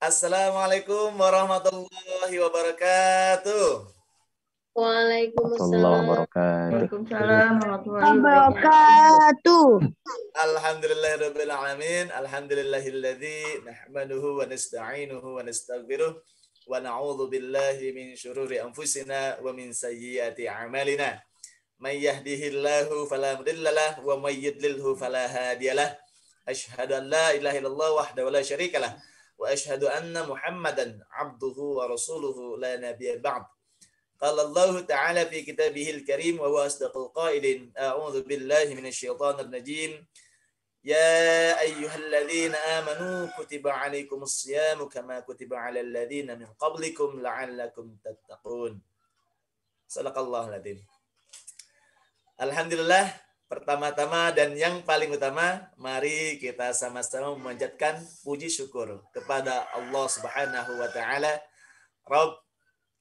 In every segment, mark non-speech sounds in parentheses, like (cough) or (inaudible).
Assalamualaikum warahmatullahi wabarakatuh. Waalaikumsalam warahmatullahi wabarakatuh. Alhamdulillahirabbil alamin. Alhamdulillahilladzi nahmaduhu wa nasta'inuhu wa nastaghfiruh wa na'udzu billahi min syururi anfusina wa min sayyiati a'malina. May yahdihillahu fala mudhillalah wa may yudlilhu fala hadiyalah. Asyhadu an la ilaha illallah wahdahu la syarikalah wa asyhadu anna Muhammadan abduhu wa rasuluhu la nabiyya ba'd. Qala Allah Ta'ala fi kitabihil karim wa huwa asdaqul qailin. A'udzu billahi minasyaitonir rajim. Ya ayyuhalladzina amanu kutiba 'alaikumus syamu kama kutiba 'alal ladzina min qablikum la'allakum tattaqun. Sadaqallahul adzim. Alhamdulillah Pertama-tama dan yang paling utama, mari kita sama-sama memanjatkan puji syukur kepada Allah Subhanahu wa taala, Rabb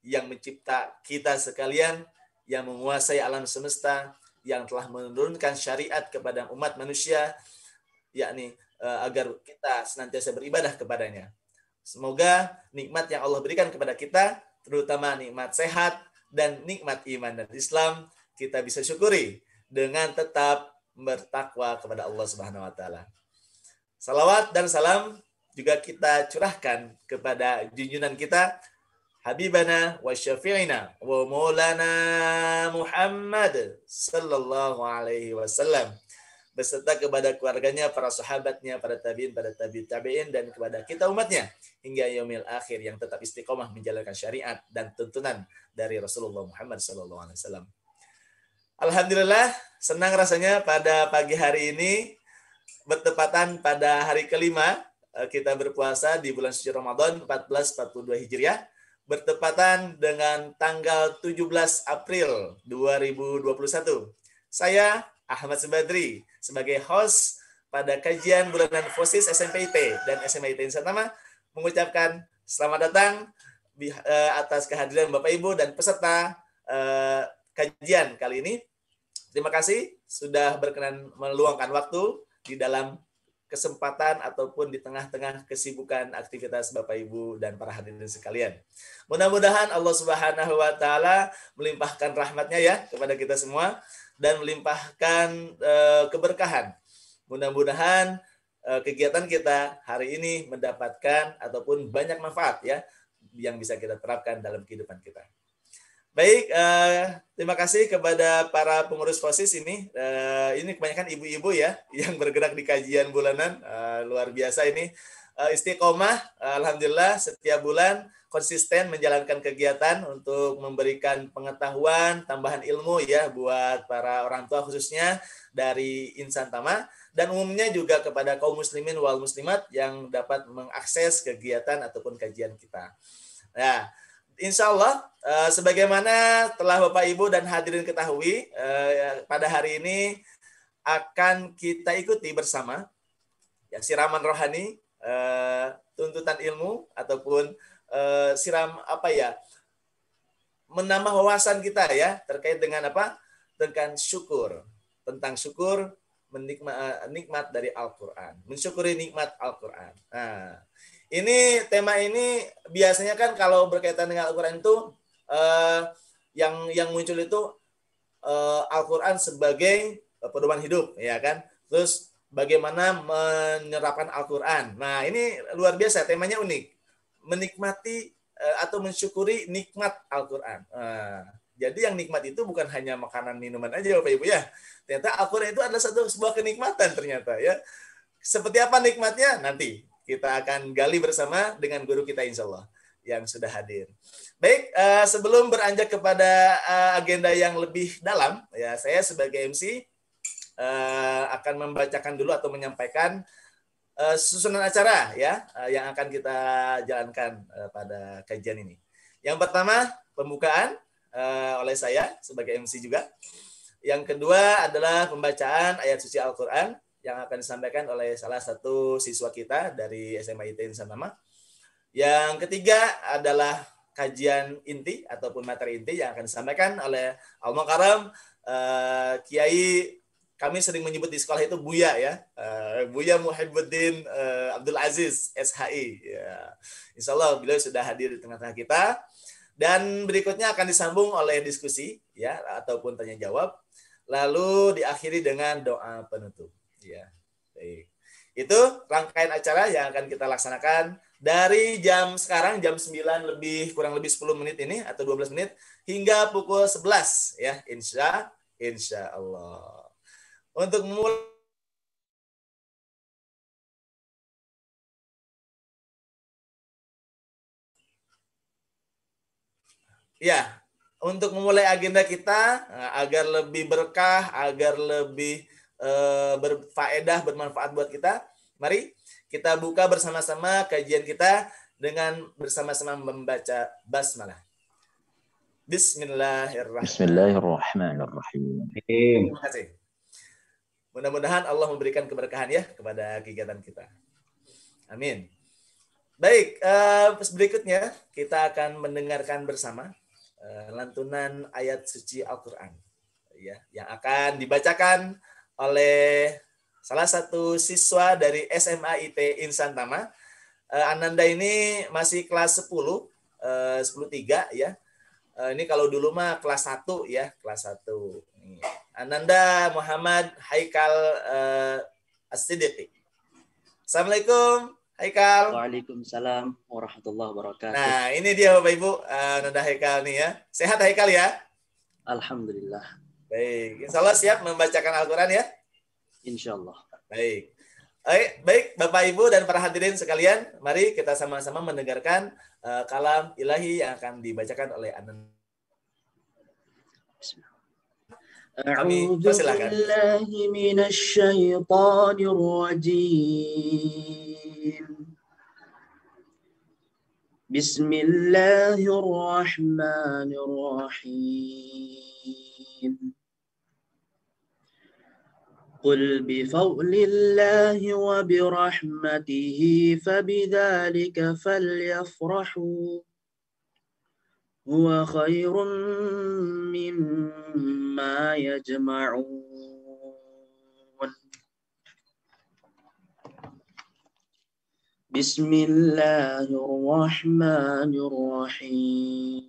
yang mencipta kita sekalian, yang menguasai alam semesta, yang telah menurunkan syariat kepada umat manusia, yakni uh, agar kita senantiasa beribadah kepadanya. Semoga nikmat yang Allah berikan kepada kita, terutama nikmat sehat dan nikmat iman dan Islam, kita bisa syukuri dengan tetap bertakwa kepada Allah Subhanahu wa taala. Salawat dan salam juga kita curahkan kepada junjungan kita Habibana wa syafi'ina wa maulana Muhammad sallallahu alaihi wasallam beserta kepada keluarganya, para sahabatnya, para tabiin, para tabi tabiin dan kepada kita umatnya hingga yaumil akhir yang tetap istiqomah menjalankan syariat dan tuntunan dari Rasulullah Muhammad sallallahu alaihi wasallam. Alhamdulillah, senang rasanya pada pagi hari ini bertepatan pada hari kelima eh, kita berpuasa di bulan suci Ramadan 1442 Hijriah bertepatan dengan tanggal 17 April 2021. Saya Ahmad Subadri sebagai host pada kajian bulanan FOSIS SMPIT dan SMIT Insatama mengucapkan selamat datang eh, atas kehadiran Bapak Ibu dan peserta eh, kajian kali ini Terima kasih sudah berkenan meluangkan waktu di dalam kesempatan ataupun di tengah-tengah kesibukan aktivitas Bapak Ibu dan para hadirin sekalian. Mudah-mudahan Allah Subhanahu wa taala melimpahkan rahmatnya ya kepada kita semua dan melimpahkan uh, keberkahan. Mudah-mudahan uh, kegiatan kita hari ini mendapatkan ataupun banyak manfaat ya yang bisa kita terapkan dalam kehidupan kita. Baik, uh, terima kasih kepada para pengurus FOSIS ini. Uh, ini kebanyakan ibu-ibu ya (laughs) yang bergerak di kajian bulanan. Uh, luar biasa ini. Uh, istiqomah, uh, Alhamdulillah setiap bulan konsisten menjalankan kegiatan untuk memberikan pengetahuan, tambahan ilmu ya buat para orang tua khususnya dari Insan Tama dan umumnya juga kepada kaum muslimin wal muslimat yang dapat mengakses kegiatan ataupun kajian kita. Nah, insya Allah uh, sebagaimana telah Bapak Ibu dan hadirin ketahui uh, pada hari ini akan kita ikuti bersama ya siraman rohani uh, tuntutan ilmu ataupun siram apa ya menambah wawasan kita ya terkait dengan apa? Dengan syukur tentang syukur menikmat nikmat dari Al-Qur'an mensyukuri nikmat Al-Qur'an. Nah ini tema ini biasanya kan kalau berkaitan dengan Al-Qur'an itu uh, yang yang muncul itu uh, Al-Qur'an sebagai pedoman hidup ya kan. Terus bagaimana menyerapkan Al-Qur'an. Nah, ini luar biasa temanya unik. Menikmati uh, atau mensyukuri nikmat Al-Qur'an. Uh, jadi yang nikmat itu bukan hanya makanan minuman aja Bapak Ibu ya. Ternyata Al-Qur'an itu adalah satu sebuah kenikmatan ternyata ya. Seperti apa nikmatnya? Nanti kita akan gali bersama dengan guru kita insya Allah yang sudah hadir. Baik, uh, sebelum beranjak kepada uh, agenda yang lebih dalam, ya saya sebagai MC uh, eh, akan membacakan dulu atau menyampaikan uh, susunan acara ya uh, yang akan kita jalankan uh, pada kajian ini. Yang pertama pembukaan uh, oleh saya sebagai MC juga. Yang kedua adalah pembacaan ayat suci Al-Quran yang akan disampaikan oleh salah satu siswa kita dari SMA IT Nusantara. Yang ketiga adalah kajian inti ataupun materi inti yang akan disampaikan oleh Al Makaram uh, Kiai kami sering menyebut di sekolah itu Buya ya. Uh, Buya Muhibbuddin uh, Abdul Aziz SHI. Ya. Insya Allah beliau sudah hadir di tengah-tengah kita. Dan berikutnya akan disambung oleh diskusi ya ataupun tanya jawab. Lalu diakhiri dengan doa penutup. Ya. Baik. Itu rangkaian acara yang akan kita laksanakan dari jam sekarang jam 9 lebih kurang lebih 10 menit ini atau 12 menit hingga pukul 11 ya insya insya Allah. Untuk memulai Ya, untuk memulai agenda kita eh, agar lebih berkah, agar lebih uh, berfaedah, bermanfaat buat kita, mari kita buka bersama-sama kajian kita dengan bersama-sama membaca basmalah. Bismillahirrahmanirrahim. Bismillahirrahmanirrahim. Terima kasih. Mudah-mudahan Allah memberikan keberkahan ya kepada kegiatan kita. Amin. Baik, uh, berikutnya kita akan mendengarkan bersama uh, lantunan ayat suci Al-Qur'an ya yang akan dibacakan oleh salah satu siswa dari SMA IT Insan Tama. Uh, Ananda ini masih kelas 10, uh, 10 3 ya. Uh, ini kalau dulu mah kelas 1 ya, kelas 1. Ananda Muhammad Haikal uh, As-Siddiqi. Assalamualaikum Haikal. Waalaikumsalam warahmatullahi wabarakatuh. Nah, ini dia Bapak Ibu, Ananda Haikal nih ya. Sehat Haikal ya? Alhamdulillah. Baik, insya Allah siap membacakan Al-Quran ya? Insya Allah. Baik. Baik, baik Bapak Ibu dan para hadirin sekalian, mari kita sama-sama mendengarkan uh, kalam ilahi yang akan dibacakan oleh Ananda. Bismillah. Kami أعوذ persilakan. بالله من الشيطان الرجيم بسم الله الرحمن الرحيم قل بفضل الله وبرحمته فبذلك فليفرحوا. هو خير مما يجمعون. بسم الله الرحمن الرحيم.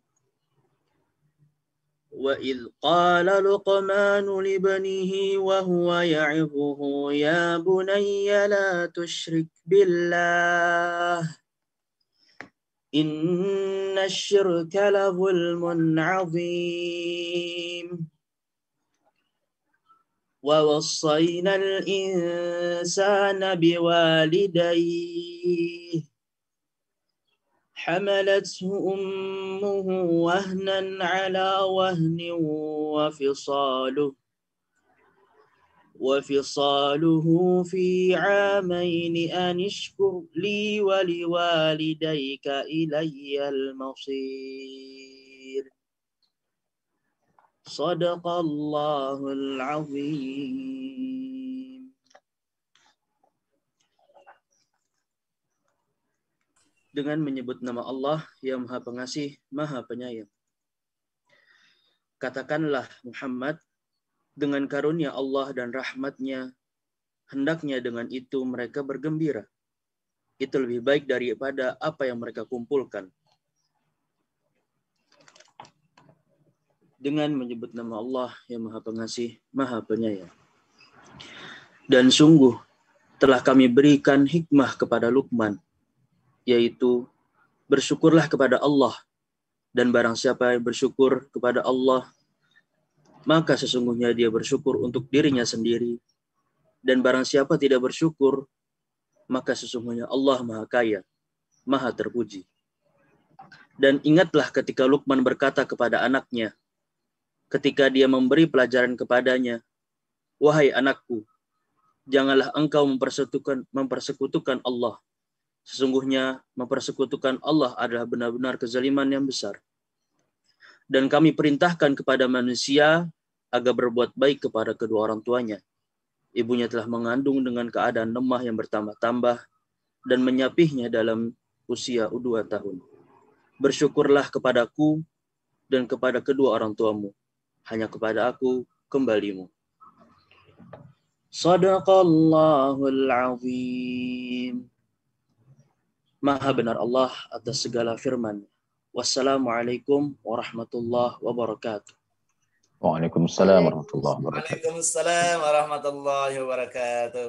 وإذ قال لقمان لابنه وهو يعظه يا بني لا تشرك بالله إن الشرك لظلم عظيم. ووصينا الإنسان بوالديه حملته أمه وهنا على وهن وفصاله وفصاله في عامين أن اشكر لي ولوالديك إلي المصير. صدق الله العظيم. Dengan menyebut nama Allah yang Maha Pengasih, Maha Penyayang. Katakanlah Muhammad, dengan karunia Allah dan rahmatnya, hendaknya dengan itu mereka bergembira. Itu lebih baik daripada apa yang mereka kumpulkan. Dengan menyebut nama Allah yang Maha Pengasih, Maha Penyayang. Dan sungguh telah kami berikan hikmah kepada Lukman, yaitu bersyukurlah kepada Allah. Dan barang siapa yang bersyukur kepada Allah maka sesungguhnya dia bersyukur untuk dirinya sendiri. Dan barang siapa tidak bersyukur maka sesungguhnya Allah Maha Kaya Maha terpuji. Dan ingatlah ketika Lukman berkata kepada anaknya ketika dia memberi pelajaran kepadanya wahai anakku janganlah engkau mempersekutukan mempersekutukan Allah. Sesungguhnya mempersekutukan Allah adalah benar-benar kezaliman yang besar. Dan kami perintahkan kepada manusia agar berbuat baik kepada kedua orang tuanya. Ibunya telah mengandung dengan keadaan lemah yang bertambah-tambah dan menyapihnya dalam usia dua tahun. Bersyukurlah kepadaku dan kepada kedua orang tuamu. Hanya kepada aku kembalimu. Sadaqallahul azim. Maha benar Allah atas segala firman. Wassalamualaikum warahmatullahi wabarakatuh. Waalaikumsalam warahmatullahi wabarakatuh. Waalaikumsalam warahmatullahi wabarakatuh.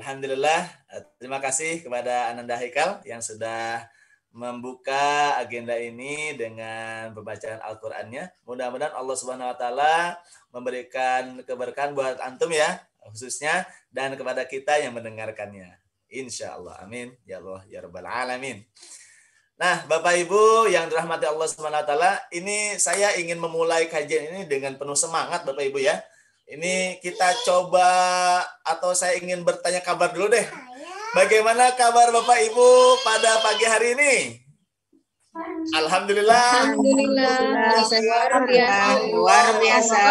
Alhamdulillah, terima kasih kepada Ananda Haikal yang sudah membuka agenda ini dengan pembacaan Al-Qur'annya. Mudah-mudahan Allah Subhanahu wa taala memberikan keberkahan buat antum ya, khususnya dan kepada kita yang mendengarkannya. Insya Allah. Amin. Ya Allah, ya Rabbal Alamin. Nah, Bapak Ibu yang dirahmati Allah Subhanahu wa taala, ini saya ingin memulai kajian ini dengan penuh semangat Bapak Ibu ya. Ini kita coba atau saya ingin bertanya kabar dulu deh Bagaimana kabar Bapak Ibu pada pagi hari ini? Alhamdulillah. Alhamdulillah. Luar biasa. Luar biasa.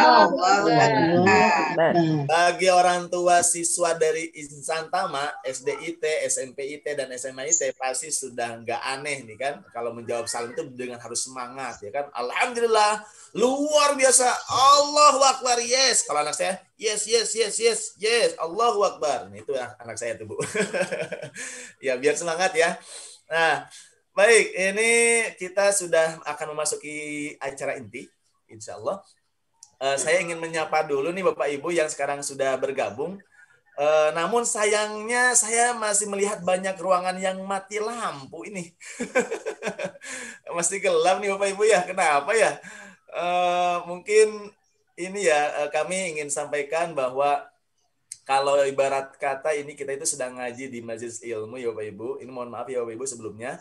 Bagi orang tua siswa dari Insan Tama, SDIT, SMPIT, dan SMAIT pasti sudah nggak aneh nih kan. Kalau menjawab salam itu dengan harus semangat ya kan. Alhamdulillah. Luar biasa. Allahu Akbar. Yes. Kalau anak saya, yes, yes, yes, yes, yes. Allahu Akbar. Nah, itu ya anak saya tuh Bu. (laughs) ya biar semangat ya. Nah, baik. Ini kita sudah akan memasuki acara inti. Insya Allah. Uh, saya ingin menyapa dulu nih Bapak Ibu yang sekarang sudah bergabung. Uh, namun sayangnya saya masih melihat banyak ruangan yang mati lampu ini. (laughs) masih gelap nih Bapak Ibu ya. Kenapa ya? Uh, mungkin ini ya uh, kami ingin sampaikan bahwa kalau ibarat kata ini kita itu sedang ngaji di majelis ilmu ya Bapak Ibu. Ini mohon maaf ya Bapak Ibu sebelumnya.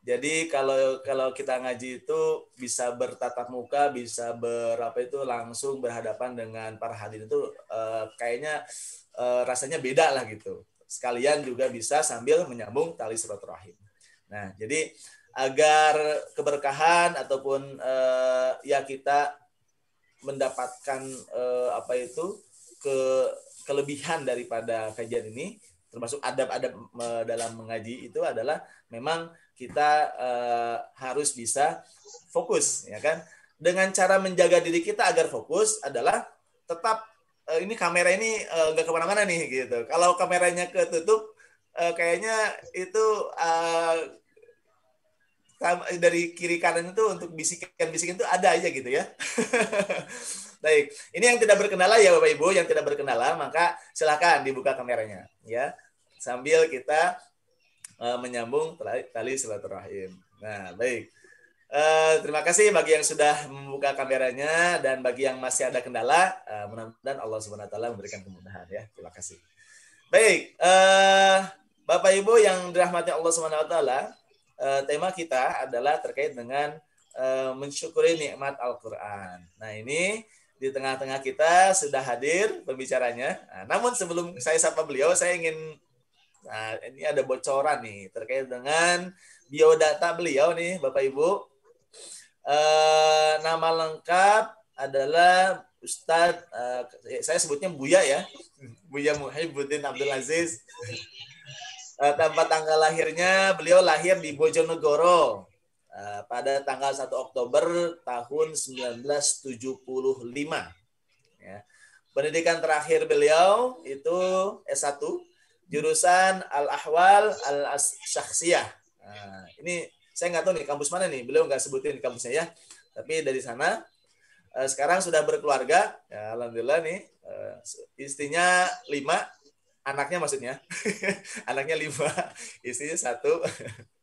Jadi kalau kalau kita ngaji itu bisa bertatap muka, bisa berapa itu langsung berhadapan dengan para hadirin itu uh, kayaknya uh, rasanya beda lah gitu. Sekalian juga bisa sambil menyambung tali silaturahim. Nah, jadi agar keberkahan ataupun uh, ya kita mendapatkan uh, apa itu ke kelebihan daripada kajian ini termasuk adab-adab uh, dalam mengaji itu adalah memang kita uh, harus bisa fokus ya kan dengan cara menjaga diri kita agar fokus adalah tetap uh, ini kamera ini nggak uh, ke mana-mana nih gitu kalau kameranya ketutup uh, kayaknya itu uh, dari kiri kanan itu untuk bisikan-bisikan itu ada aja gitu ya. (laughs) Baik, ini yang tidak berkendala ya Bapak Ibu, yang tidak berkendala maka silakan dibuka kameranya ya. Sambil kita uh, menyambung tali, silaturahim. Nah, baik. Uh, terima kasih bagi yang sudah membuka kameranya dan bagi yang masih ada kendala, uh, mudah-mudahan Allah Subhanahu wa taala memberikan kemudahan ya. Terima kasih. Baik, uh, Bapak Ibu yang dirahmati Allah Subhanahu wa taala, tema kita adalah terkait dengan uh, mensyukuri nikmat Al-Qur'an. Nah, ini di tengah-tengah kita sudah hadir pembicaranya. Nah, namun sebelum saya sapa beliau, saya ingin nah, ini ada bocoran nih terkait dengan biodata beliau nih, Bapak Ibu. Uh, nama lengkap adalah Ustadz, uh, saya sebutnya Buya ya, Buya Muhyiddin Abdul Aziz uh, tempat tanggal lahirnya beliau lahir di Bojonegoro uh, pada tanggal 1 Oktober tahun 1975. Ya. Pendidikan terakhir beliau itu S1 jurusan Al-Ahwal Al-Syakhsiyah. Nah, ini saya nggak tahu nih kampus mana nih, beliau nggak sebutin kampusnya ya. Tapi dari sana uh, sekarang sudah berkeluarga, ya, alhamdulillah nih uh, istrinya lima, anaknya maksudnya. (laughs) Anaknya lima istrinya satu.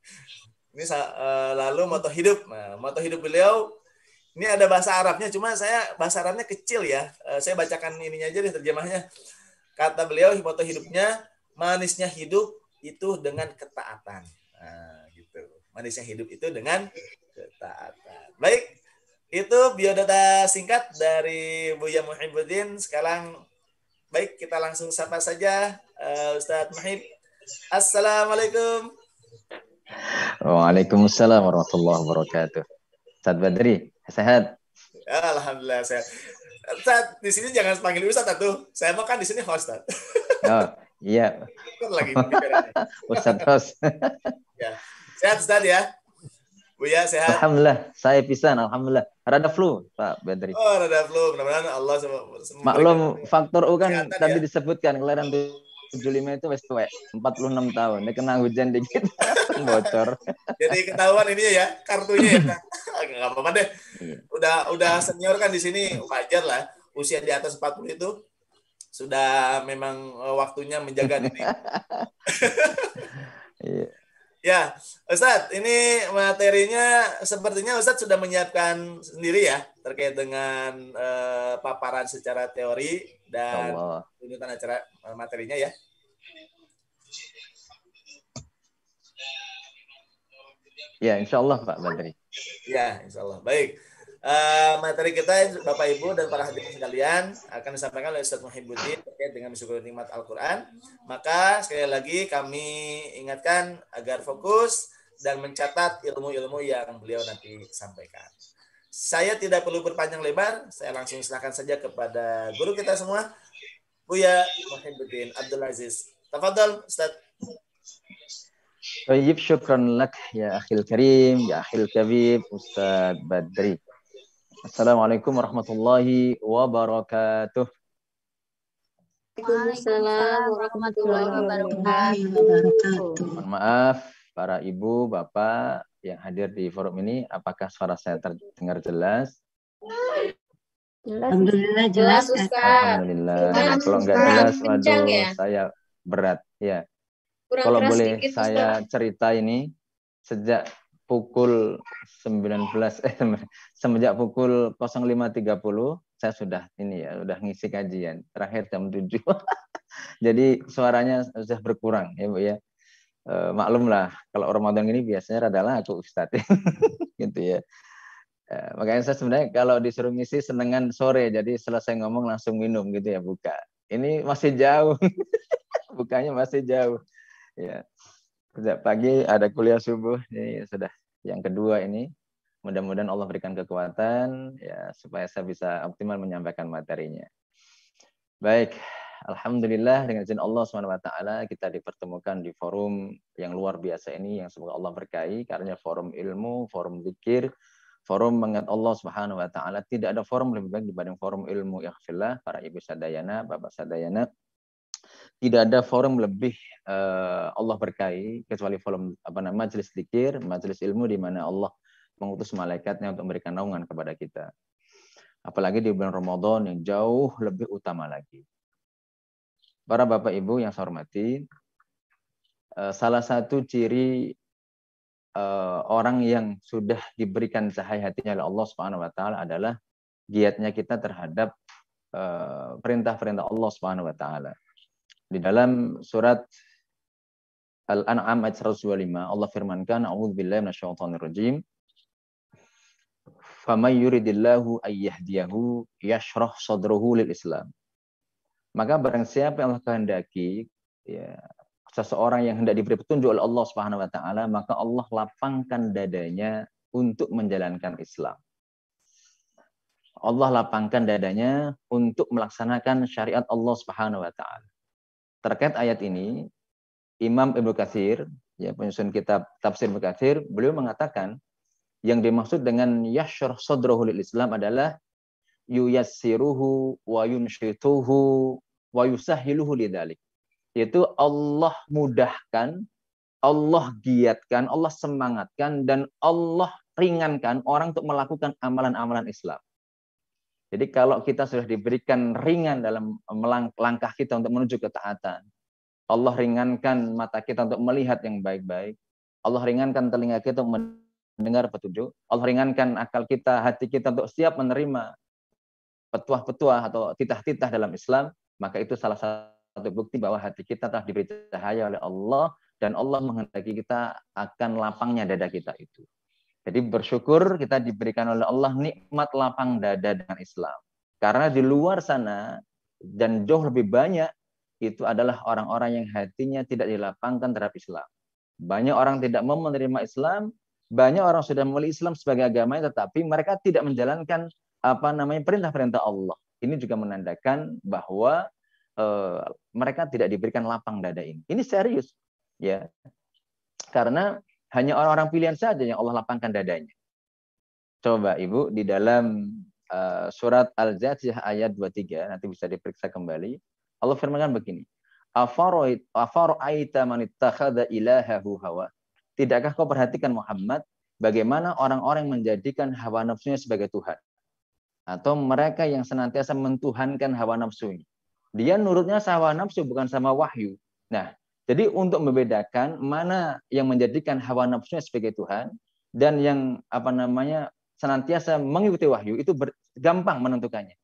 (laughs) Ini uh, lalu moto hidup. Nah, moto hidup beliau ini ada bahasa Arabnya cuma saya bahasa Arabnya kecil ya. Saya bacakan ininya aja deh terjemahnya. Kata beliau moto hidupnya manisnya hidup itu dengan ketaatan nah, gitu manisnya hidup itu dengan ketaatan baik itu biodata singkat dari Buya Muhibbuddin sekarang Baik, kita langsung sapa saja uh, Ustadz Mahib. Assalamualaikum. Waalaikumsalam warahmatullahi wabarakatuh. Ustadz Badri, sehat? Alhamdulillah sehat. Ustadz, di sini jangan panggil Ustadz tuh. Saya mau kan di sini host. Oh, iya. Kan lagi (laughs) Ustadz host. (laughs) ya. Sehat Ustadz ya? Buya sehat? Alhamdulillah, saya pisan. Alhamdulillah. Rada flu, Pak Badri. Oh, rada flu. Mudah-mudahan Allah Maklum faktor U kan tadi ya. disebutkan kelahiran 75 itu wes tuwek, 46 tahun. Dia kena hujan dikit (laughs) bocor. Jadi ketahuan ini ya kartunya ya. Enggak apa-apa deh. Iya. Udah udah senior kan di sini wajar lah. Usia di atas 40 itu sudah memang eh, waktunya menjaga (laughs) diri. Iya. Ya, Ustadz, ini materinya sepertinya Ustadz sudah menyiapkan sendiri ya terkait dengan uh, paparan secara teori dan tuntutan acara eh, materinya ya. Ya, insya Allah Pak Badri. Ya, insya Allah. Baik. Uh, materi kita Bapak Ibu dan para hadirin sekalian akan disampaikan oleh Ustaz Muhibbuddin terkait dengan syukur nikmat Al-Qur'an. Maka sekali lagi kami ingatkan agar fokus dan mencatat ilmu-ilmu yang beliau nanti sampaikan. Saya tidak perlu berpanjang lebar, saya langsung serahkan saja kepada guru kita semua, Buya Muhibbuddin Abdul Aziz. Tafadhol Ustaz. Tayyib syukran lak ya akhil karim, ya akhil kabib, Ustaz Badri. Assalamualaikum warahmatullahi wabarakatuh. Waalaikumsalam warahmatullahi wabarakatuh. Mohon maaf para ibu, bapak yang hadir di forum ini, apakah suara saya terdengar jelas? Alhamdulillah jelas, Ustaz. Alhamdulillah. Kurang- Kalau nggak jelas, waduh, ya? saya berat. Ya. Kurang Kalau keras boleh sedikit, saya Ustaz. cerita ini sejak pukul 19 eh semenjak pukul 05.30 saya sudah ini ya sudah ngisi kajian. Terakhir jam 7 (laughs) jadi suaranya sudah berkurang ya Bu ya. E, maklum lah kalau Ramadan ini biasanya adalah aku Ustadz. (laughs) Gitu ya. E, makanya saya sebenarnya kalau disuruh ngisi senengan sore jadi selesai ngomong langsung minum gitu ya buka. Ini masih jauh. (laughs) Bukanya masih jauh. Ya sejak pagi ada kuliah subuh ini sudah yang kedua ini mudah-mudahan Allah berikan kekuatan ya supaya saya bisa optimal menyampaikan materinya. Baik, alhamdulillah dengan izin Allah SWT kita dipertemukan di forum yang luar biasa ini yang semoga Allah berkahi karena forum ilmu, forum zikir, forum mengingat Allah Subhanahu wa taala. Tidak ada forum lebih baik dibanding forum ilmu ikhfillah para ibu sadayana, bapak sadayana tidak ada forum lebih uh, Allah berkahi kecuali forum apa namanya majelis zikir, majelis ilmu di mana Allah mengutus malaikatnya untuk memberikan naungan kepada kita. Apalagi di bulan Ramadan yang jauh lebih utama lagi. Para Bapak Ibu yang saya hormati, uh, salah satu ciri uh, orang yang sudah diberikan cahaya hatinya oleh Allah Subhanahu wa taala adalah giatnya kita terhadap perintah-perintah Allah Subhanahu wa taala. Di dalam surat Al-An'am ayat 125 Allah firmankan a'udzubillahi minasyaitonir rajim faman yuridillahu ayyahdiyahu yashrah sadrahu lil Islam. Maka barang siapa yang Allah kehendaki ya seseorang yang hendak diberi petunjuk oleh Allah Subhanahu wa taala, maka Allah lapangkan dadanya untuk menjalankan Islam. Allah lapangkan dadanya untuk melaksanakan syariat Allah Subhanahu wa taala. Terkait ayat ini, Imam Ibnu Katsir, ya penyusun kitab tafsir Ibnu Katsir, beliau mengatakan yang dimaksud dengan yashrah sadrahu lil Islam adalah yuyassiruhu wa yunshituhu wa yusahhiluhu lidzalik. Yaitu Allah mudahkan, Allah giatkan, Allah semangatkan dan Allah ringankan orang untuk melakukan amalan-amalan Islam. Jadi kalau kita sudah diberikan ringan dalam langkah kita untuk menuju ketaatan, Allah ringankan mata kita untuk melihat yang baik-baik, Allah ringankan telinga kita untuk mendengar petunjuk, Allah ringankan akal kita, hati kita untuk siap menerima petuah-petuah atau titah-titah dalam Islam, maka itu salah satu bukti bahwa hati kita telah diberi cahaya oleh Allah dan Allah menghendaki kita akan lapangnya dada kita itu. Jadi bersyukur kita diberikan oleh Allah nikmat lapang dada dengan Islam. Karena di luar sana dan jauh lebih banyak itu adalah orang-orang yang hatinya tidak dilapangkan terhadap Islam. Banyak orang tidak mau menerima Islam, banyak orang sudah memilih Islam sebagai agamanya tetapi mereka tidak menjalankan apa namanya perintah-perintah Allah. Ini juga menandakan bahwa uh, mereka tidak diberikan lapang dada ini. Ini serius, ya. Karena hanya orang-orang pilihan saja yang Allah lapangkan dadanya. Coba Ibu di dalam uh, surat Al-Jathiyah ayat 23 nanti bisa diperiksa kembali. Allah firmankan begini. Man ittakhadha ilahahu hawa. Tidakkah kau perhatikan Muhammad bagaimana orang-orang menjadikan hawa nafsunya sebagai Tuhan? Atau mereka yang senantiasa mentuhankan hawa nafsunya. Dia nurutnya sama nafsu bukan sama wahyu. Nah, jadi untuk membedakan mana yang menjadikan hawa nafsunya sebagai Tuhan dan yang apa namanya senantiasa mengikuti wahyu itu ber, gampang menentukannya.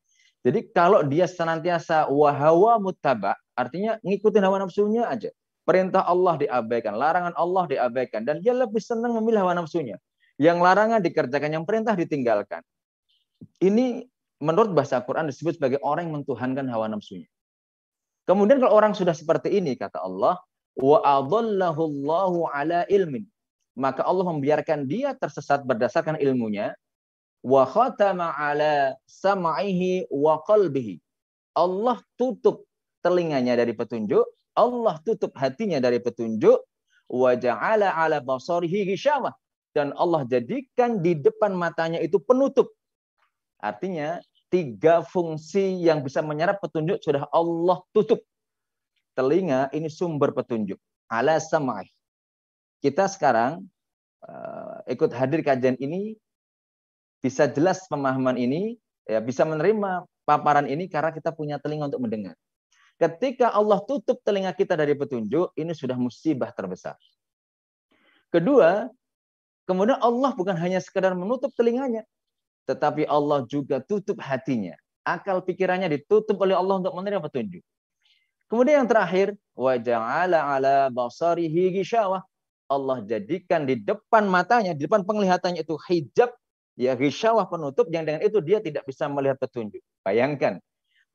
Jadi kalau dia senantiasa wahawa mutaba, artinya ngikutin hawa nafsunya aja. Perintah Allah diabaikan, larangan Allah diabaikan, dan dia lebih senang memilih hawa nafsunya. Yang larangan dikerjakan, yang perintah ditinggalkan. Ini menurut bahasa Quran disebut sebagai orang yang mentuhankan hawa nafsunya. Kemudian kalau orang sudah seperti ini, kata Allah, wa ala ilmin. Maka Allah membiarkan dia tersesat berdasarkan ilmunya, wa khatama ala sam'ihi wa qalbihi. Allah tutup telinganya dari petunjuk, Allah tutup hatinya dari petunjuk, wa ja'ala ala basarihi ghishawah dan Allah jadikan di depan matanya itu penutup. Artinya tiga fungsi yang bisa menyerap petunjuk sudah Allah tutup. Telinga ini sumber petunjuk. Ala sam'ih. Kita sekarang uh, ikut hadir kajian ini bisa jelas pemahaman ini, ya bisa menerima paparan ini karena kita punya telinga untuk mendengar. Ketika Allah tutup telinga kita dari petunjuk, ini sudah musibah terbesar. Kedua, kemudian Allah bukan hanya sekedar menutup telinganya, tetapi Allah juga tutup hatinya. Akal pikirannya ditutup oleh Allah untuk menerima petunjuk. Kemudian yang terakhir, waja'ala ala basarihi gishawah. Allah jadikan di depan matanya, di depan penglihatannya itu hijab ya risyawah penutup yang dengan itu dia tidak bisa melihat petunjuk. Bayangkan,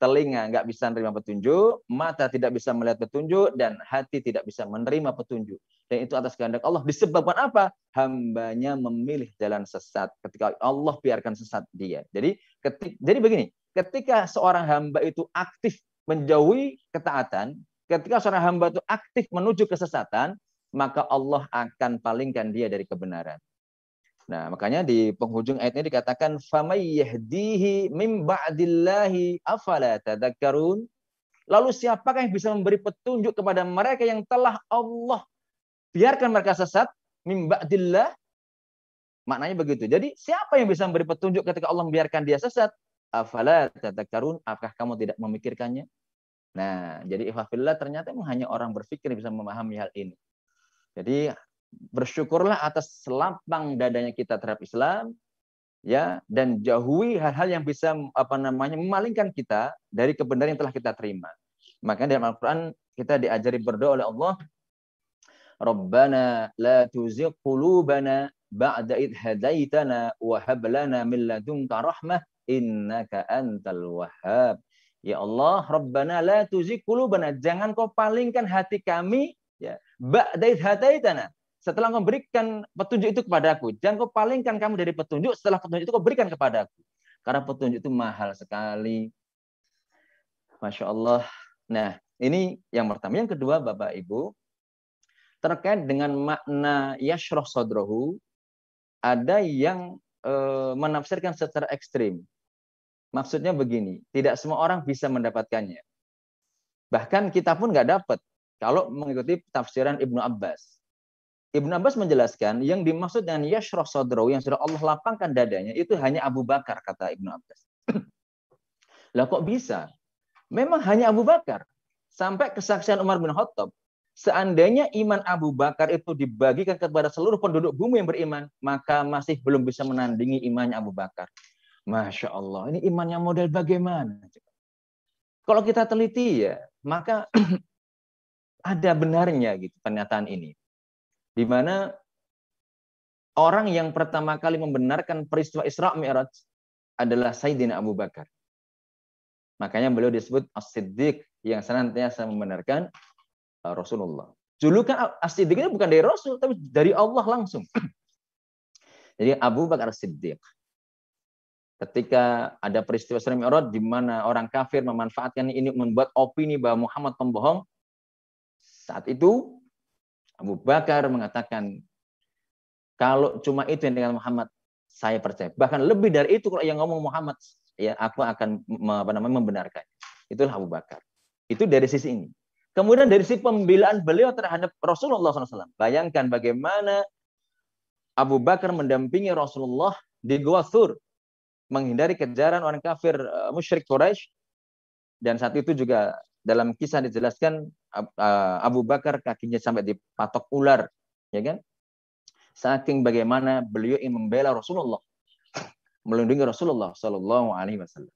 telinga nggak bisa menerima petunjuk, mata tidak bisa melihat petunjuk, dan hati tidak bisa menerima petunjuk. Dan itu atas kehendak Allah. Disebabkan apa? Hambanya memilih jalan sesat. Ketika Allah biarkan sesat dia. Jadi, ketik, jadi begini, ketika seorang hamba itu aktif menjauhi ketaatan, ketika seorang hamba itu aktif menuju kesesatan, maka Allah akan palingkan dia dari kebenaran. Nah, makanya di penghujung ayat ini dikatakan famay yahdihi mim ba'dillahi afala tadhakkarun. Lalu siapakah yang bisa memberi petunjuk kepada mereka yang telah Allah biarkan mereka sesat mim ba'dillah? Maknanya begitu. Jadi siapa yang bisa memberi petunjuk ketika Allah membiarkan dia sesat? Afala tadhakkarun? Apakah kamu tidak memikirkannya? Nah, jadi ifafillah ternyata memang hanya orang berpikir bisa memahami hal ini. Jadi bersyukurlah atas selapang dadanya kita terhadap Islam ya dan jauhi hal-hal yang bisa apa namanya memalingkan kita dari kebenaran yang telah kita terima. Maka dalam Al-Qur'an kita diajari berdoa oleh Allah Rabbana la tuzigh qulubana ba'da id hadaitana wa hab lana min ladunka rahmah innaka antal wahhab. Ya Allah, Rabbana la tuzigh qulubana, jangan kau palingkan hati kami ya ba'da id hadaitana setelah kau berikan petunjuk itu kepadaku. Jangan kau palingkan kamu dari petunjuk, setelah petunjuk itu kau berikan kepadaku. Karena petunjuk itu mahal sekali. Masya Allah. Nah, ini yang pertama. Yang kedua, Bapak Ibu, terkait dengan makna yashroh sodrohu, ada yang e, menafsirkan secara ekstrim. Maksudnya begini, tidak semua orang bisa mendapatkannya. Bahkan kita pun nggak dapat kalau mengikuti tafsiran Ibnu Abbas. Ibnu Abbas menjelaskan yang dimaksud dengan yashroh sodro yang sudah Allah lapangkan dadanya itu hanya Abu Bakar kata Ibnu Abbas. (clears throat) lah kok bisa? Memang hanya Abu Bakar. Sampai kesaksian Umar bin Khattab. Seandainya iman Abu Bakar itu dibagikan kepada seluruh penduduk bumi yang beriman, maka masih belum bisa menandingi imannya Abu Bakar. Masya Allah, ini iman yang model bagaimana? Kalau kita teliti ya, maka (clears throat) ada benarnya gitu pernyataan ini di mana orang yang pertama kali membenarkan peristiwa Isra Mi'raj adalah Sayyidina Abu Bakar. Makanya beliau disebut As-Siddiq yang senantiasa membenarkan uh, Rasulullah. Julukan As-Siddiq ini bukan dari Rasul, tapi dari Allah langsung. (clears throat) Jadi Abu Bakar As-Siddiq. Ketika ada peristiwa Isra Mi'raj di mana orang kafir memanfaatkan ini membuat opini bahwa Muhammad pembohong, saat itu Abu Bakar mengatakan, kalau cuma itu yang dengan Muhammad, saya percaya. Bahkan lebih dari itu kalau yang ngomong Muhammad, ya aku akan apa namanya membenarkan. Itulah Abu Bakar. Itu dari sisi ini. Kemudian dari sisi pembelaan beliau terhadap Rasulullah SAW. Bayangkan bagaimana Abu Bakar mendampingi Rasulullah di Gua Thur menghindari kejaran orang kafir uh, musyrik Quraisy dan saat itu juga dalam kisah dijelaskan uh, Abu Bakar kakinya sampai dipatok ular ya kan? Saking bagaimana beliau ingin membela Rasulullah (clears throat) melindungi Rasulullah Shallallahu Alaihi Wasallam.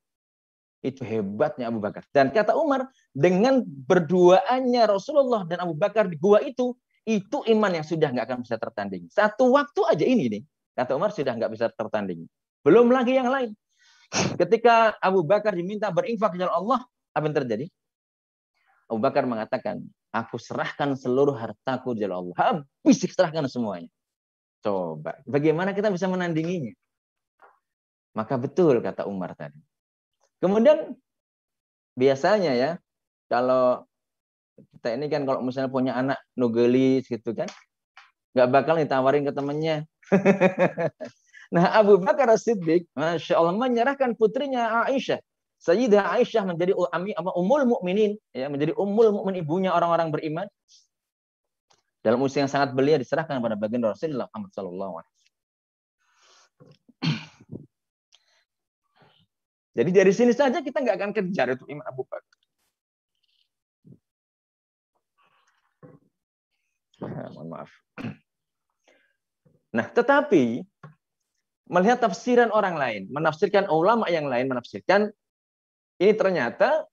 Itu hebatnya Abu Bakar. Dan kata Umar dengan berduaannya Rasulullah dan Abu Bakar di gua itu itu iman yang sudah nggak akan bisa tertanding satu waktu aja ini nih kata Umar sudah nggak bisa tertanding belum lagi yang lain. Ketika Abu Bakar diminta berinfak jalan Allah, apa yang terjadi? Abu Bakar mengatakan, aku serahkan seluruh hartaku jalan Allah. Habis serahkan semuanya. Coba, bagaimana kita bisa menandinginya? Maka betul kata Umar tadi. Kemudian biasanya ya, kalau kita ini kan kalau misalnya punya anak nugelis gitu kan, nggak bakal ditawarin ke temennya. (laughs) Nah Abu Bakar As-Siddiq, Masya Allah, menyerahkan putrinya Aisyah. Sayyidah Aisyah menjadi ami, apa, umul mukminin, ya, menjadi umul mukmin ibunya orang-orang beriman. Dalam usia yang sangat belia diserahkan pada bagian Rasulullah Muhammad Sallallahu Alaihi Jadi dari sini saja kita nggak akan kejar itu Imam Abu Bakar. Mohon maaf. Nah, tetapi melihat tafsiran orang lain, menafsirkan ulama yang lain menafsirkan ini ternyata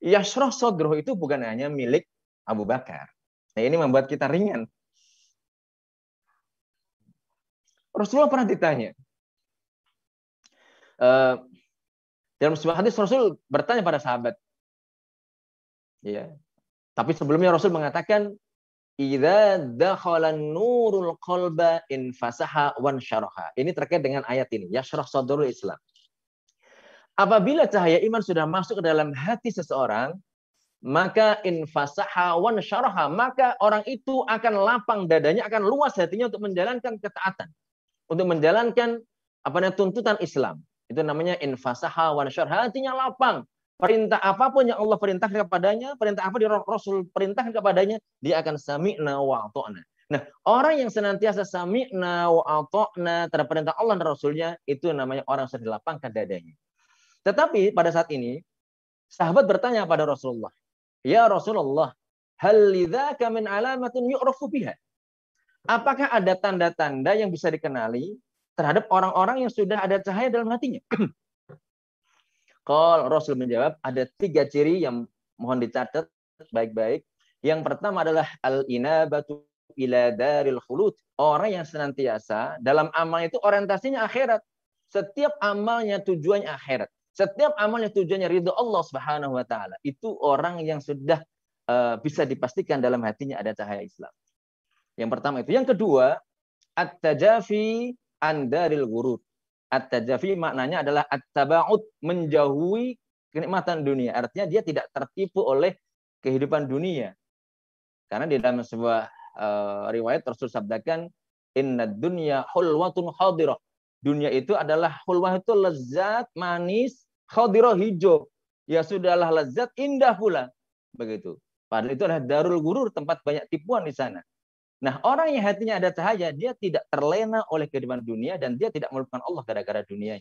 Yasroh Sodroh itu bukan hanya milik Abu Bakar. Nah ini membuat kita ringan. Rasulullah pernah ditanya. Uh, dalam sebuah hadis Rasul bertanya pada sahabat. Ya. Tapi sebelumnya Rasul mengatakan Idza dakhala nurul qalba in fasaha wan syaraha. Ini terkait dengan ayat ini. Yashrah sadrul Islam. Apabila cahaya iman sudah masuk ke dalam hati seseorang, maka in fasaha wan syaraha, maka orang itu akan lapang dadanya, akan luas hatinya untuk menjalankan ketaatan. Untuk menjalankan apa namanya tuntutan Islam. Itu namanya in fasaha wan syaraha. Hatinya lapang, perintah apa pun yang Allah perintahkan kepadanya, perintah apa di Rasul perintahkan kepadanya, dia akan sami'na wa ato'na. Nah, orang yang senantiasa sami'na wa ato'na terhadap perintah Allah dan Rasulnya, itu namanya orang yang sudah dilapangkan dadanya. Tetapi pada saat ini, sahabat bertanya pada Rasulullah, Ya Rasulullah, hal min alamatin yu'rafu biha? Apakah ada tanda-tanda yang bisa dikenali terhadap orang-orang yang sudah ada cahaya dalam hatinya? (clears throat) Kalau Rasul menjawab, ada tiga ciri yang mohon dicatat baik-baik. Yang pertama adalah al-inabatu ila daril khulud. Orang yang senantiasa dalam amal itu orientasinya akhirat. Setiap amalnya tujuannya akhirat. Setiap amalnya tujuannya ridho Allah Subhanahu wa taala. Itu orang yang sudah uh, bisa dipastikan dalam hatinya ada cahaya Islam. Yang pertama itu. Yang kedua, at-tajafi andaril ghurur. At-tajafi maknanya adalah at-taba'ud, menjauhi kenikmatan dunia. Artinya dia tidak tertipu oleh kehidupan dunia. Karena di dalam sebuah uh, riwayat Rasul sabdakan, inna dunya hulwatun khadirah. Dunia itu adalah hulwah lezat, manis, khadirah hijau. Ya sudahlah lezat, indah pula. Begitu. Padahal itu adalah darul gurur, tempat banyak tipuan di sana. Nah, orang yang hatinya ada cahaya, dia tidak terlena oleh kehidupan dunia dan dia tidak melupakan Allah gara-gara dunia.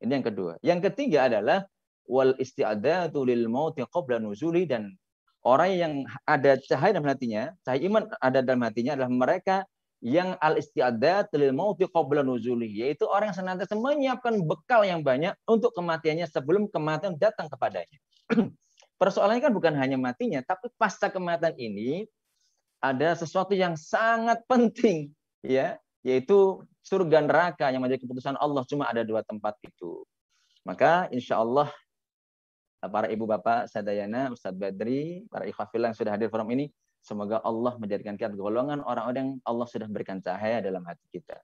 Ini yang kedua. Yang ketiga adalah wal isti'adatu lil mauti qabla nuzuli dan orang yang ada cahaya dalam hatinya, cahaya iman ada dalam hatinya adalah mereka yang al istiadat lil mauti qabla nuzuli, yaitu orang yang senantiasa menyiapkan bekal yang banyak untuk kematiannya sebelum kematian datang kepadanya. (clears throat) Persoalannya kan bukan hanya matinya, tapi pasca kematian ini ada sesuatu yang sangat penting ya yaitu surga neraka yang menjadi keputusan Allah cuma ada dua tempat itu maka insya Allah para ibu bapak Sadayana, Ustadz Badri, para ikhwafillah yang sudah hadir forum ini, semoga Allah menjadikan kita golongan orang-orang yang Allah sudah berikan cahaya dalam hati kita.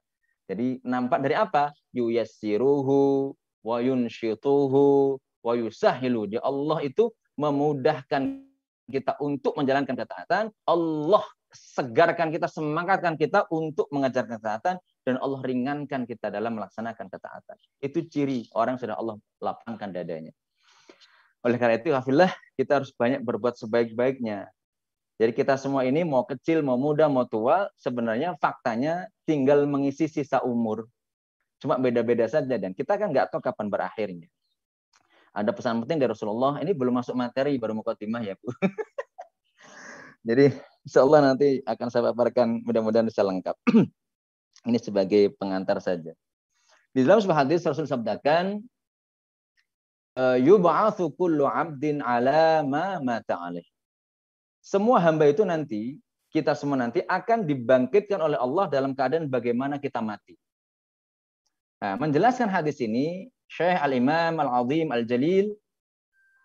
Jadi nampak dari apa? Yuyassiruhu wa yunsyituhu wa. Jadi Allah itu memudahkan kita untuk menjalankan ketaatan. Allah segarkan kita, semangatkan kita untuk mengajarkan ketaatan dan Allah ringankan kita dalam melaksanakan ketaatan. Itu ciri orang sudah Allah lapangkan dadanya. Oleh karena itu, hafillah, kita harus banyak berbuat sebaik-baiknya. Jadi kita semua ini mau kecil, mau muda, mau tua, sebenarnya faktanya tinggal mengisi sisa umur. Cuma beda-beda saja dan kita kan nggak tahu kapan berakhirnya. Ada pesan penting dari Rasulullah, ini belum masuk materi, baru timah ya Bu. (laughs) Jadi insya Allah nanti akan saya paparkan mudah-mudahan bisa lengkap. (clears throat) ini sebagai pengantar saja. Di dalam sebuah hadis Rasul sabdakan, eh, yub'atsu kullu 'abdin 'ala ma mata. Semua hamba itu nanti, kita semua nanti akan dibangkitkan oleh Allah dalam keadaan bagaimana kita mati. Nah, menjelaskan hadis ini, Syekh Al-Imam Al-Azim Al-Jalil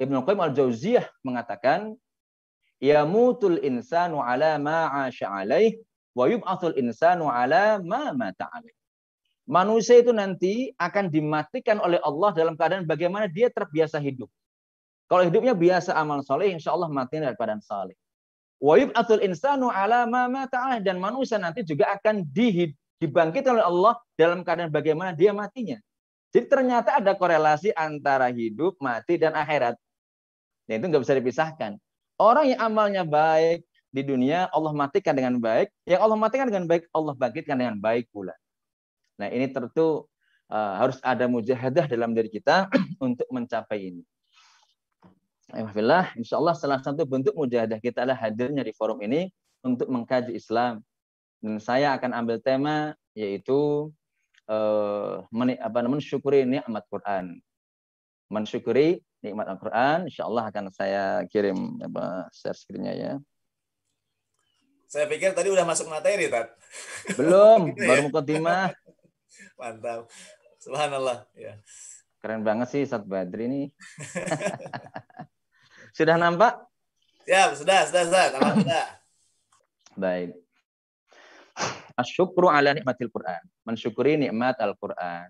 Ibnu Qayyim Al-Jauziyah mengatakan, "Yamutul insanu ala ma 'asha alaih wa yub'atsul insanu ala ma mata alaih." Manusia itu nanti akan dimatikan oleh Allah dalam keadaan bagaimana dia terbiasa hidup. Kalau hidupnya biasa amal soleh, insya Allah matinya dalam keadaan saleh. Wa yub'atsul insanu ala ma mata dan manusia nanti juga akan dibangkitkan oleh Allah dalam keadaan bagaimana dia matinya. Jadi ternyata ada korelasi antara hidup, mati, dan akhirat. Dan itu nggak bisa dipisahkan. Orang yang amalnya baik di dunia, Allah matikan dengan baik. Yang Allah matikan dengan baik, Allah bangkitkan dengan baik pula. Nah ini tentu uh, harus ada mujahadah dalam diri kita (clears throat) untuk mencapai ini. Alhamdulillah, insya Allah salah satu bentuk mujahadah kita adalah hadirnya di forum ini untuk mengkaji Islam. Dan saya akan ambil tema yaitu uh, apa namanya mensyukuri nikmat Quran. Mensyukuri nikmat Al-Quran, insya Allah akan saya kirim apa share screen-nya ya. Saya pikir tadi udah masuk materi, Tat. Belum, gitu (laughs) ya? baru mukaddimah. Mantap. Subhanallah. Ya. Keren banget sih Ustaz Badri ini. (laughs) Sudah nampak? Ya, sudah, sudah, sudah. Alhamdulillah. Baik. Asyukru ala nikmatil Quran. Mensyukuri nikmat Al-Quran.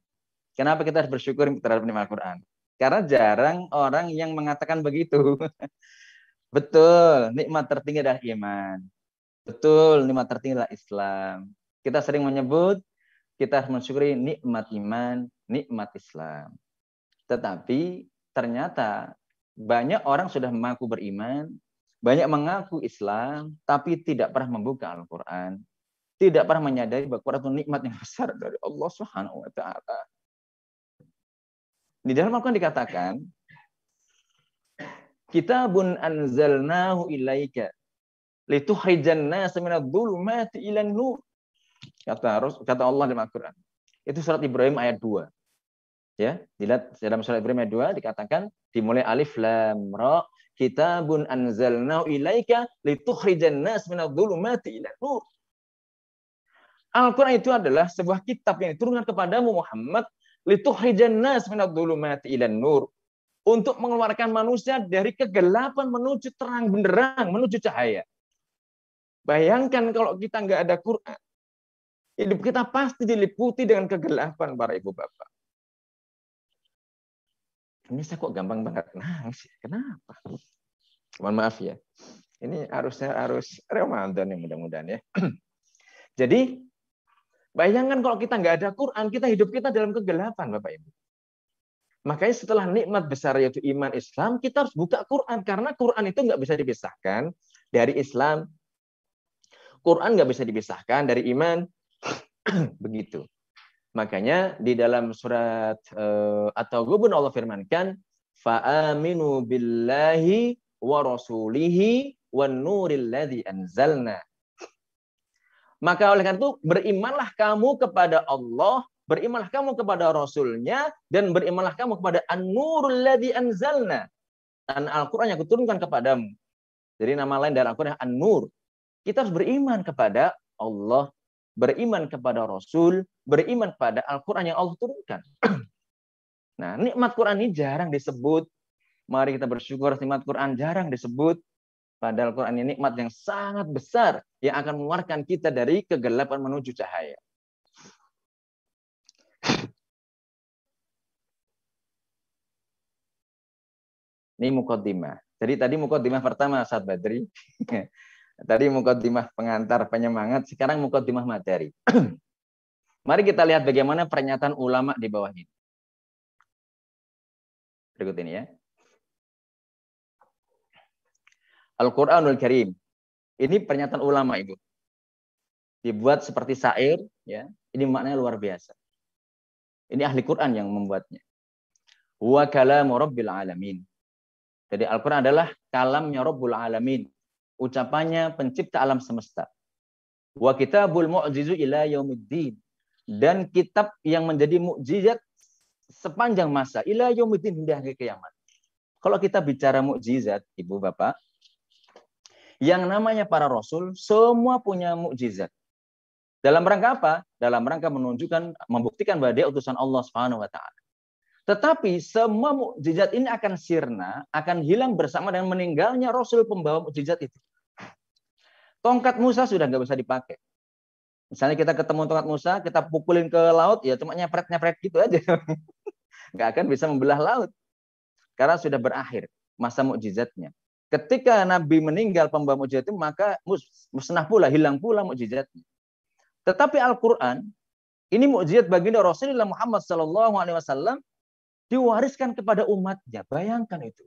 Kenapa kita harus bersyukur terhadap nikmat Al-Quran? Karena jarang orang yang mengatakan begitu. (laughs) Betul, nikmat tertinggi adalah iman. Betul, nikmat tertinggi adalah Islam. Kita sering menyebut kita harus mensyukuri nikmat iman, nikmat Islam. Tetapi ternyata banyak orang sudah mengaku beriman, banyak mengaku Islam, tapi tidak pernah membuka Al-Quran. Tidak pernah menyadari bahwa Quran itu nikmat yang besar dari Allah Subhanahu wa taala. Di dalam Al-Quran dikatakan, Kitabun anzalnahu ilaika litukhrijan nas minadh dhulumati ilan nur. Kata kata Allah di Al-Quran. Itu surat Ibrahim ayat 2. Ya, dilihat dalam surat Ibrahim ayat 2 dikatakan dimulai alif lam ra kitabun anzalnahu ilaika litukhrijan nas minadh dhulumati ila nur. Al-Quran itu adalah sebuah kitab yang diturunkan kepadamu Muhammad nas minadh dhulumati ila nur untuk mengeluarkan manusia dari kegelapan menuju terang benderang, menuju cahaya. Bayangkan kalau kita nggak ada Quran, hidup kita pasti diliputi dengan kegelapan para ibu bapak. Ini saya kok gampang banget nangis. Kenapa? Mohon maaf ya. Ini harusnya harus Ramadan ya mudah-mudahan ya. (clears throat) Jadi bayangkan kalau kita nggak ada Quran, kita hidup kita dalam kegelapan Bapak Ibu. Makanya setelah nikmat besar yaitu iman Islam, kita harus buka Quran karena Quran itu nggak bisa dipisahkan dari Islam. Quran nggak bisa dipisahkan dari iman. (clears throat) Begitu. Makanya di dalam surat uh, atau gubun Allah firmankan fa'aminu billahi wa rasulihi nuril. Maka oleh karena itu berimanlah kamu kepada Allah, berimanlah kamu kepada Rasulnya, dan berimanlah kamu kepada An-Nurul ladzi anzalna. Dan Al-Quran yang kuturunkan kepadamu. Jadi nama lain dari Al-Quran An-Nur. Kita harus beriman kepada Allah, beriman kepada Rasul, beriman pada Al-Quran yang Allah turunkan. (clears throat) Nah, nikmat Quran ini jarang disebut, Mari kita bersyukur nikmat Quran jarang disebut. Padahal Quran ini nikmat yang sangat besar yang akan mengeluarkan kita dari kegelapan menuju cahaya. Ini mukaddimah. Jadi tadi mukaddimah pertama saat Badri. (laughs) tadi mukaddimah pengantar penyemangat, sekarang mukaddimah materi. (clears throat) Mari kita lihat bagaimana pernyataan ulama di bawah ini. Berikut ini ya. Al-Qur'anul Karim. Ini pernyataan ulama, Ibu. Dibuat seperti syair, ya. Ini maknanya luar biasa. Ini ahli Quran yang membuatnya. Wa kalamu rabbil alamin. Jadi Al-Quran adalah kalamnya Rabbul Alamin. Ucapannya pencipta alam semesta. Wa kitabul mu'jizu ila yaumiddin. Dan kitab yang menjadi mukjizat sepanjang masa. Ila yaumiddin hingga hari kiamat. Kalau kita bicara mukjizat, Ibu Bapak, yang namanya para rasul semua punya mukjizat. Dalam rangka apa? Dalam rangka menunjukkan membuktikan bahwa dia utusan Allah Subhanahu wa taala. Tetapi semua mukjizat ini akan sirna, akan hilang bersama dengan meninggalnya rasul pembawa mukjizat itu. Tongkat Musa sudah nggak bisa dipakai. Misalnya kita ketemu tongkat Musa, kita pukulin ke laut, ya cuma nyepret-nyepret gitu aja. (laughs) Nggak akan bisa membelah laut. Karena sudah berakhir masa mukjizatnya. Ketika Nabi meninggal pembawa mukjizat itu, maka musnah pula, hilang pula mukjizatnya. Tetapi Al-Quran, ini mukjizat baginda Rasulullah Muhammad Wasallam diwariskan kepada umatnya. Bayangkan itu.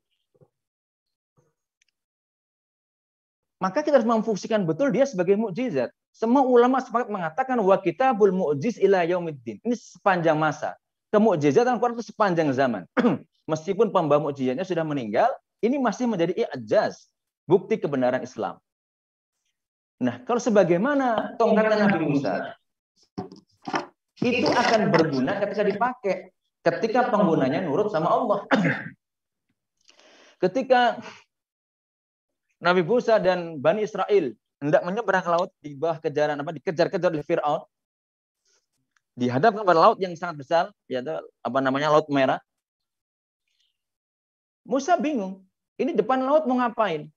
Maka kita harus memfungsikan betul dia sebagai mukjizat. Semua ulama sepakat mengatakan wa kitabul mu'jiz ila yaumiddin. Ini sepanjang masa. Kemukjizatan Quran itu sepanjang zaman. (clears throat) Meskipun pembawa mukjizatnya sudah meninggal, ini masih menjadi i'jaz, bukti kebenaran Islam. Nah, kalau sebagaimana tongkat Nabi Musa, itu akan berguna ketika dipakai, ketika penggunanya nurut sama Allah. Ketika Nabi Musa dan Bani Israel hendak menyeberang laut di bawah kejaran apa dikejar-kejar oleh Firaun dihadapkan pada laut yang sangat besar yaitu apa namanya laut merah Musa bingung ini depan laut mau ngapain?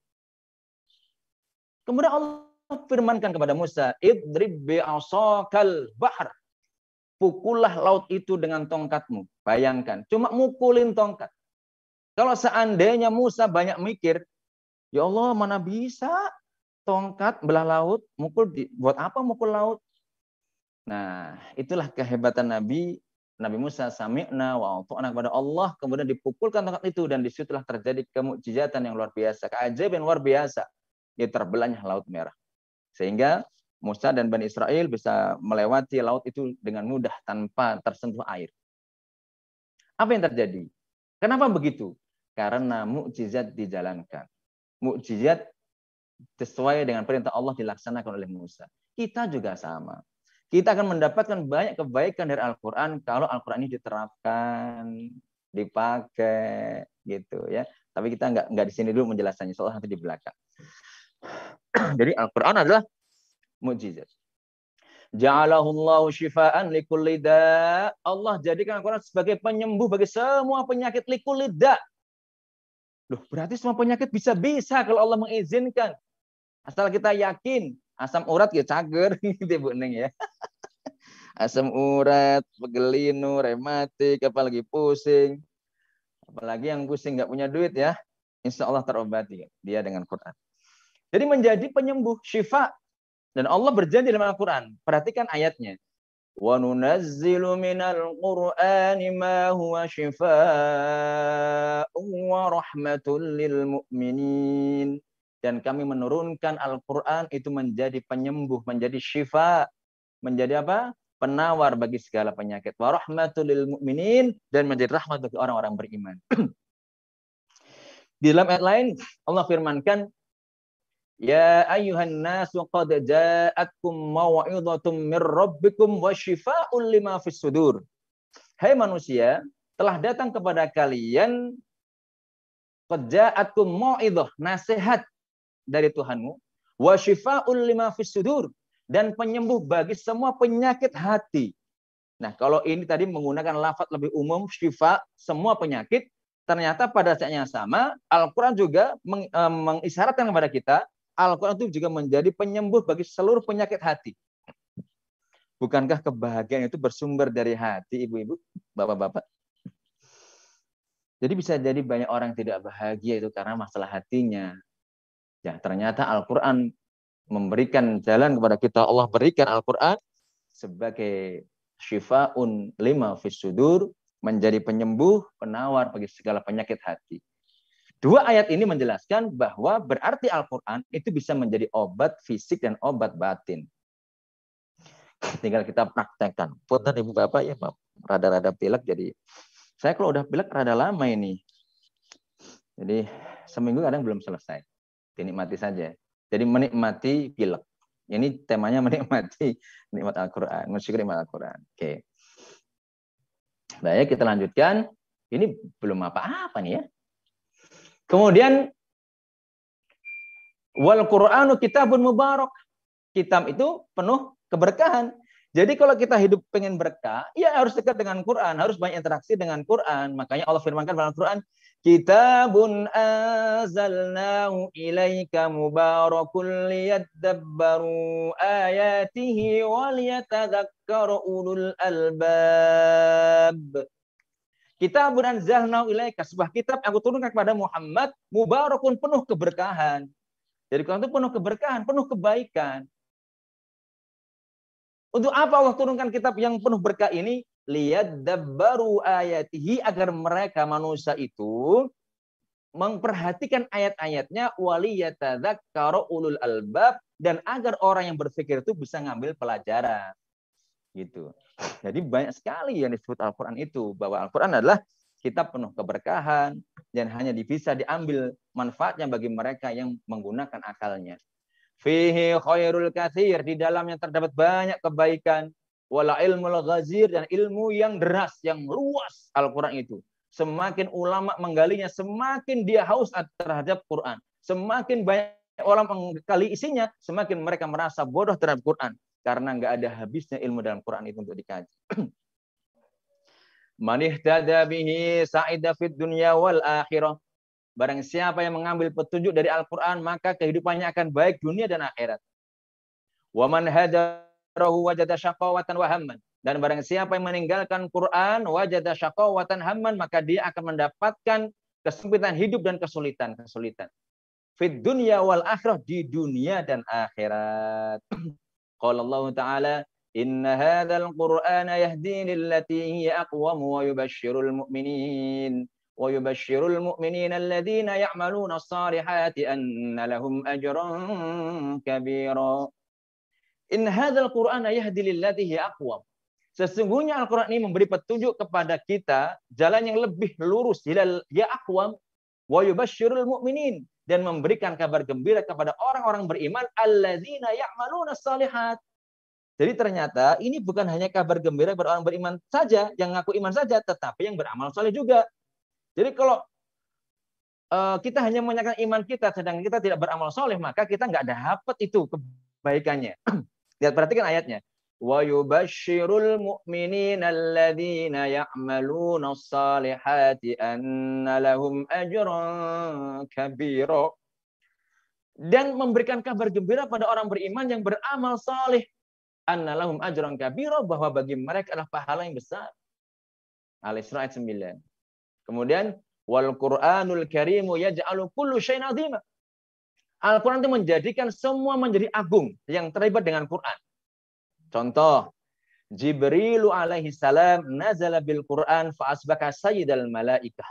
Kemudian Allah firmankan kepada Musa, "Idrib bi'asakal bahr." Pukullah laut itu dengan tongkatmu. Bayangkan, cuma mukulin tongkat. Kalau seandainya Musa banyak mikir, ya Allah mana bisa tongkat belah laut, mukul di, buat apa mukul laut? Nah, itulah kehebatan Nabi Nabi Musa sami'na wa anak kepada Allah kemudian dipukulkan tongkat itu dan di situlah terjadi kemujizatan yang luar biasa, keajaiban luar biasa. Ya terbelahnya laut merah. Sehingga Musa dan Bani Israel bisa melewati laut itu dengan mudah tanpa tersentuh air. Apa yang terjadi? Kenapa begitu? Karena mukjizat dijalankan. Mukjizat sesuai dengan perintah Allah dilaksanakan oleh Musa. Kita juga sama kita akan mendapatkan banyak kebaikan dari Al-Quran kalau Al-Quran ini diterapkan, dipakai, gitu ya. Tapi kita nggak nggak di sini dulu menjelaskannya, soal nanti di belakang. (clears throat) Jadi Al-Quran adalah mujizat. Ja'alahullahu shifaan likulli Allah jadikan Al-Quran sebagai penyembuh bagi semua penyakit likulli Loh, berarti semua penyakit bisa-bisa kalau Allah mengizinkan. Asal kita yakin asam urat ya cager (laughs) gitu ya Bu Neng ya. Asam urat, pegelinu, rematik, apalagi pusing. Apalagi yang pusing nggak punya duit ya. Insya Allah terobati dia dengan Quran. Jadi menjadi penyembuh, syifa. Dan Allah berjanji dalam Al-Quran. Perhatikan ayatnya. وَنُنَزِّلُ مِنَ الْقُرْآنِ مَا هُوَ شِفَاءٌ وَرَحْمَةٌ لِلْمُؤْمِنِينَ dan kami menurunkan Al-Quran itu menjadi penyembuh, menjadi syifa, menjadi apa? Penawar bagi segala penyakit. Warahmatul mu'minin dan menjadi rahmat bagi orang-orang beriman. (clears throat) Di dalam ayat lain Allah firmankan Ya ayuhan nasu qad ja'atkum maw'idhatum mir rabbikum wa shifaa'un lima fis sudur. Hai manusia, telah datang kepada kalian qad ja'atkum nasihat dari Tuhanmu, wa syifaul lima fis dan penyembuh bagi semua penyakit hati. Nah, kalau ini tadi menggunakan lafaz lebih umum syifa semua penyakit, ternyata pada saat yang sama Al-Quran juga meng, e, mengisyaratkan kepada kita Al-Quran itu juga menjadi penyembuh bagi seluruh penyakit hati. Bukankah kebahagiaan itu bersumber dari hati, ibu-ibu, bapak-bapak? Jadi bisa jadi banyak orang tidak bahagia itu karena masalah hatinya. Ya, ternyata Al-Quran memberikan jalan kepada kita. Allah berikan Al-Quran sebagai syifaun lima fisudur, menjadi penyembuh, penawar bagi segala penyakit hati. Dua ayat ini menjelaskan bahwa berarti Al-Quran itu bisa menjadi obat fisik dan obat batin. Tinggal kita praktekkan. Punten Ibu Bapak ya, rada-rada pilek jadi saya kalau udah pilek rada lama ini. Jadi seminggu kadang belum selesai. Dinikmati saja. Jadi menikmati pilek. Ini temanya (laughs) menikmati nikmat Al-Quran. Mensyukuri nikmat Al-Quran. Oke. Baik, kita lanjutkan. Ini belum apa-apa nih ya. Kemudian wal Qur'anu kitabun mubarak. Kitab itu penuh keberkahan. Jadi kalau kita hidup pengen berkah, ya harus dekat dengan Quran, harus banyak interaksi dengan Quran. Makanya Allah firmankan dalam Quran, Kitabun anzalnahu ilaika mubarakun liyadabbaru ayatihi waliyatadhakkaru ulul albab. Kitabun anzalnahu ilaika, sebuah kitab yang aku turunkan kepada Muhammad, mubarakun penuh keberkahan. Jadi Quran itu penuh keberkahan, penuh kebaikan. Untuk apa Allah turunkan kitab yang penuh berkah ini? Lihat baru ayatihi agar mereka manusia itu memperhatikan ayat-ayatnya waliyatadzakkaru ulul albab dan agar orang yang berpikir itu bisa ngambil pelajaran. Gitu. Jadi banyak sekali yang disebut Al-Qur'an itu bahwa Al-Qur'an adalah kitab penuh keberkahan dan hanya bisa diambil manfaatnya bagi mereka yang menggunakan akalnya. Fihi khairul kathir. Di dalamnya terdapat banyak kebaikan. Wala ilmul ghazir. Dan ilmu yang deras, yang luas Al-Quran itu. Semakin ulama menggalinya, semakin dia haus terhadap Quran. Semakin banyak orang menggali isinya, semakin mereka merasa bodoh terhadap Quran. Karena nggak ada habisnya ilmu dalam Quran itu untuk dikaji. (clears throat) Man ihtada bihi sa'ida fid dunya wal akhirah. Barang siapa yang mengambil petunjuk dari Al-Quran, maka kehidupannya akan baik dunia dan akhirat. Waman hadarahu wajada syaqawatan wahamman. Dan barang siapa yang meninggalkan Quran, wajada syaqawatan hamman, maka dia akan mendapatkan kesempitan hidup dan kesulitan. kesulitan. Fit dunya wal akhirah, di dunia dan akhirat. (clears throat) Qala Allah Ta'ala, Inna hadzal Qur'ana yahdi lillati hiya wa yubashshirul mu'minin. ويبشر المؤمنين الذين يعملون الصالحات أن لهم أجرا كبيرا إن هذا القرآن يهدي للذي هي أقوم Sesungguhnya Al-Quran ini memberi petunjuk kepada kita jalan yang lebih lurus. Hilal ya akwam wa yubashshirul mu'minin dan memberikan kabar gembira kepada orang-orang beriman alladzina ya'maluna salihat. Jadi ternyata ini bukan hanya kabar gembira kepada orang beriman saja, yang ngaku iman saja, tetapi yang beramal soleh juga. Jadi kalau uh, kita hanya menyatakan iman kita, sedang kita tidak beramal soleh, maka kita nggak dapat itu kebaikannya. (clears throat) Lihat perhatikan ayatnya. Yubashshirul mu'minin alladzina ya'maluna salihati anna lahum ajran kabira. Dan memberikan kabar gembira pada orang beriman yang beramal saleh. Anna lahum ajran kabira bahwa bagi mereka adalah pahala yang besar. Al-Isra ayat 9. Kemudian wal Qur'anul Karimu yaj'alu kullu syai'in azima. Al-Quran itu menjadikan semua menjadi agung yang terlibat dengan Quran. Contoh, Jibril alaihi salam nazala bil Quran fa asbaka sayyidal malaikah.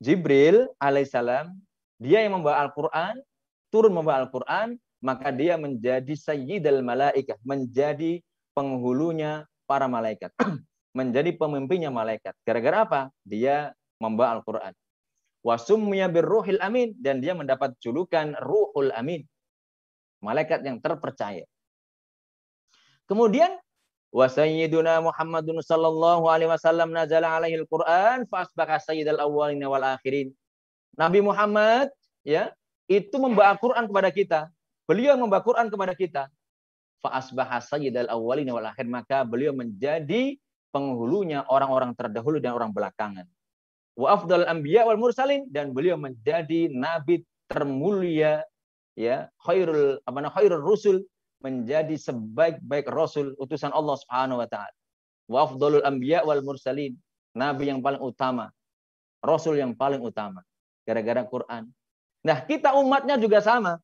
Jibril alaihi salam, dia yang membawa Al-Quran, turun membawa Al-Quran, maka dia menjadi sayyidal malaikah, menjadi penghulunya para malaikat. (clears throat) menjadi pemimpinnya malaikat. Gara-gara apa? Dia membawa Al-Quran. Wasumnya birruhil amin. Dan dia mendapat julukan ruhul amin. Malaikat yang terpercaya. Kemudian Wasayyiduna Muhammadun sallallahu alaihi wasallam nazala alaihi al-Qur'an fa asbaha sayyidal awwalin wal akhirin. Nabi Muhammad ya, itu membawa Quran kepada kita. Beliau membawa Quran kepada kita. Fa asbaha sayyidal awwalin wal akhir maka beliau menjadi penghulunya orang-orang terdahulu dan orang belakangan. Wa afdal anbiya wal mursalin dan beliau menjadi nabi termulia ya khairul apa namanya khairul rusul menjadi sebaik-baik rasul utusan Allah Subhanahu wa taala. Wa afdalul anbiya wal mursalin, nabi yang paling utama, rasul yang paling utama gara-gara Quran. Nah, kita umatnya juga sama.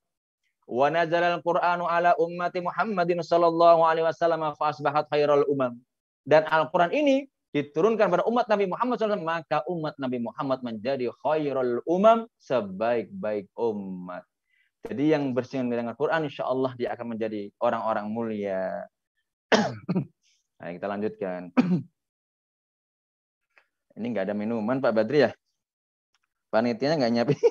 Wa nazalal Qur'anu ala ummati Muhammadin sallallahu alaihi wasallam fa asbahat khairal umam. Dan Al-Qur'an ini diturunkan pada umat Nabi Muhammad SAW, maka umat Nabi Muhammad menjadi khairul umam, sebaik-baik umat. Jadi yang bersinggungan dengan Al-Quran, insya Allah dia akan menjadi orang-orang mulia. (coughs) nah, kita lanjutkan. (coughs) Ini nggak ada minuman Pak Badri ya? Panitianya nggak nyiapin. (laughs)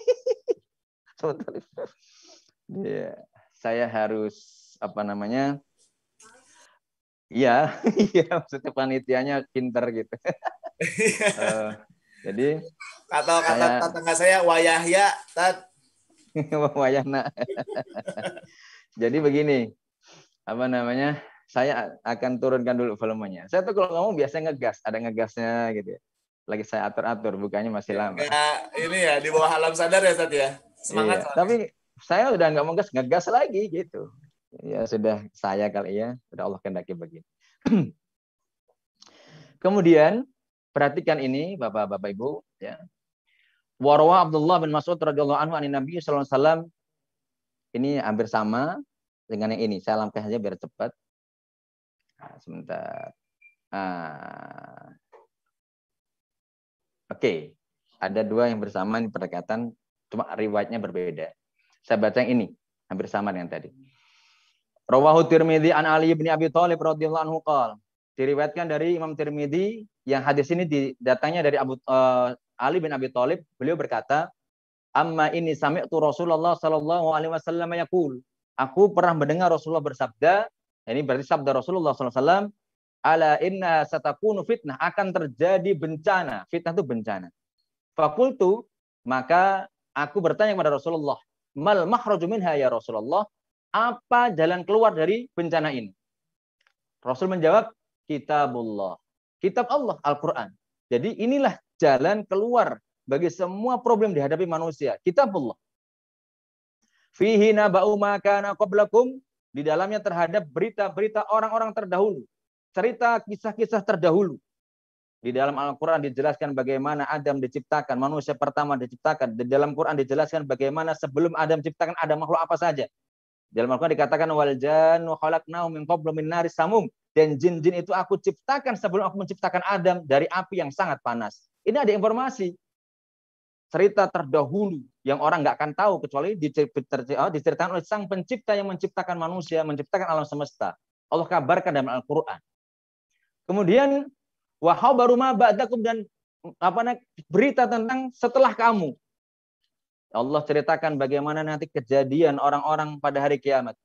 ya, saya harus apa namanya? Iya, (laughs) iya maksudnya panitianya pinter gitu. uh, (laughs) jadi atau kata saya, tetangga saya wayahya tat (laughs) wayahna. jadi begini, apa namanya? Saya akan turunkan dulu volumenya. Saya tuh kalau ngomong biasanya ngegas, ada ngegasnya gitu ya. Lagi saya atur-atur, bukannya masih lama. Ya, ini ya di bawah alam sadar ya Sat ya. Semangat. Iya, tapi saya udah nggak mau gas, ngegas lagi gitu. Ya sudah saya kali ya, sudah Allah kendaki begini. (clears throat) Kemudian perhatikan ini Bapak-bapak Ibu ya. Warwa Abdullah bin Mas'ud radhiyallahu anhu anin Nabi sallallahu alaihi ini hampir sama dengan yang ini. Saya langkah saja biar cepat. Nah, sebentar. Ah. Oke, okay. ada dua yang bersama ini pendekatan, cuma riwayatnya berbeda. Saya baca yang ini, hampir sama dengan tadi. Rawahu Tirmidzi an Ali bin Abi Thalib radhiyallahu anhu qol. Diriwayatkan dari Imam Tirmidzi yang hadis ini datangnya dari Abu uh, Ali bin Abi Thalib, beliau berkata, "Amma ini sami'tu Rasulullah sallallahu alaihi wasallam yaqul." Aku pernah mendengar Rasulullah bersabda, ini berarti sabda Rasulullah SAW, ala inna satakunu fitnah, akan terjadi bencana. Fitnah itu bencana. Fakultu, maka aku bertanya kepada Rasulullah, mal mahraju minha ya Rasulullah, apa jalan keluar dari bencana ini? Rasul menjawab, kitabullah. Kitab Allah, Al-Quran. Jadi inilah jalan keluar bagi semua problem dihadapi manusia. Kitabullah. Fihi naba'u makana qablakum. Di dalamnya terhadap berita-berita orang-orang terdahulu. Cerita kisah-kisah terdahulu. Di dalam Al-Quran dijelaskan bagaimana Adam diciptakan, manusia pertama diciptakan. Di dalam Quran dijelaskan bagaimana sebelum Adam diciptakan ada makhluk apa saja. Dalam Al-Quran dikatakan wal jannu khalaqnahu min qablu min nari samum dan jin-jin itu aku ciptakan sebelum aku menciptakan Adam dari api yang sangat panas. Ini ada informasi cerita terdahulu yang orang nggak akan tahu kecuali oh, diceritakan oleh sang pencipta yang menciptakan manusia, menciptakan alam semesta. Allah kabarkan dalam Al-Quran. Kemudian wahau baru ma dan apa berita tentang setelah kamu. Allah ceritakan bagaimana nanti kejadian orang-orang pada hari kiamat.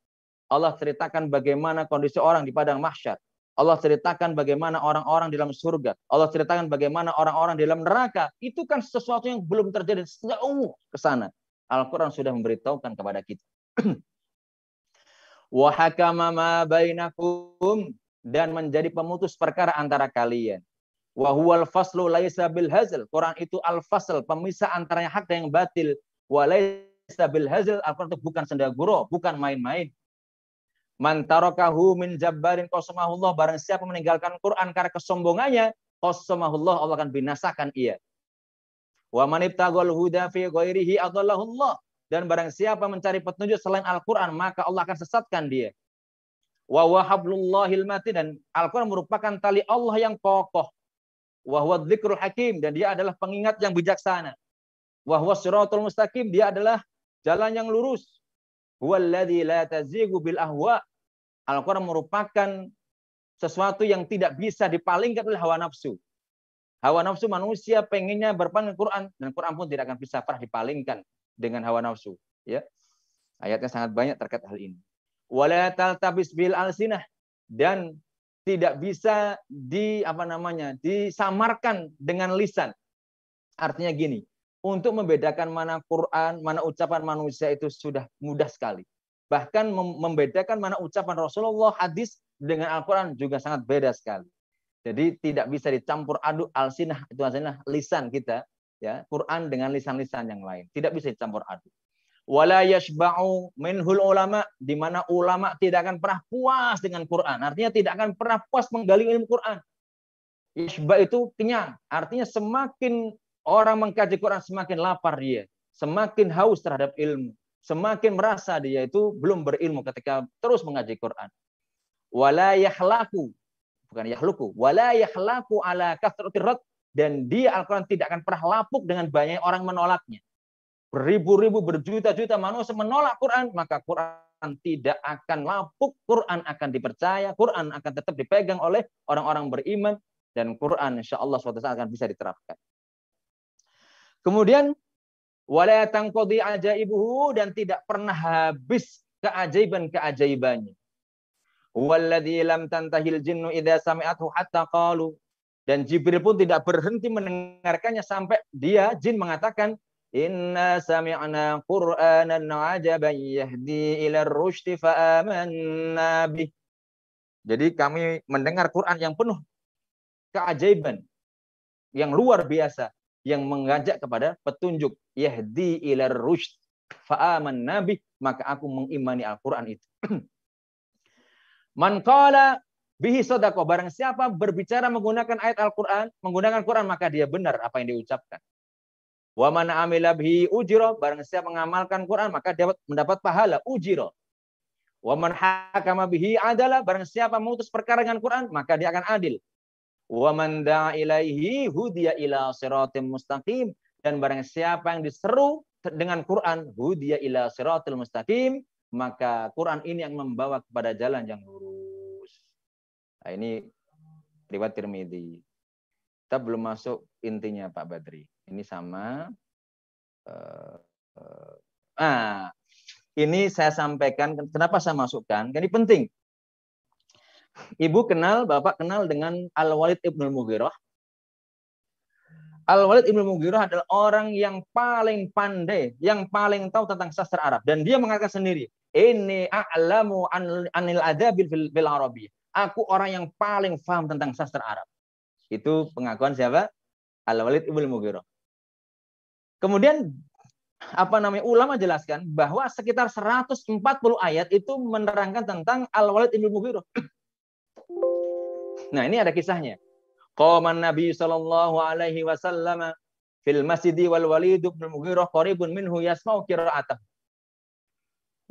Allah ceritakan bagaimana kondisi orang di padang mahsyar. Allah ceritakan bagaimana orang-orang di dalam surga. Allah ceritakan bagaimana orang-orang di dalam neraka. Itu kan sesuatu yang belum terjadi sejauh ke sana. Al-Quran sudah memberitahukan kepada kita. (clears throat) Wahakama ma bainakum dan menjadi pemutus perkara antara kalian. Wahuwal faslu laisa bil hazl. Quran itu al-fasl, pemisah antara yang hak dan yang batil. Wa laisa bil hazl. Al-Quran itu bukan senda guru, bukan main-main. Man tarakahu min jabbarin qasamahullah barang siapa meninggalkan Quran karena kesombongannya, qasamahullah Allah akan binasakan ia. Wa man ibtaghal huda fi ghairihi adallahullah. Dan barang siapa mencari petunjuk selain Al-Quran, maka Allah akan sesatkan dia. Wa wahablullahil mati dan Al-Quran merupakan tali Allah yang kokoh. Wa huwa hakim dan dia adalah pengingat yang bijaksana. Wa huwa siratul mustaqim dia adalah jalan yang lurus. Huwallazi la tazigu bil ahwa Al-Quran merupakan sesuatu yang tidak bisa dipalingkan oleh hawa nafsu. Hawa nafsu manusia pengennya berpaling Quran dan Quran pun tidak akan bisa pernah dipalingkan dengan hawa nafsu. Ya, ayatnya sangat banyak terkait hal ini. Wala taltabis bil alsinah dan tidak bisa di apa namanya disamarkan dengan lisan. Artinya gini, untuk membedakan mana Quran, mana ucapan manusia itu sudah mudah sekali. Bahkan membedakan mana ucapan Rasulullah hadis dengan Al-Quran juga sangat beda sekali. Jadi tidak bisa dicampur aduk alsinah itu alsinah lisan kita ya Quran dengan lisan-lisan yang lain. Tidak bisa dicampur aduk. Wala yashba'u minhul ulama di mana ulama tidak akan pernah puas dengan Quran. Artinya tidak akan pernah puas menggali ilmu Quran. Yashba itu kenyang. Artinya semakin orang mengkaji Quran semakin lapar dia, semakin haus terhadap ilmu, semakin merasa dia itu belum berilmu ketika terus mengaji Quran. Wala yahlaku bukan yahluku, wala yahlaku ala kathratir dan dia Al-Quran tidak akan pernah lapuk dengan banyak orang menolaknya. Beribu-ribu, berjuta-juta manusia menolak Quran, maka Quran tidak akan lapuk, Quran akan dipercaya, Quran akan tetap dipegang oleh orang-orang beriman, dan Quran insya Allah suatu saat akan bisa diterapkan. Kemudian wala tangqadi ajaibuhu dan tidak pernah habis keajaiban-keajaibannya. Walladzi lam tantahil jinnu idza sami'athu hatta qalu. Dan Jibril pun tidak berhenti mendengarkannya sampai dia jin mengatakan Inna sami'na Qur'anan ajaban yahdi ila rushdi fa amanna bih. Jadi kami mendengar Quran yang penuh keajaiban yang luar biasa yang mengajak kepada petunjuk yahdi ila rushd fa amanna bih maka aku mengimani Al-Qur'an itu. (clears throat) Man qala bihi sodako. Barang siapa berbicara menggunakan ayat Al-Quran, menggunakan Quran, maka dia benar apa yang diucapkan. Wa man amila bihi ujiro. Barang siapa mengamalkan Quran, maka dapat mendapat pahala ujiro. Wa man hakama bihi adalah. Barang siapa memutus perkara dengan Quran, maka dia akan adil. Wa man da'a ilaihi hudiya ila siratim mustaqim. Dan barang siapa yang diseru dengan Quran, hudiya ila siratil mustaqim, maka Quran ini yang membawa kepada jalan yang lurus. Nah, ini riwayat Tirmidzi. Kita belum masuk intinya Pak Badri. Ini sama uh, uh, ah ini saya sampaikan kenapa saya masukkan? Ini penting. Ibu kenal, Bapak kenal dengan Al-Walid Ibnu Mughirah. Al-Walid Ibnu Mughirah adalah orang yang paling pandai, yang paling tahu tentang sastra Arab dan dia mengatakan sendiri, ini a'lamu anil adabil fil, Arabi. Aku orang yang paling paham tentang sastra Arab. Itu pengakuan siapa? Al-Walid Ibnu Mughirah. Kemudian apa namanya ulama jelaskan bahwa sekitar 140 ayat itu menerangkan tentang Al-Walid Ibnu Mughirah. Nah, ini ada kisahnya. Qaman Nabi sallallahu alaihi wasallam fil masjidi wal Walid ibn Mughirah qaribun minhu yasma'u qira'atahu.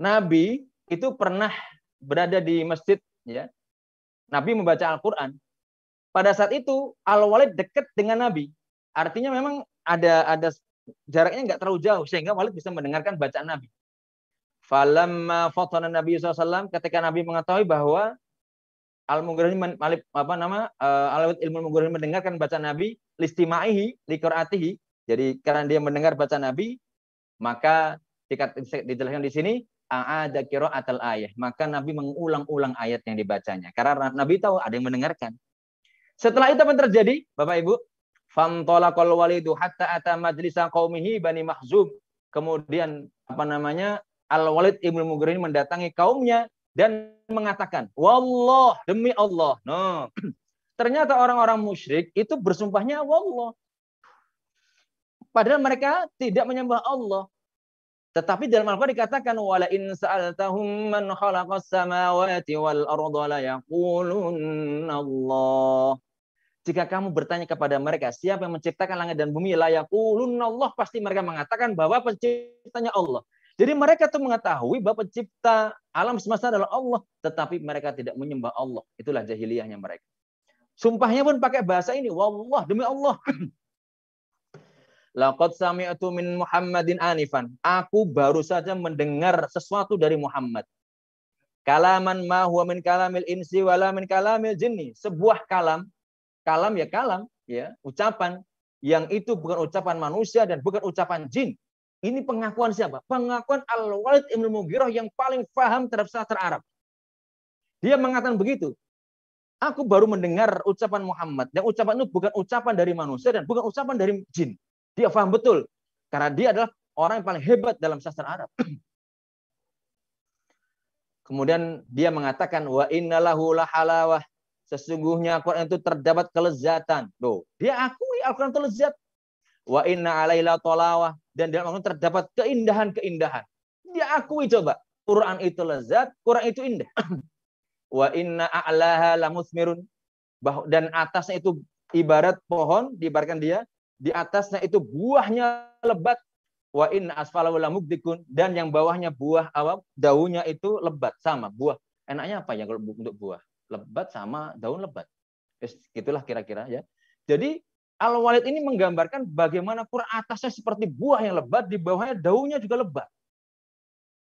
Nabi itu pernah berada di masjid ya. Nabi membaca Al-Qur'an. Pada saat itu Al-Walid dekat dengan Nabi. Artinya memang ada ada jaraknya nggak terlalu jauh sehingga Walid bisa mendengarkan bacaan Nabi. Falamma fatana Nabi SAW ketika Nabi mengetahui bahwa Al-Mughirah Malik apa nama uh, Al ilmu Mughirah mendengarkan bacaan Nabi listimaihi liqiraatihi. Jadi karena dia mendengar bacaan Nabi maka dijelaskan di sini ada atal ayat. Maka Nabi mengulang-ulang ayat yang dibacanya. Karena Nabi tahu ada yang mendengarkan. Setelah itu apa terjadi? Bapak Ibu. Fantolakol walidu hatta ata majlisa qaumihi bani mahzum. Kemudian apa namanya? Al-Walid Ibnu Mughrin mendatangi kaumnya dan mengatakan, "Wallah, demi Allah." No. (clears throat) Ternyata orang-orang musyrik itu bersumpahnya wallah. Padahal mereka tidak menyembah Allah. Tetapi dalam Al-Quran dikatakan wala in sa'altahum man khalaqas samawati wal arda la yaqulunna Allah. Jika kamu bertanya kepada mereka, siapa yang menciptakan langit dan bumi, la yaqulunna Allah, pasti mereka mengatakan bahwa penciptanya Allah. Jadi mereka tuh mengetahui bahwa pencipta alam semesta adalah Allah, tetapi mereka tidak menyembah Allah. Itulah jahiliyahnya mereka. Sumpahnya pun pakai bahasa ini, wallah demi Allah. Laqad sami'tu min Muhammadin anifan. Aku baru saja mendengar sesuatu dari Muhammad. Kalaman ma huwa min kalamil insi wala min kalamil jinni. Sebuah kalam, kalam ya kalam, ya, ucapan yang itu bukan ucapan manusia dan bukan ucapan jin. Ini pengakuan siapa? Pengakuan Al-Walid Ibn Mughirah yang paling paham terhadap sastra Arab. Dia mengatakan begitu. Aku baru mendengar ucapan Muhammad. Dan ucapan itu bukan ucapan dari manusia dan bukan ucapan dari jin. Dia paham betul. Karena dia adalah orang yang paling hebat dalam sastra Arab. (clears throat) Kemudian dia mengatakan wa innalahu halawah. Sesungguhnya Al-Quran itu terdapat kelezatan. Loh, dia akui Al-Quran itu lezat. Wa inna alaila tolawah. Dan dalam Al-Quran terdapat keindahan-keindahan. Dia akui coba. Quran itu lezat, Quran itu indah. (clears throat) Wa inna a'laha lamusmirun. Dan atasnya itu ibarat pohon, diibaratkan dia. Di atasnya itu buahnya lebat. Wa inna asfalahu lamugdikun. Dan yang bawahnya buah awam, daunnya itu lebat. Sama, buah. Enaknya apa ya kalau untuk buah? Lebat sama daun lebat. Itulah kira-kira ya. Jadi Al-Walid ini menggambarkan bagaimana Quran atasnya seperti buah yang lebat, di bawahnya daunnya juga lebat.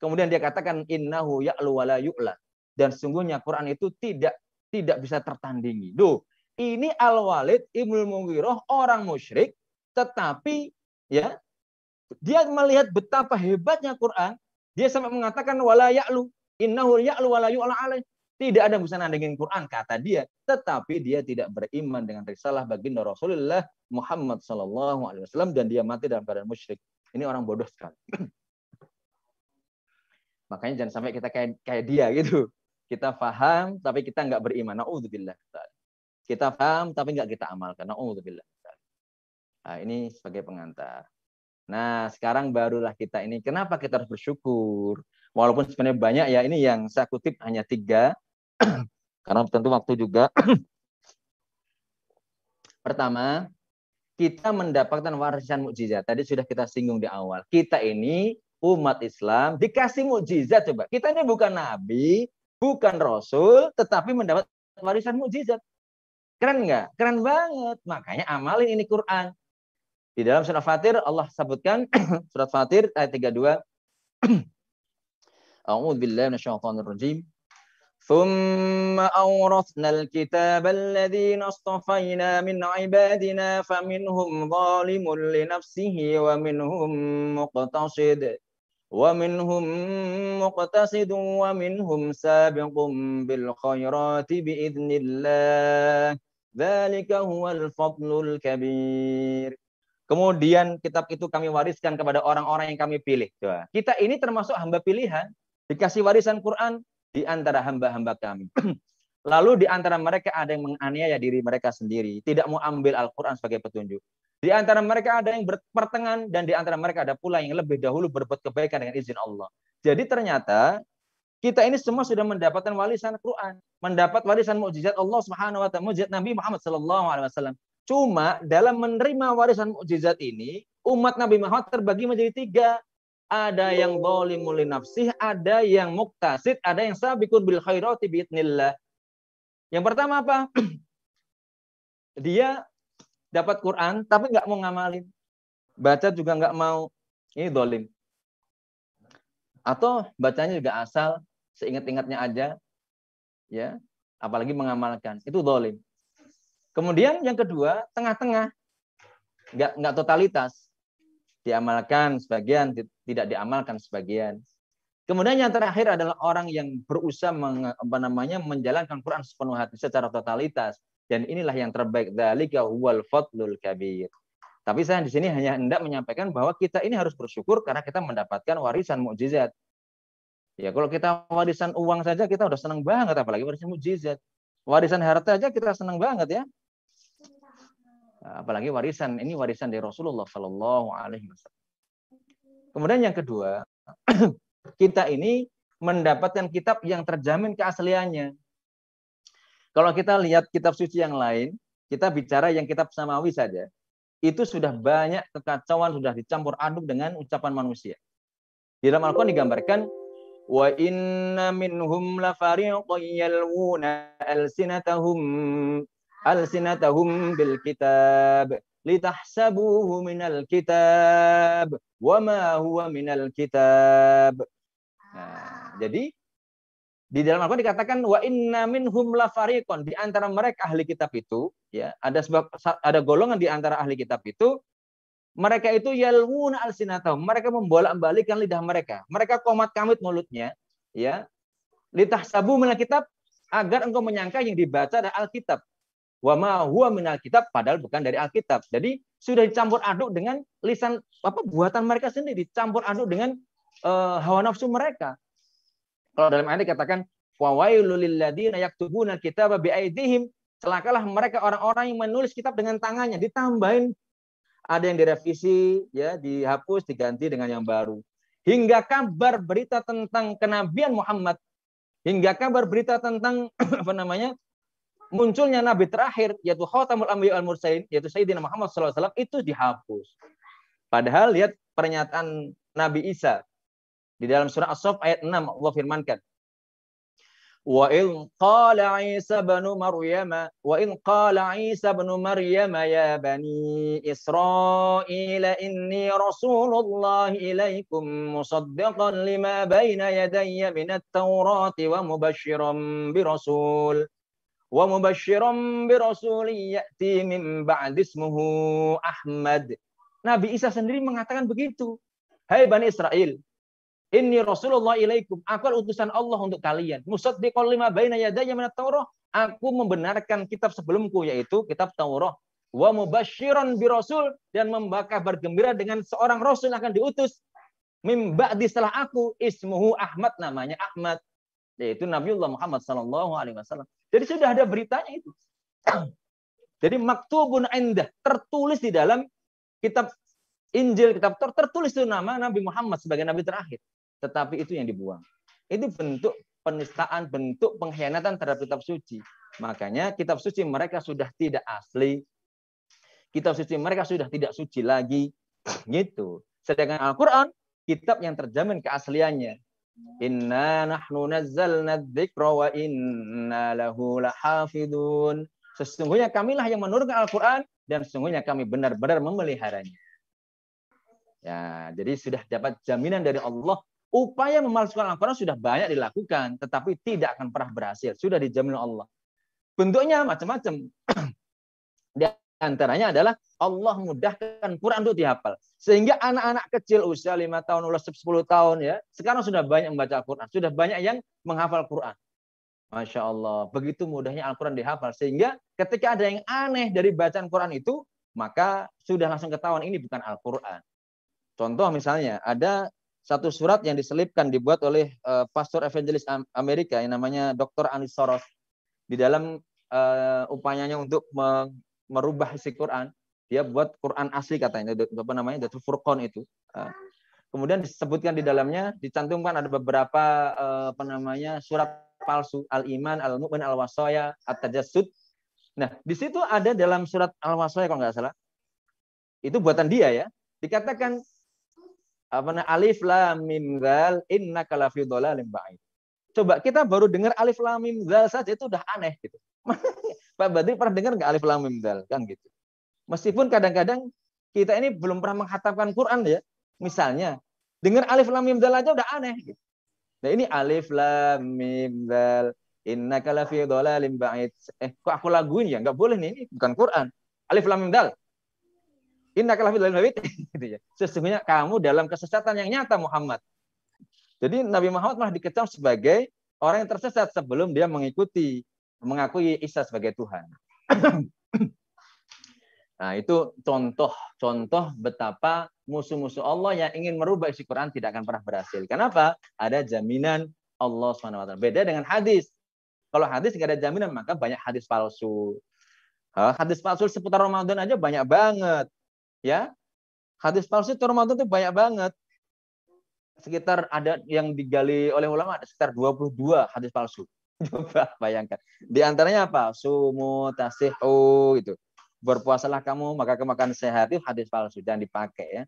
Kemudian dia katakan innahu ya'lu wala yu'la. Dan sungguhnya Quran itu tidak tidak bisa tertandingi. Duh, ini Al-Walid Ibnu Mughirah orang musyrik tetapi ya dia melihat betapa hebatnya Quran, dia sampai mengatakan wala ya'lu innahu ya'lu wala yu'la alaih. Tidak ada yang bisa nandingin Quran kata dia, tetapi dia tidak beriman dengan risalah baginda Rasulullah Muhammad Sallallahu Alaihi Wasallam dan dia mati dalam keadaan musyrik. Ini orang bodoh sekali. (clears throat) Makanya jangan sampai kita kayak kayak dia gitu. Kita paham tapi kita nggak beriman. Nauzubillah. Kita paham tapi nggak kita amalkan. Nauzubillah. Nah, ini sebagai pengantar. Nah, sekarang barulah kita ini. Kenapa kita harus bersyukur? Walaupun sebenarnya banyak ya, ini yang saya kutip hanya tiga. Karena tentu waktu juga. (clears throat) Pertama, kita mendapatkan warisan mukjizat. Tadi sudah kita singgung di awal. Kita ini umat Islam dikasih mukjizat coba. Kita ini bukan nabi, bukan rasul, tetapi mendapat warisan mukjizat. Keren nggak? Keren banget. Makanya amalin ini Quran. Di dalam surat Fatir Allah sebutkan (clears throat) surat Fatir ayat 32. A'udzu billahi. ثم أورثنا الكتاب الذين اصطفينا من عبادنا فمنهم ظالم لنفسه ومنهم مقتصد ومنهم مقتصد ومنهم سابق بالخيرات بإذن الله ذلك هو الفضل الكبير Kemudian kitab itu kami wariskan kepada orang-orang yang kami pilih. Coba. Kita ini termasuk hamba pilihan, dikasih warisan Quran, di antara hamba-hamba kami. (clears throat) Lalu di antara mereka ada yang menganiaya diri mereka sendiri, tidak mau ambil Al-Quran sebagai petunjuk. Di antara mereka ada yang berpertengahan dan di antara mereka ada pula yang lebih dahulu berbuat kebaikan dengan izin Allah. Jadi ternyata kita ini semua sudah mendapatkan warisan Quran, mendapat warisan mukjizat Allah Subhanahu wa taala, mukjizat Nabi Muhammad sallallahu alaihi wasallam. Cuma dalam menerima warisan mukjizat ini, umat Nabi Muhammad terbagi menjadi tiga ada yang zalimul nafsih, ada yang muktasid, ada yang sabiqun bil khairati biidnillah. Yang pertama apa? (clears throat) Dia dapat Quran tapi nggak mau ngamalin. Baca juga nggak mau. Ini dolim. Atau bacanya juga asal, seingat-ingatnya aja. ya Apalagi mengamalkan. Itu dolim. Kemudian yang kedua, tengah-tengah. Nggak, nggak totalitas diamalkan sebagian, tidak diamalkan sebagian. Kemudian yang terakhir adalah orang yang berusaha meng, apa namanya menjalankan Quran sepenuh hati secara totalitas dan inilah yang terbaik dzalika huwal fadlul kabir. Tapi saya di sini hanya hendak menyampaikan bahwa kita ini harus bersyukur karena kita mendapatkan warisan mukjizat. Ya, kalau kita warisan uang saja kita udah senang banget apalagi warisan mukjizat. Warisan harta aja kita senang banget ya apalagi warisan ini warisan dari Rasulullah Shallallahu Alaihi Wasallam. Kemudian yang kedua, (clears throat) kita ini mendapatkan kitab yang terjamin keasliannya. Kalau kita lihat kitab suci yang lain, kita bicara yang kitab samawi saja, itu sudah banyak kekacauan sudah dicampur aduk dengan ucapan manusia. Di dalam Al-Quran digambarkan wa inna minhum la yalwuna alsinatahum alsinatahum bil kitab litahsabuhu minal kitab wa ma huwa minal kitab. Nah, jadi di dalam Al-Quran dikatakan wa inna minhum la fariqon di antara mereka ahli kitab itu ya ada sebab ada golongan di antara ahli kitab itu mereka itu yalwuna alsinatahum. Mereka membolak-balikkan lidah mereka. Mereka komat kamit mulutnya ya. Litahsabu minal kitab agar engkau menyangka yang dibaca adalah Alkitab wa ma huwa minal kitab padahal bukan dari Alkitab. Jadi sudah dicampur aduk dengan lisan apa buatan mereka sendiri, dicampur aduk dengan uh, hawa nafsu mereka. Kalau dalam ayat dikatakan fawailul lil ladzina yaktubuna kitaba biaidihim celakalah mereka orang-orang yang menulis kitab dengan tangannya ditambahin ada yang direvisi, ya, dihapus, diganti dengan yang baru. Hingga kabar berita tentang kenabian Muhammad, hingga kabar berita tentang (clears throat) apa namanya munculnya nabi terakhir yaitu Khatamul Anbiya al Mursalin yaitu Sayyidina Muhammad SAW itu dihapus. Padahal lihat pernyataan Nabi Isa di dalam surah As-Saff ayat 6 Allah firmankan وإذ قال عيسى بن مريم وإذ قال عيسى بن مريم يا بني إسرائيل إني رسول الله إليكم مصدقا لما بين يدي من التوراة ومبشرا برسول wa mubasysyiran bi rasuli ya'ti min ba'di ismuhu Ahmad. Nabi Isa sendiri mengatakan begitu. Hai hey Bani Israel, ini Rasulullah ilaikum. Aku utusan Allah untuk kalian. Musaddiqal lima baina yadaya minat Taurah. Aku membenarkan kitab sebelumku yaitu kitab Taurah. Wa mubasyiran bi rasul dan membakar bergembira dengan seorang rasul yang akan diutus. Mimba di setelah aku ismuhu Ahmad namanya Ahmad yaitu Nabiullah Muhammad sallallahu alaihi wasallam. Jadi sudah ada beritanya itu. (clears throat) Jadi maktubun indah tertulis di dalam kitab Injil, kitab tertulis itu nama Nabi Muhammad sebagai nabi terakhir tetapi itu yang dibuang. Itu bentuk penistaan, bentuk pengkhianatan terhadap kitab suci. Makanya kitab suci mereka sudah tidak asli. Kitab suci mereka sudah tidak suci lagi. (clears throat) Gitu. Sedangkan Al-Quran, kitab yang terjamin keasliannya. Inna nahnu nazzalna dzikra wa inna lahu lahafidun. Sesungguhnya kamilah yang menurunkan Al-Quran dan sesungguhnya kami benar-benar memeliharanya. Ya, jadi sudah dapat jaminan dari Allah Upaya memalsukan Al-Quran sudah banyak dilakukan, tetapi tidak akan pernah berhasil. Sudah dijamin Allah. Bentuknya macam-macam. (clears throat) antaranya adalah Allah mudahkan Quran untuk dihafal. Sehingga anak-anak kecil usia 5 tahun, usia 10 tahun ya, sekarang sudah banyak membaca Al-Quran. Sudah banyak yang menghafal Quran. Masya Allah. Begitu mudahnya Al-Quran dihafal. Sehingga ketika ada yang aneh dari bacaan Quran itu, maka sudah langsung ketahuan ini bukan Al-Quran. Contoh misalnya, ada satu surat yang diselipkan dibuat oleh uh, pastor evangelis Amerika yang namanya Dr. Anis Soros di dalam uh, upayanya untuk merubah isi Quran dia buat Quran asli katanya apa namanya Datul Furqan itu. Uh, kemudian disebutkan di dalamnya dicantumkan ada beberapa uh, apa namanya surat palsu al iman al mu'min al wasaya at tajassud nah di situ ada dalam surat al wasaya kalau nggak salah. Itu buatan dia ya. Dikatakan apa namanya alif lam mim zal innaka lafi dhalalin ba'id. Coba kita baru dengar alif lam mim zal saja itu udah aneh gitu. (laughs) Pak Badri pernah dengar nggak alif lam mim zal kan gitu. Meskipun kadang-kadang kita ini belum pernah menghatamkan Quran ya. Misalnya dengar alif lam mim zal aja udah aneh gitu. Nah ini alif lam mim zal innaka lafi dhalalin ba'id. Eh kok aku laguin ya? Nggak boleh nih ini bukan Quran. Alif lam mim zal Inna kalafil gitu ya. Sesungguhnya kamu dalam kesesatan yang nyata Muhammad. Jadi Nabi Muhammad malah dikecam sebagai orang yang tersesat sebelum dia mengikuti mengakui Isa sebagai Tuhan. (clears throat) nah, itu contoh-contoh betapa musuh-musuh Allah yang ingin merubah isi Quran tidak akan pernah berhasil. Kenapa? Ada jaminan Allah SWT. Beda dengan hadis. Kalau hadis nggak ada jaminan, maka banyak hadis palsu. Hadis palsu seputar Ramadan aja banyak banget ya hadis palsu itu Ramadan itu banyak banget sekitar ada yang digali oleh ulama ada sekitar 22 hadis palsu (laughs) coba bayangkan. Di antaranya apa? Sumu tasihu itu berpuasalah kamu maka kemakan sehat itu hadis palsu dan dipakai ya.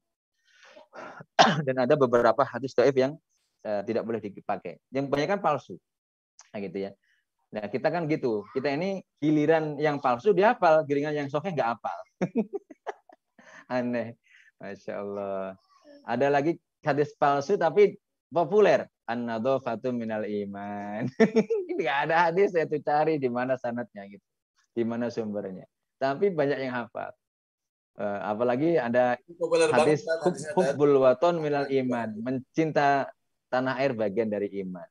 (clears throat) Dan ada beberapa hadis doif yang uh, tidak boleh dipakai. Yang banyak kan palsu. Nah gitu ya. Nah kita kan gitu. Kita ini giliran yang palsu dihafal giliran yang sokeh nggak hafal. (laughs) Aneh. Masya Allah. Ada lagi hadis palsu tapi populer. An-nadhafatu minal iman. (laughs) Tidak ada hadis saya tuh cari di mana sanatnya gitu. Di mana sumbernya. Tapi banyak yang hafal. Uh, apalagi ada hadis hubbul waton minal iman. Mencinta tanah air bagian dari iman.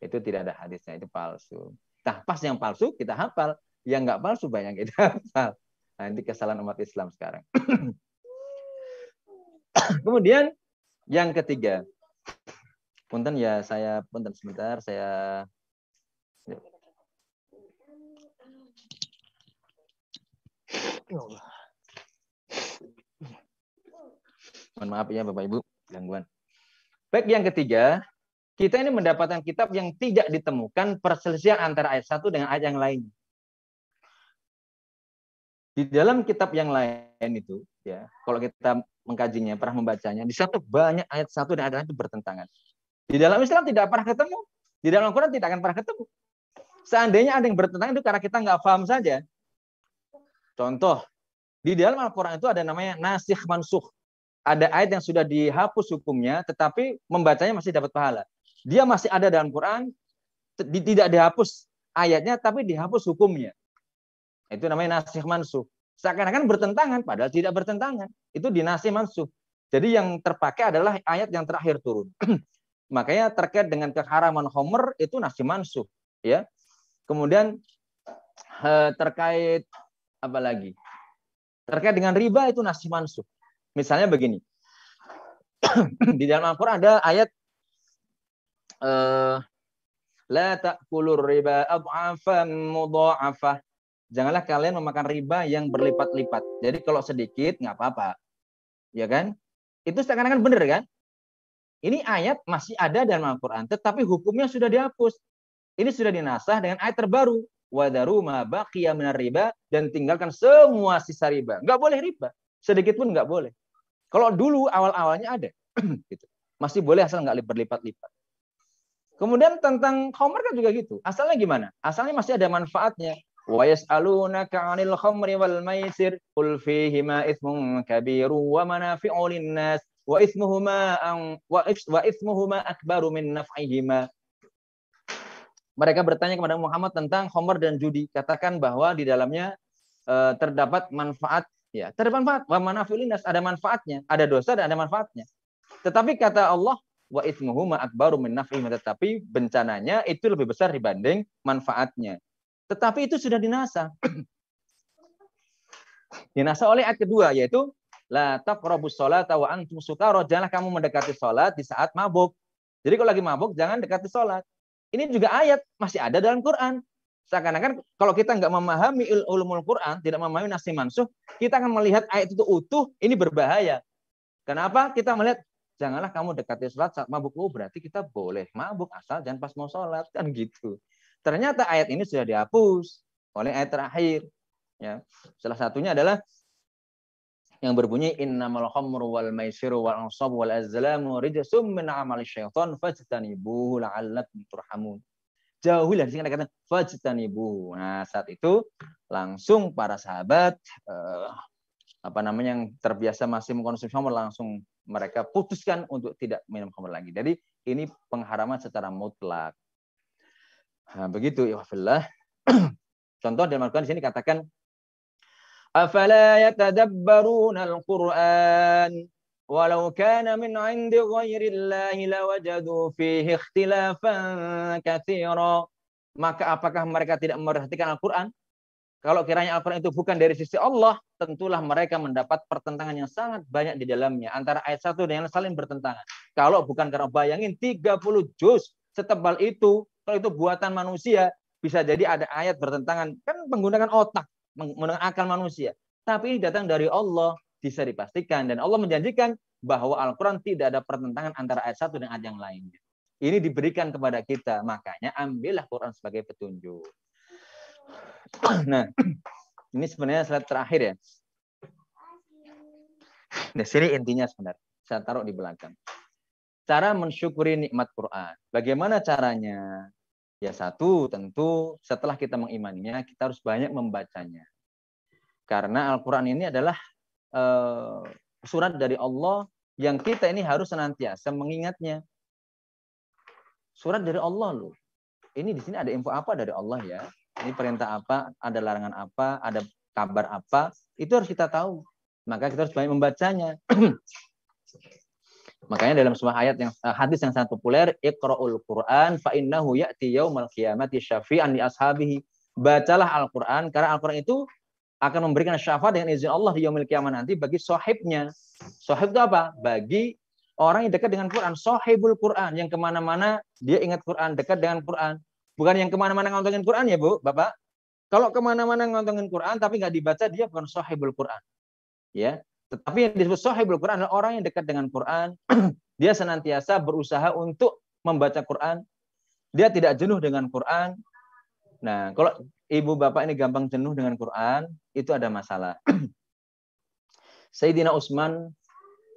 Itu tidak ada hadisnya, itu palsu. Nah, pas yang palsu kita hafal, yang nggak palsu banyak kita (laughs) hafal. Nah, ini kesalahan umat Islam sekarang. (coughs) Kemudian yang ketiga. Punten ya, saya punten sebentar, saya Ya Allah. Mohon maaf ya Bapak Ibu, gangguan. Baik, yang ketiga, kita ini mendapatkan kitab yang tidak ditemukan perselisihan antara ayat satu dengan ayat yang lain. Di dalam kitab yang lain itu, ya, kalau kita mengkajinya, pernah membacanya, di satu banyak ayat satu dan ayat lain itu bertentangan. Di dalam Islam tidak pernah ketemu, di dalam Al-Quran tidak akan pernah ketemu. Seandainya ada yang bertentangan itu karena kita nggak paham saja. Contoh, di dalam Al-Quran itu ada namanya nasih mansuh. Ada ayat yang sudah dihapus hukumnya, tetapi membacanya masih dapat pahala. Dia masih ada dalam Quran, tidak dihapus ayatnya, tapi dihapus hukumnya. Itu namanya nasih mansuh. Seakan-akan bertentangan, padahal tidak bertentangan. Itu dinasih mansuh. Jadi yang terpakai adalah ayat yang terakhir turun. (clears throat) Makanya terkait dengan keharaman homer itu nasih mansuh. Ya. Kemudian eh, terkait apa lagi? Terkait dengan riba itu nasih mansuh. Misalnya begini. di dalam Al-Quran ada ayat eh, la ta'kulur riba ad'afan mudha'afah janganlah kalian memakan riba yang berlipat-lipat. Jadi kalau sedikit nggak apa-apa. Ya kan? Itu seakan-akan benar kan? Ini ayat masih ada dalam Al-Quran, tetapi hukumnya sudah dihapus. Ini sudah dinasah dengan ayat terbaru. Wadaru riba dan tinggalkan semua sisa riba. Nggak boleh riba. Sedikit pun nggak boleh. Kalau dulu awal-awalnya ada. (clears throat) Gitu. Masih boleh asal nggak berlipat-lipat. Kemudian tentang khomer kan juga gitu. Asalnya gimana? Asalnya masih ada manfaatnya. Wa yas'alunaka 'anil khamri wal maisir qul fihima itsmun kabiru wa manafi'u lin-nas wa ismuhuma wa wa ismuhuma akbaru min naf'ihima. Mereka bertanya kepada Muhammad tentang Homer dan judi. Katakan bahwa di dalamnya uh, terdapat manfaat ya, terdapat manfaat. Wa ada manfaatnya, ada dosa dan ada manfaatnya. Tetapi kata Allah wa ismuhuma akbaru min naf'ihima. Tetapi bencananya itu lebih besar dibanding manfaatnya. Tetapi itu sudah dinasa. (clears throat) dinasa oleh ayat kedua yaitu la taqrabus sholata wa antum sukara. Janganlah kamu mendekati salat di saat mabuk. Jadi kalau lagi mabuk jangan dekati salat. Ini juga ayat masih ada dalam Quran. Seakan-akan kalau kita nggak memahami ulumul Quran, tidak memahami nasi mansuh, kita akan melihat ayat itu utuh, ini berbahaya. Kenapa? Kita melihat janganlah kamu dekati sholat saat mabuk. Oh, berarti kita boleh mabuk asal jangan pas mau sholat kan gitu. Ternyata ayat ini sudah dihapus oleh ayat terakhir. Ya. Salah satunya adalah yang berbunyi innamal khamru wal maisiru wal ansab wal azlamu rijsum min amali syaitan fajtanibuhu la'allakum turhamun. Jauhilah di sini kata fajtanibuhu. Nah, saat itu langsung para sahabat eh, apa namanya yang terbiasa masih mengkonsumsi khamr langsung mereka putuskan untuk tidak minum khamr lagi. Jadi ini pengharaman secara mutlak. Nah, begitu ya (clears throat) Contoh dalam Al-Quran di sini katakan Afala yatadabbaruna al-Qur'an walau kana min 'indi ghairillahi lawajadu fihi ikhtilafan katsira. Maka apakah mereka tidak memperhatikan Al-Qur'an? Kalau kiranya Al-Quran itu bukan dari sisi Allah, tentulah mereka mendapat pertentangan yang sangat banyak di dalamnya. Antara ayat satu dan yang saling bertentangan. Kalau bukan karena bayangin 30 juz setebal itu, kalau itu buatan manusia, bisa jadi ada ayat bertentangan. Kan menggunakan otak, menggunakan akal manusia. Tapi ini datang dari Allah, bisa dipastikan. Dan Allah menjanjikan bahwa Al-Quran tidak ada pertentangan antara ayat satu dan ayat yang lainnya. Ini diberikan kepada kita. Makanya ambillah Quran sebagai petunjuk. (clears throat) Nah, (clears throat) ini sebenarnya slide terakhir ya. Nah, sini intinya sebenarnya. Saya taruh di belakang. Cara mensyukuri nikmat Quran. Bagaimana caranya? Ya satu, tentu setelah kita mengimaninya, kita harus banyak membacanya. Karena Al-Quran ini adalah uh, surat dari Allah yang kita ini harus senantiasa mengingatnya. Surat dari Allah loh. Ini di sini ada info apa dari Allah ya? Ini perintah apa, ada larangan apa, ada kabar apa, itu harus kita tahu. Maka kita harus banyak membacanya. (clears throat) Makanya dalam sebuah ayat yang uh, hadis yang sangat populer, Iqra'ul Qur'an fa innahu ya'ti yaumal qiyamati syafi'an li ashabihi. Bacalah Al-Qur'an karena Al-Qur'an itu akan memberikan syafaat dengan izin Allah di yaumil kiamat nanti bagi sahibnya. Sahib itu apa? Bagi orang yang dekat dengan Quran. Sahibul Quran yang ke mana-mana dia ingat Quran, dekat dengan Quran. Bukan yang ke mana-mana ngontongin Quran ya Bu, Bapak. Kalau ke mana-mana ngontongin Quran tapi nggak dibaca dia bukan sahibul Quran. Ya, Tetapi yang disebut sahibul Quran adalah orang yang dekat dengan Quran. (clears throat) dia senantiasa berusaha untuk membaca Quran. Dia tidak jenuh dengan Quran. Nah, kalau ibu bapak ini gampang jenuh dengan Quran, itu ada masalah. (clears throat) Sayyidina Utsman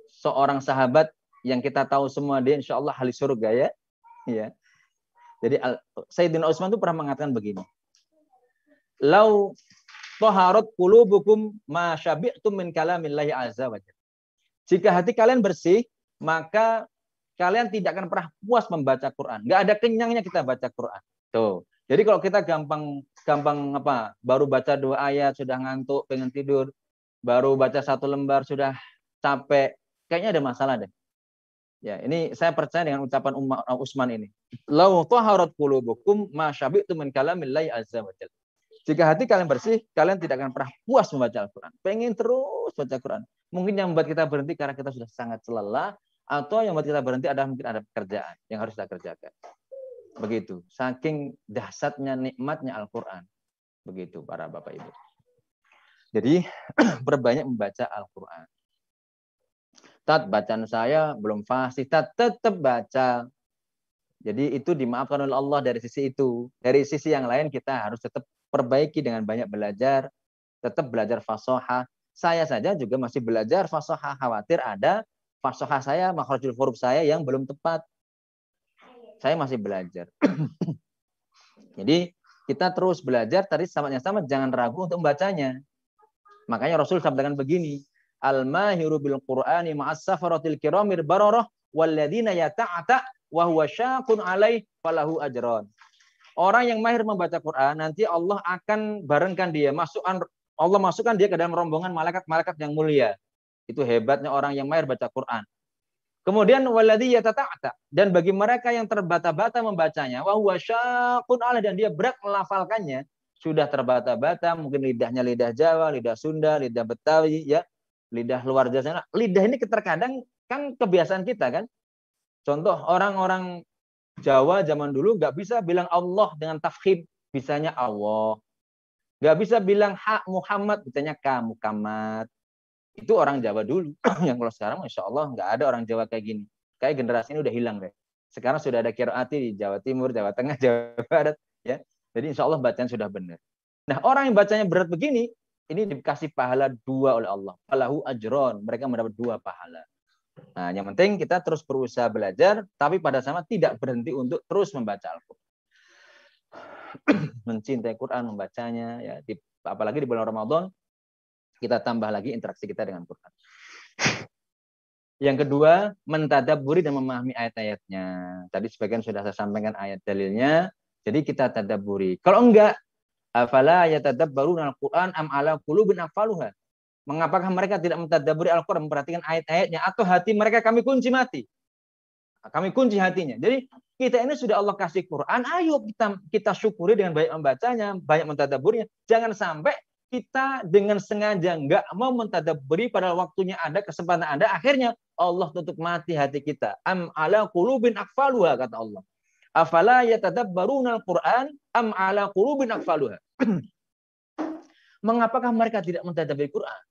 seorang sahabat yang kita tahu semua dia insya Allah ahli surga ya. ya. Jadi Sayyidina Utsman itu pernah mengatakan begini. Lau toharot qulubukum ma syabi'tum min kalamillahi azza wa Jika hati kalian bersih, maka kalian tidak akan pernah puas membaca Quran. Enggak ada kenyangnya kita baca Quran. Tuh. Jadi kalau kita gampang gampang apa? Baru baca dua ayat sudah ngantuk, pengen tidur. Baru baca satu lembar sudah capek. Kayaknya ada masalah deh. Ya, ini saya percaya dengan ucapan Umar Usman ini. Lau taharat qulubukum ma syabi'tum min kalamillahi azza wa jalla. Jika hati kalian bersih, kalian tidak akan pernah puas membaca Al-Quran. Pengen terus baca Al-Quran. Mungkin yang membuat kita berhenti karena kita sudah sangat lelah, atau yang membuat kita berhenti adalah mungkin ada pekerjaan yang harus kita kerjakan. Begitu. Saking dahsyatnya nikmatnya Al-Quran. Begitu para Bapak Ibu. Jadi (clears throat) berbanyak membaca Al-Quran. Tat bacaan saya belum fasih, tat tetap baca. Jadi itu dimaafkan oleh Allah dari sisi itu. Dari sisi yang lain kita harus tetap perbaiki dengan banyak belajar, tetap belajar fasoha. Saya saja juga masih belajar fasoha, khawatir ada fasoha saya, makhrajul huruf saya yang belum tepat. Saya masih belajar. (clears throat) Jadi kita terus belajar, tadi sama sama jangan ragu untuk membacanya. Makanya Rasul sampaikan begini, Al-mahiru bil Qur'ani ma'as safaratil kiramir bararah walladzina yata'ata wa huwa syaqun alaih falahu ajran. Orang yang mahir membaca Quran nanti Allah akan barengkan dia, masukkan Allah masukkan dia ke dalam rombongan malaikat-malaikat yang mulia. Itu hebatnya orang yang mahir baca Quran. Kemudian waladhi yatata'ta dan bagi mereka yang terbata-bata membacanya wa huwa dan dia berat melafalkannya, sudah terbata-bata, mungkin lidahnya lidah Jawa, lidah Sunda, lidah Betawi ya, lidah luar Jawa. Lidah ini terkadang kan kebiasaan kita kan. Contoh orang-orang Jawa zaman dulu nggak bisa bilang Allah dengan tafkhim, bisanya Allah. Nggak bisa bilang hak Muhammad, bisanya kamu kamat. Itu orang Jawa dulu. (clears throat) Yang kalau sekarang Masya Allah nggak ada orang Jawa kayak gini. Kayak generasi ini udah hilang deh. Sekarang sudah ada kiraati di Jawa Timur, Jawa Tengah, (laughs) Jawa Barat. ya. Jadi insya Allah bacaan sudah benar. Nah orang yang bacanya berat begini, ini dikasih pahala dua oleh Allah. Falahu ajron. Mereka mendapat dua pahala. Nah, yang penting kita terus berusaha belajar, tapi pada sama tidak berhenti untuk terus membaca Al-Quran. (clears throat) Mencintai Quran, membacanya, ya, di, apalagi di bulan Ramadan, kita tambah lagi interaksi kita dengan Quran. (clears throat) Yang kedua, mentadaburi dan memahami ayat-ayatnya. Tadi sebagian sudah saya sampaikan ayat dalilnya. Jadi kita tadaburi. Kalau enggak, afala yatadabbaruna al-Qur'an am ala qulubin afaluha. Mengapakah mereka tidak mentadaburi Al-Quran, memperhatikan ayat-ayatnya, atau hati mereka kami kunci mati? Kami kunci hatinya. Jadi kita ini sudah Allah kasih Quran, ayo kita kita syukuri dengan banyak membacanya, banyak mentadaburnya. Jangan sampai kita dengan sengaja nggak mau mentadaburi pada waktunya ada kesempatan ada akhirnya Allah tutup mati hati kita. Am ala qulubin akfaluha kata Allah. Afala yatadabbaruna al-Qur'an am ala qulubin akfaluha (clears throat) mengapakah mereka tidak mentadaburi Quran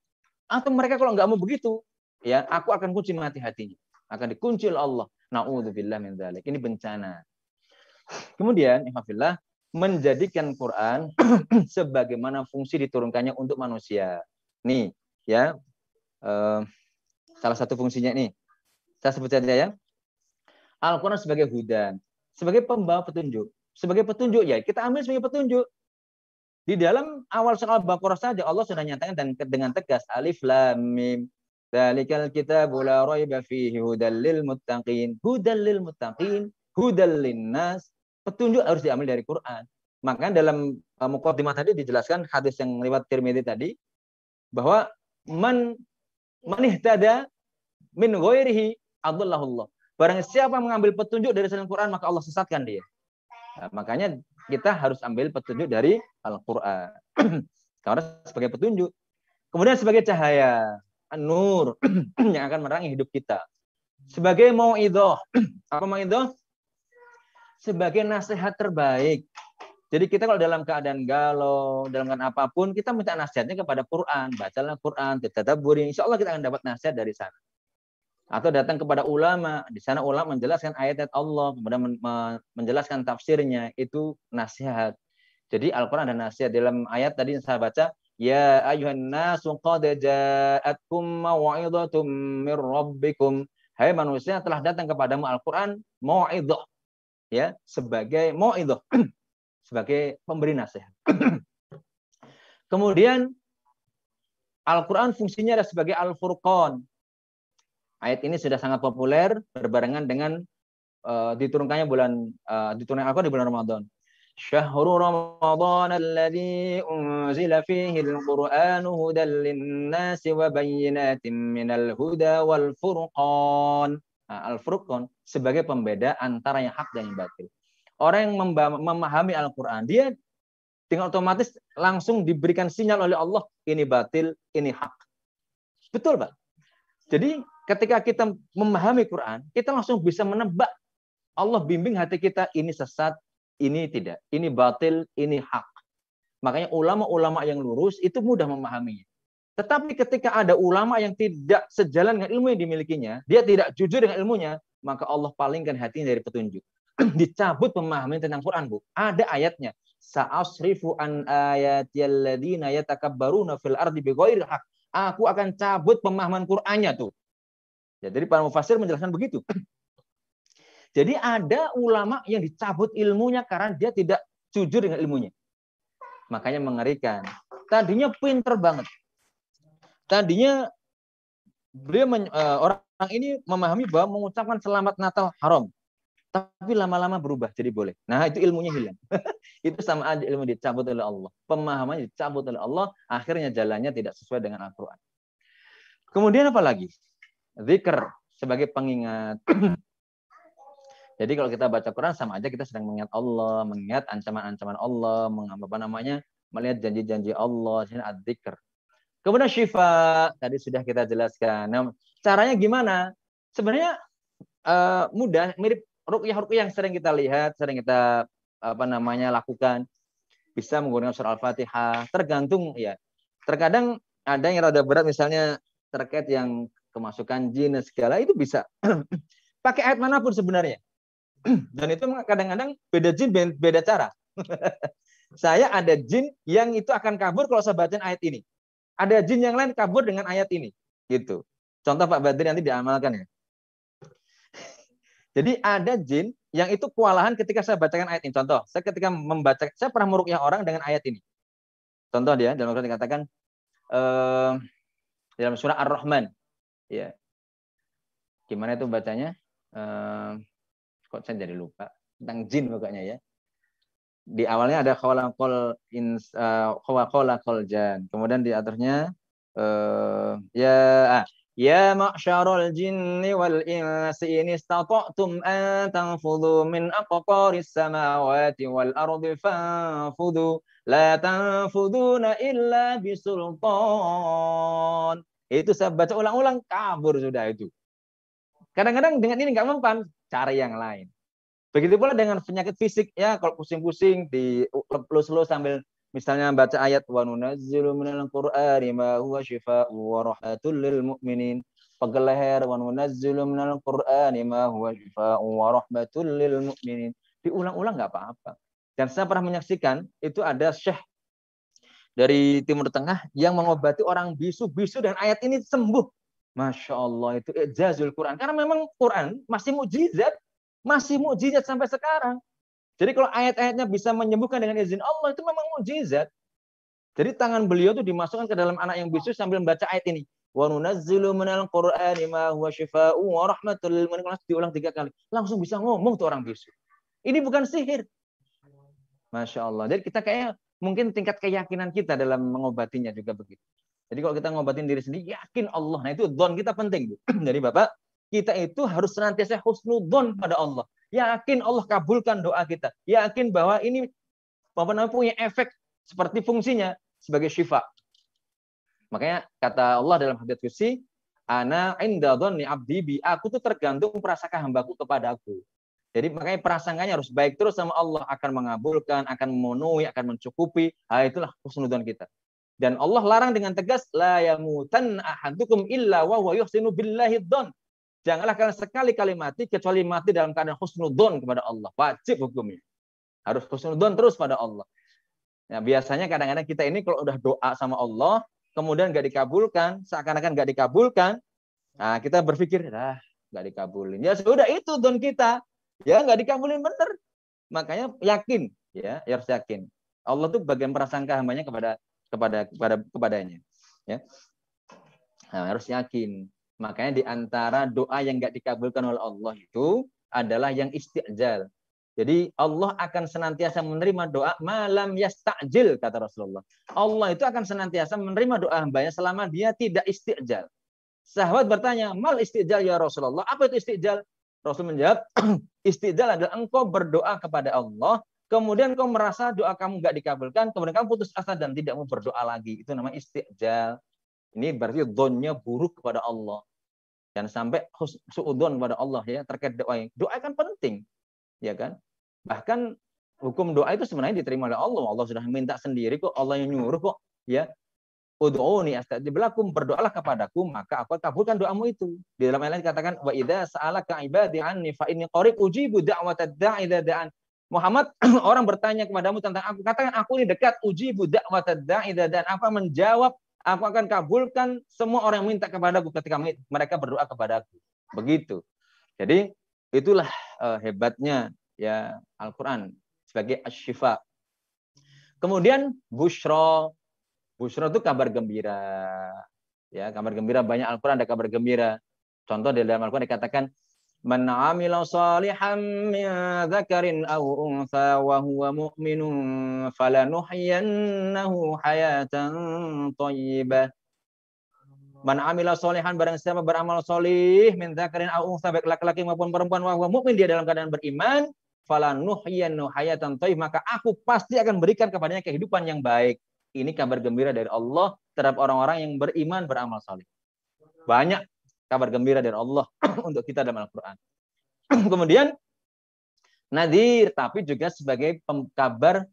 atau mereka kalau nggak mau begitu, ya aku akan kunci mati hatinya. Akan dikunci oleh Allah. Na'udzubillah min dzalik. Ini bencana. Kemudian, Ihafillah, menjadikan Quran (clears throat) sebagaimana fungsi diturunkannya untuk manusia. Nih, ya. Uh, salah satu fungsinya nih. Saya sebut saja ya. Al-Quran sebagai hudan. Sebagai pembawa petunjuk. Sebagai petunjuk ya, kita ambil sebagai petunjuk. Di dalam awal surah Al-Baqarah saja Allah sudah nyatakan dan dengan tegas alif lam mim. Dzalikal kitabu la raiba fihi hudal lil muttaqin. Hudal lil muttaqin, hudal linnas. Petunjuk harus diambil dari Quran. Maka dalam uh, mukadimah tadi dijelaskan hadis yang lewat Tirmidzi tadi bahwa man manihtada min ghairihi adallahullah. Barang siapa mengambil petunjuk dari selain Quran maka Allah sesatkan dia. Nah, makanya kita harus ambil petunjuk dari Al-Quran. (clears throat) Karena sebagai petunjuk. Kemudian sebagai cahaya, nur (clears throat) yang akan menerangi hidup kita. Sebagai mau'idoh. (clears throat) Apa mau'idoh? Sebagai nasihat terbaik. Jadi kita kalau dalam keadaan galau, dalam keadaan apa pun, kita minta nasihatnya kepada Quran. Bacalah Quran, tetadaburi. Insya Allah kita akan dapat nasihat dari sana. Atau datang kepada ulama. Di sana ulama menjelaskan ayat-ayat Allah, kemudian menjelaskan tafsirnya. Itu nasihat. Jadi Al-Quran ada nasihat. Dalam ayat tadi yang saya baca, Ya ayuhan nasu qad ja'atkum maw'idatum mir rabbikum. Hai manusia telah datang kepadamu Al-Quran mau'idah. Ya, sebagai mau'idah (clears throat) sebagai pemberi nasihat. (clears throat) Kemudian Al-Quran fungsinya adalah sebagai Al-Furqan. Ayat ini sudah sangat populer berbarengan dengan uh, diturunkannya bulan uh, diturunkan Al-Quran di bulan Ramadan. Syahrul Ramadan alladhi unzila fihi al-Qur'an hudan lin-nasi wa bayyinatin minal huda wal furqan. Nah, Al-Furqan sebagai pembeda antara yang hak dan yang batil orang yang memahami Al-Quran, dia dengan otomatis langsung diberikan sinyal oleh Allah, ini batil, ini hak. Betul, Pak. Jadi ketika kita memahami Quran, kita langsung bisa menebak. Allah bimbing hati kita, ini sesat, ini tidak. Ini batil, ini hak. Makanya ulama-ulama yang lurus itu mudah memahaminya. Tetapi ketika ada ulama yang tidak sejalan dengan ilmu yang dimilikinya, dia tidak jujur dengan ilmunya, maka Allah palingkan hatinya dari petunjuk. (clears throat) dicabut pemahaman tentang Quran, Bu. Ada ayatnya. Sa'asrifu an ayatiyal ladina yatakabbaruna fil ardi bighairi haq. Aku akan cabut pemahaman Qur'annya tuh. Ya, jadi para mufasir menjelaskan begitu. (clears throat) Jadi ada ulama yang dicabut ilmunya karena dia tidak jujur dengan ilmunya. Makanya mengerikan. Tadinya pinter banget. Tadinya beliau men, uh, orang ini memahami bahwa mengucapkan selamat Natal haram tapi lama-lama berubah jadi boleh. Nah, itu ilmunya hilang. (laughs) itu sama aja ilmu dicabut oleh Allah. Pemahamannya dicabut oleh Allah, akhirnya jalannya tidak sesuai dengan Al-Qur'an. Kemudian apa lagi? Zikr sebagai pengingat. (clears throat) Jadi kalau kita baca Quran sama aja kita sedang mengingat Allah, mengingat ancaman-ancaman Allah, apa namanya? melihat janji-janji Allah, ini adzikr. Kemudian syifa tadi sudah kita jelaskan. Nah, caranya gimana? Sebenarnya uh, mudah, mirip rukyah-rukyah yang sering kita lihat, sering kita apa namanya lakukan bisa menggunakan surah Al-Fatihah, tergantung ya. Terkadang ada yang rada berat misalnya terkait yang kemasukan jin dan segala itu bisa (clears throat) pakai ayat mana pun sebenarnya. (clears throat) Dan itu kadang-kadang beda jin beda cara. (laughs) saya ada jin yang itu akan kabur kalau saya baca ayat ini. Ada jin yang lain kabur dengan ayat ini. Gitu. Contoh Pak Badri nanti diamalkan ya. (laughs) Jadi ada jin yang itu kewalahan ketika saya bacakan ayat ini. Contoh, saya ketika membaca, saya pernah merukyah orang dengan ayat ini. Contoh dia dalam Al-Quran dikatakan uh, dalam surah Ar-Rahman ya gimana itu bacanya? Ehm, kok saya jadi lupa? Tentang jin pokoknya ya. Di awalnya ada kholakol ins eh, uh, kholakol jan kemudian atasnya uh, eh, ya ah, ya ma'syarul jinni wal insi in istata'tum an tanfudhu min aqqaris samawati wal ardi fanfudhu la tanfuduna illa bisultan itu saya baca ulang-ulang kabur sudah itu kadang-kadang dengan ini nggak mempan cari yang lain begitu pula dengan penyakit fisik ya kalau pusing-pusing di lus-lus sambil Misalnya baca ayat wa nunazzilu minal qur'ani ma huwa syifaa'u wa rahmatul lil mu'minin. Pegel leher wa nunazzilu minal qur'ani ma huwa syifaa'u wa rahmatul lil mu'minin. Diulang-ulang nggak apa-apa. Dan saya pernah menyaksikan itu ada syekh dari Timur Tengah yang mengobati orang bisu-bisu dan ayat ini sembuh. Masya Allah itu ijazul Quran. Karena memang Quran masih mujizat. Masih mujizat sampai sekarang. Jadi kalau ayat-ayatnya bisa menyembuhkan dengan izin Allah itu memang mujizat. Jadi tangan beliau itu dimasukkan ke dalam anak yang bisu sambil membaca ayat ini. Wa nunazzilu minal qur'ani ma huwa syifaa'u wa rahmatul lil diulang tiga kali. Langsung bisa ngomong tuh orang bisu. Ini bukan sihir. Masya Allah. Jadi kita kayak mungkin tingkat keyakinan kita dalam mengobatinya juga begitu. Jadi kalau kita ngobatin diri sendiri, yakin Allah. Nah itu don kita penting. (clears throat) Jadi Bapak, kita itu harus senantiasa husnudon pada Allah. Yakin Allah kabulkan doa kita. Yakin bahwa ini apa namanya punya efek seperti fungsinya sebagai syifa. Makanya kata Allah dalam hadits kursi, ana inda dhanni abdi bi, aku tuh tergantung prasangka hambaku kepada aku. Jadi makanya prasangkanya harus baik terus sama Allah akan mengabulkan, akan memenuhi, akan mencukupi. Nah, itulah husnudzon kita. Dan Allah larang dengan tegas la yamutan ahadukum illa wa huwa yuhsinu billahi dzon. Janganlah kalian sekali-kali mati kecuali mati dalam keadaan husnudzon kepada Allah. Wajib hukumnya. Harus husnudzon terus pada Allah. Ya, biasanya kadang-kadang kita ini kalau udah doa sama Allah, kemudian nggak dikabulkan, seakan-akan nggak dikabulkan, nah kita berpikir, ah nggak dikabulin. Ya sudah itu don kita ya nggak dikabulin bener makanya yakin ya, ya harus yakin Allah tuh bagian prasangka hambanya kepada kepada kepada kepadanya ya nah, harus yakin makanya di antara doa yang nggak dikabulkan oleh Allah itu adalah yang istiqjal jadi Allah akan senantiasa menerima doa malam yastajil kata Rasulullah. Allah itu akan senantiasa menerima doa hambanya selama dia tidak istiqjal. Sahabat bertanya, mal istiqjal ya Rasulullah. Apa itu istiqjal? Rasul menjawab, (clears throat) istidal adalah engkau berdoa kepada Allah, kemudian kau merasa doa kamu nggak dikabulkan, kemudian kamu putus asa dan tidak mau berdoa lagi. Itu namanya istijal. Ini berarti donnya buruk kepada Allah. Dan sampai suudon kepada Allah ya terkait doa. Doa kan penting, ya kan? Bahkan hukum doa itu sebenarnya diterima oleh Allah. Allah sudah minta sendiri kok, Allah yang nyuruh kok, ya. Ud'uni astajib lakum, berdoalah kepadaku, maka aku kabulkan doamu itu. Di dalam ayat lain dikatakan wa idza sa'alaka ibadi anni fa inni ujibu da'watad da'i da'an. Muhammad, (clears throat) orang bertanya kepadamu tentang aku, katakan aku ini dekat ujibu da'watad da'i da'an. Apa menjawab, aku akan kabulkan semua orang yang minta kepadaku ketika mereka berdoa kepadaku. Begitu. Jadi itulah uh, hebatnya ya Al-Qur'an sebagai asyifa. Kemudian bushra Busra itu kabar gembira. Ya, kabar gembira banyak Al-Qur'an ada kabar gembira. Contoh di dalam Al-Qur'an dikatakan Man 'amila salihan min dzakarin aw untha wa huwa mu'minun falanuhyiyannahu hayatan thayyibah. Man 'amila salihan barang siapa beramal solih min dzakarin aw untha baik laki-laki maupun perempuan wa mu'min dia dalam keadaan beriman falanuhyiyannahu hayatan thayyibah maka aku pasti akan berikan kepadanya kehidupan yang baik. Ini kabar gembira dari Allah terhadap orang-orang yang beriman beramal saleh. Banyak kabar gembira dari Allah (clears throat) untuk kita dalam Al-Qur'an. (clears throat) Kemudian nadir tapi juga sebagai kabar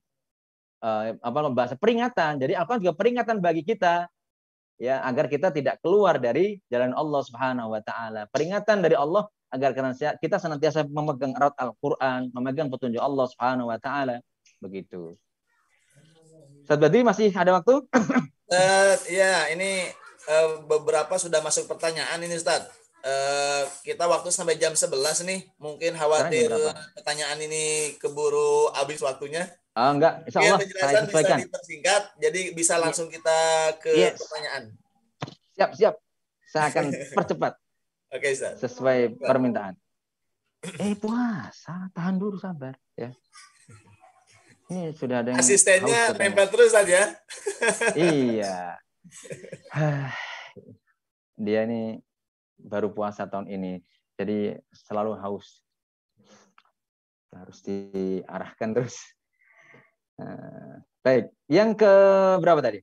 uh, apa bahasa peringatan. Jadi apa juga peringatan bagi kita ya agar kita tidak keluar dari jalan Allah Subhanahu wa taala. Peringatan dari Allah agar kita senantiasa memegang erat Al-Qur'an, memegang petunjuk Allah Subhanahu wa taala. Begitu. Ustaz Badri masih ada waktu? uh, ya, ini uh, beberapa sudah masuk pertanyaan ini Ustaz. Uh, kita waktu sampai jam 11 nih. Mungkin khawatir pertanyaan ini keburu habis waktunya. Uh, enggak, insya Allah saya sesuaikan. bisa dipersingkat, jadi bisa iya. langsung kita ke yes. pertanyaan. Siap, siap. Saya akan (laughs) percepat. Oke, okay, Ustaz. Sesuai permintaan. Eh puasa, tahan dulu sabar ya. Ini sudah ada yang asistennya nempel terus saja. iya. (sighs) Dia ini baru puasa tahun ini, jadi selalu haus. Harus diarahkan terus. Nah, baik, yang ke berapa tadi?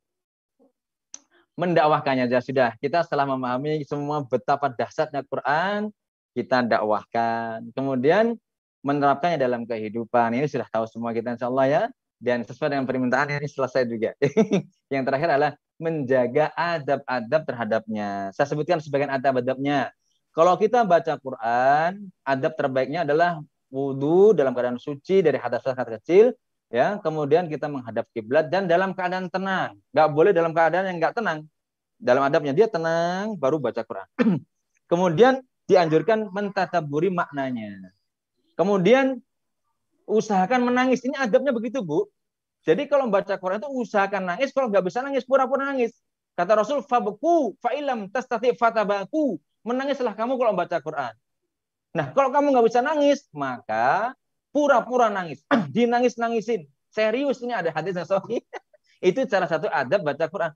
Mendakwahkannya aja sudah. Kita setelah memahami semua betapa dahsyatnya Quran, kita dakwahkan. Kemudian menerapkannya dalam kehidupan. Ini sudah tahu semua kita insya Allah ya. Dan sesuai dengan permintaan ini selesai juga. (laughs) yang terakhir adalah menjaga adab-adab terhadapnya. Saya sebutkan sebagian adab-adabnya. Kalau kita baca Quran, adab terbaiknya adalah wudhu dalam keadaan suci dari hadas hadas kecil, ya. Kemudian kita menghadap kiblat dan dalam keadaan tenang. Gak boleh dalam keadaan yang nggak tenang. Dalam adabnya dia tenang, baru baca Quran. (clears throat) Kemudian dianjurkan mentataburi maknanya. Kemudian usahakan menangis. Ini adabnya begitu, Bu. Jadi kalau membaca Quran itu usahakan nangis. Kalau nggak bisa nangis, pura-pura nangis. Kata Rasul, fabuku fa'ilam tastati fatabaku. Menangislah kamu kalau membaca Quran. Nah, kalau kamu nggak bisa nangis, maka pura-pura nangis. (clears throat) Dinangis-nangisin. Serius ini ada hadis yang sahih. (laughs) itu cara satu adab baca Quran.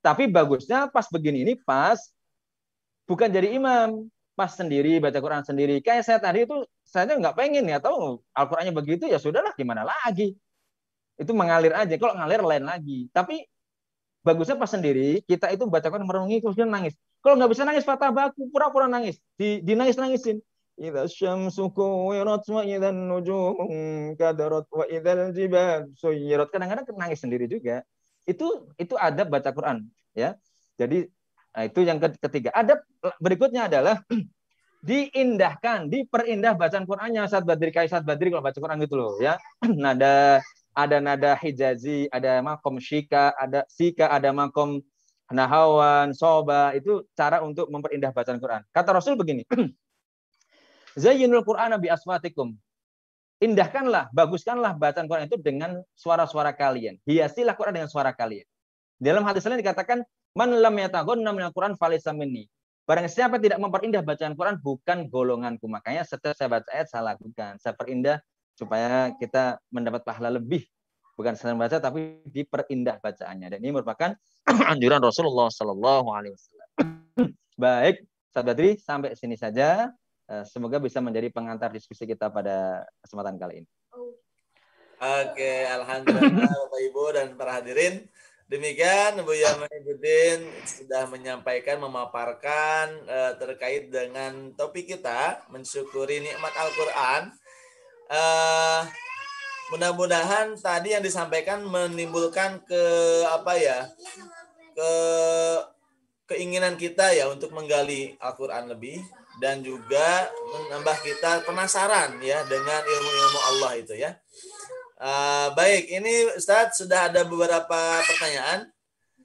Tapi bagusnya pas begini ini pas bukan jadi imam, pas sendiri baca Quran sendiri. Kayak saya tadi itu saya nggak pengen ya tahu Al-Qur'annya begitu ya sudahlah gimana lagi. Itu mengalir aja. Kalau ngalir lain lagi. Tapi bagusnya pas sendiri kita itu baca Quran merenungi kemudian nangis. Kalau nggak bisa nangis fatah baku pura-pura nangis. Di, dinangis-nangisin. kuwirat wa idza nujumu kadarat wa idzal jibal suyirat. Kadang-kadang nangis sendiri juga. Itu itu adab baca Quran, ya. Jadi nah itu yang ketiga. Adab berikutnya adalah (clears throat) diindahkan, diperindah bacaan Qur'annya saat badri kayak saat badri kalau baca Quran gitu loh ya. (clears throat) Nada ada nada hijazi, ada makom shika, ada sika, ada makom nahawan, soba, itu cara untuk memperindah bacaan Quran. Kata Rasul begini, (clears throat) Zayyinul Quran bi aswatikum. Indahkanlah, baguskanlah bacaan Quran itu dengan suara-suara kalian. Hiasilah Quran dengan suara kalian. Dalam hadis lain dikatakan, Man lam yataghunna minal Quran falaysa minni. Barang siapa tidak memperindah bacaan Quran bukan golonganku. Makanya setiap saya baca ayat saya lakukan. Saya perindah supaya kita mendapat pahala lebih. Bukan senang baca tapi diperindah bacaannya. Dan ini merupakan (clears throat) anjuran Rasulullah Sallallahu Alaihi Wasallam. (clears throat) Baik, sahabat Badri, sampai sini saja. Eh, semoga bisa menjadi pengantar diskusi kita pada kesempatan kali ini. Oke, alhamdulillah Bapak Ibu dan para hadirin. Demikian Bu Yamanuddin sudah menyampaikan, memaparkan uh, terkait dengan topik kita mensyukuri nikmat Al-Qur'an. Uh, mudah-mudahan tadi yang disampaikan menimbulkan ke apa ya? ke keinginan kita ya untuk menggali Al-Qur'an lebih dan juga menambah kita penasaran ya dengan ilmu-ilmu Allah itu ya. Uh, baik, ini Ustadz sudah ada beberapa pertanyaan.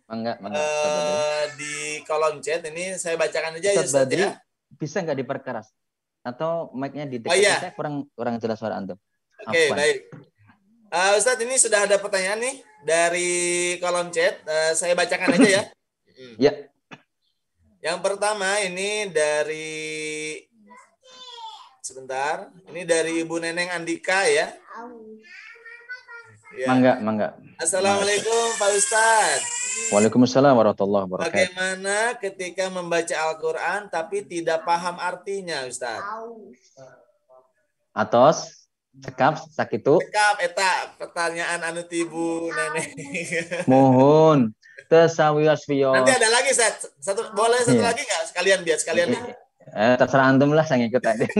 Mangga, mangga. Uh, di kolom chat ini saya bacakan aja Ustadz ya Ustadz Badri, ya. bisa nggak diperkeras? Atau mic-nya di Oh, iya. saya kurang kurang jelas suara antum. Oke, Afwan. baik. Uh, Ustadz ini sudah ada pertanyaan nih dari kolom chat. Uh, saya bacakan aja ya. Hmm. (clears throat) Ya, Yang pertama ini dari sebentar. Ini dari Ibu Neneng Andika ya. Ya. mangga, mangga. Assalamualaikum Pak Ustadz. Waalaikumsalam warahmatullahi wabarakatuh. Bagaimana ketika membaca Al-Quran tapi tidak paham artinya Ustadz? Atos, cekap, sakitu, Cekap, eta pertanyaan anu tibu nenek. (laughs) mohon, tesawios vios. Nanti ada lagi Ustadz. Satu boleh satu Iya. lagi nggak sekalian biar sekalian. Eh, terserah antum lah, saya ngikut aja. (laughs)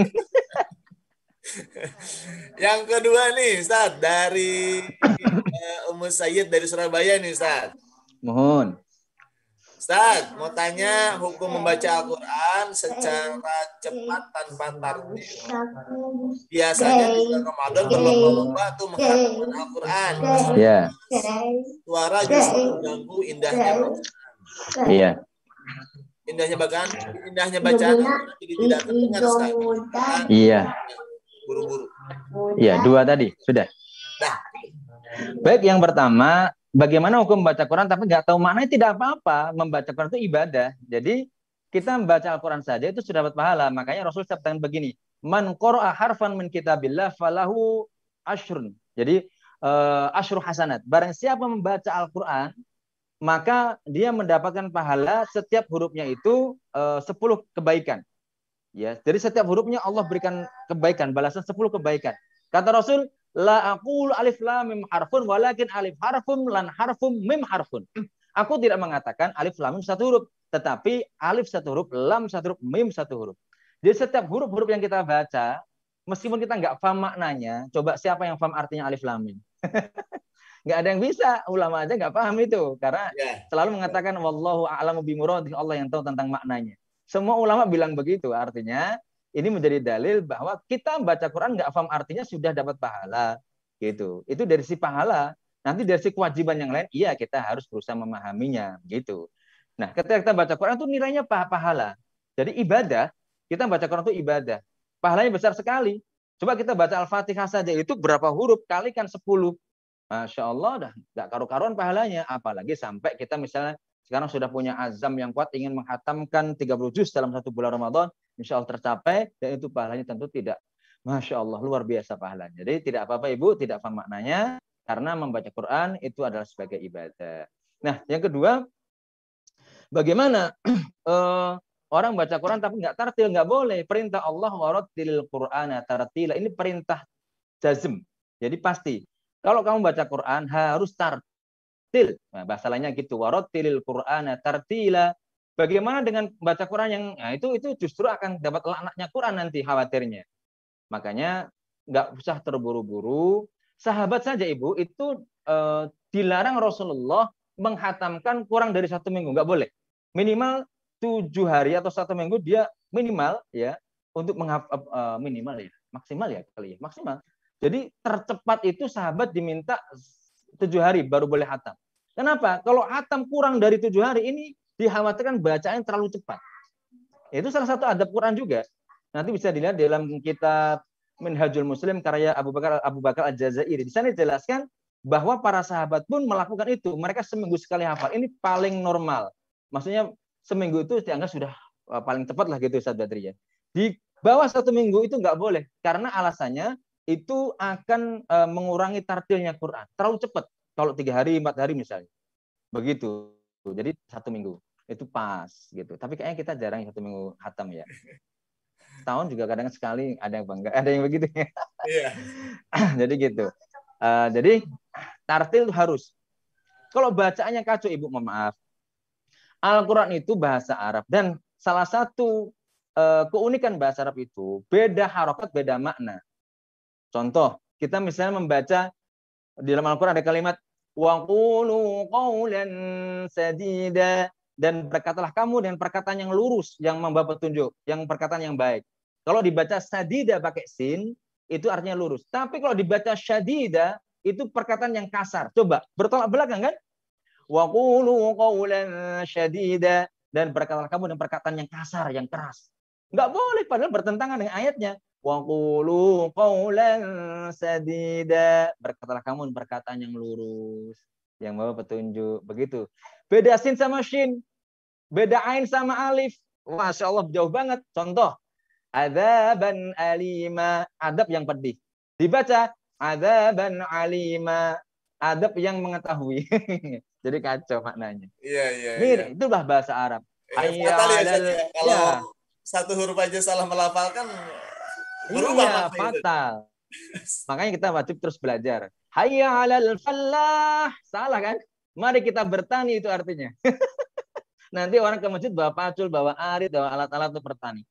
Yang kedua nih Ustadz dari uh, Ummu Sayyid dari Surabaya nih Ustadz. mohon. Ustadz, mau tanya hukum membaca Al-Quran secara cepat tanpa tartil. Biasanya di bulan Ramadan berlomba-lomba tuh menghafalkan Al-Quran. Ya, Suara justru mengganggu indahnya bacaan. iya. Indahnya bacaan, indahnya bacaan jadi tidak terdengar Ustaz. Iya, Buru-buru. iya. Dua tadi, sudah. Dah. Baik, yang pertama, bagaimana hukum membaca Quran tapi nggak tahu maknanya tidak apa-apa. Membaca Quran itu ibadah. Jadi kita membaca Al-Quran saja itu sudah dapat pahala. Makanya Rasul sabdakan begini, Man qara'a harfan min kitabillah falahu ashrun. Jadi asyru hasanat. Barang siapa membaca Al-Quran, maka dia mendapatkan pahala setiap hurufnya itu eh, 10 kebaikan. Ya, jadi setiap hurufnya Allah berikan kebaikan, balasan 10 kebaikan. Kata Rasul, la aqulu alif lam mim harfun walakin alif harfum lan harfum mim harfun. Aku tidak mengatakan alif lam mim satu huruf, tetapi alif satu huruf, lam satu huruf, mim satu huruf. Jadi setiap huruf-huruf yang kita baca, meskipun kita nggak paham maknanya, coba siapa yang paham artinya alif lam mim? (laughs) nggak ada yang bisa, ulama aja nggak paham itu karena Ya. selalu mengatakan wallahu a'lamu bimuradih Allah yang tahu tentang maknanya. Semua ulama bilang begitu, artinya ini menjadi dalil bahwa kita baca Quran nggak paham artinya sudah dapat pahala gitu. Itu dari si pahala. Nanti dari si kewajiban yang lain, iya kita harus berusaha memahaminya gitu. Nah, ketika kita baca Quran itu nilainya pah- pahala. Jadi ibadah, kita baca Quran itu ibadah. Pahalanya besar sekali. Coba kita baca Al-Fatihah saja itu berapa huruf kalikan 10. Masya Allah, dah nggak karu-karuan pahalanya. Apalagi sampai kita misalnya sekarang sudah punya azam yang kuat ingin menghatamkan 30 juz dalam satu bulan Ramadan, insya Allah tercapai dan itu pahalanya tentu tidak. Masya Allah, luar biasa pahalanya. Jadi tidak apa-apa Ibu, tidak paham maknanya, karena membaca Quran itu adalah sebagai ibadah. Nah, yang kedua, bagaimana (clears throat) eh, orang baca Quran tapi nggak tartil, nggak boleh. Perintah Allah warattilil Qur'ana tartila. Ini perintah jazm. Jadi pasti. Kalau kamu baca Quran harus tartil. Nah, bahasa lainnya gitu. Warattilil Qur'ana tartila. Bagaimana dengan baca Quran yang nah itu itu justru akan dapat laknatnya Quran nanti khawatirnya. Makanya nggak usah terburu-buru. Sahabat saja ibu itu eh, dilarang Rasulullah menghatamkan kurang dari satu minggu, nggak boleh. Minimal tujuh hari atau satu minggu dia minimal ya untuk menghafal uh, minimal ya maksimal ya kali ya maksimal. Jadi tercepat itu sahabat diminta tujuh hari baru boleh hatam. Kenapa? Kalau hatam kurang dari tujuh hari ini dikhawatirkan bacaan terlalu cepat. Itu salah satu adab Quran juga. Nanti bisa dilihat dalam kitab Minhajul Muslim karya Abu Bakar Abu Bakar Al-Jazairi. Di sana dijelaskan bahwa para sahabat pun melakukan itu. Mereka seminggu sekali hafal. Ini paling normal. Maksudnya seminggu itu dianggap sudah paling tepat lah gitu Ustaz Badri ya. Di bawah satu minggu itu nggak boleh. Karena alasannya itu akan uh, mengurangi tartilnya Quran. Terlalu cepat. Kalau tiga hari, empat hari misalnya. Begitu. Jadi satu minggu itu pas gitu. Tapi kayaknya kita jarang satu minggu hatam ya. Tahun juga kadang sekali ada yang bangga, (laughs) ada yang begitu. Iya. (laughs) jadi gitu. Uh, jadi tartil harus. Kalau bacaannya kacau, ibu mohon maaf. Al-Quran itu bahasa Arab dan salah satu uh, keunikan bahasa Arab itu beda harokat, beda makna. Contoh, kita misalnya membaca di dalam Al-Quran ada kalimat Waqulu qawlan sadida dan berkatalah kamu dengan perkataan yang lurus yang membawa petunjuk, yang perkataan yang baik. Kalau dibaca sadida pakai sin itu artinya lurus. Tapi kalau dibaca syadida itu perkataan yang kasar. Coba bertolak belakang kan? Waqulu qawlan syadida dan berkatalah kamu dengan perkataan yang kasar, yang keras. Enggak boleh padahal bertentangan dengan ayatnya. Waqulu qawlan sadida. Berkatalah kamu perkataan yang lurus, yang bawa petunjuk. Begitu. Beda sin sama shin. Beda ain sama alif. Masya Allah jauh banget. Contoh. Adaban alima. Adab yang pedih. Dibaca. Adaban alima. Adab yang mengetahui. (laughs) Jadi kacau maknanya. Iya, iya, Ini iya. itulah bahasa Arab. Ya, Hayya fatal ya, ya. Kalau Ya. satu huruf aja salah melafalkan berubah Iya, fatal. (laughs) Makanya kita wajib terus belajar. Hayya 'alal falah. Salah kan? Mari kita bertani itu artinya. (laughs) Nanti orang ke masjid bawa pacul, bawa arit, bawa alat-alat untuk bertani.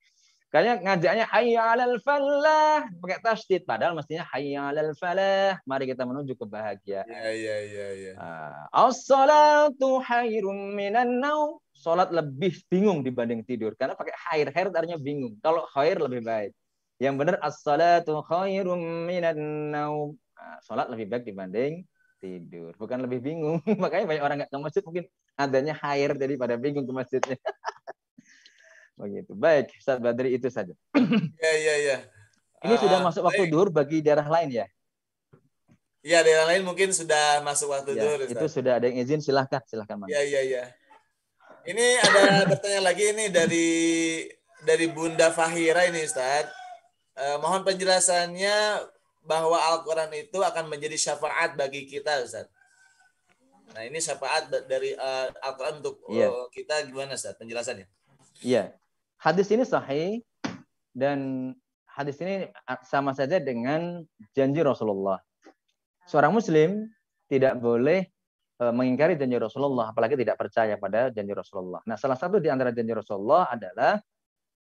Kayaknya ngajaknya hayya 'alal falah pakai tasdid padahal mestinya hayya 'alal falah. Mari kita menuju kebahagiaan. Iya, iya, iya, iya. Ah, As-salatu khairum minan naum. Salat lebih bingung dibanding tidur karena pakai khair. Khair artinya bingung. Kalau khair lebih baik. Yang benar as-salatu khairum minan naum. Ah, salat lebih baik dibanding tidur. Bukan lebih bingung. (laughs) Makanya banyak orang nggak ke masjid mungkin adanya khair daripada bingung ke masjidnya. (laughs) Begitu. Baik, Ustaz Badri itu saja. Iya, (coughs) iya, iya. Ini sudah Ah, masuk waktu baik. duhur bagi daerah lain ya? Iya, daerah lain mungkin sudah masuk waktu Ya, duhur, itu Ustaz. sudah ada yang izin silahkan silahkan. Iya, iya, iya. Ini ada (coughs) bertanya lagi ini dari dari Bunda Fahira ini, Ustaz. Eh, mohon penjelasannya bahwa Al-Quran itu akan menjadi syafaat bagi kita, Ustaz. Nah, ini syafaat da- dari eh, Al-Quran untuk Iya. eh, kita gimana, Ustaz? Penjelasannya. Iya. Hadis ini sahih dan hadis ini sama saja dengan janji Rasulullah. Seorang muslim tidak boleh eh, mengingkari janji Rasulullah apalagi tidak percaya pada janji Rasulullah. Nah, salah satu di antara janji Rasulullah adalah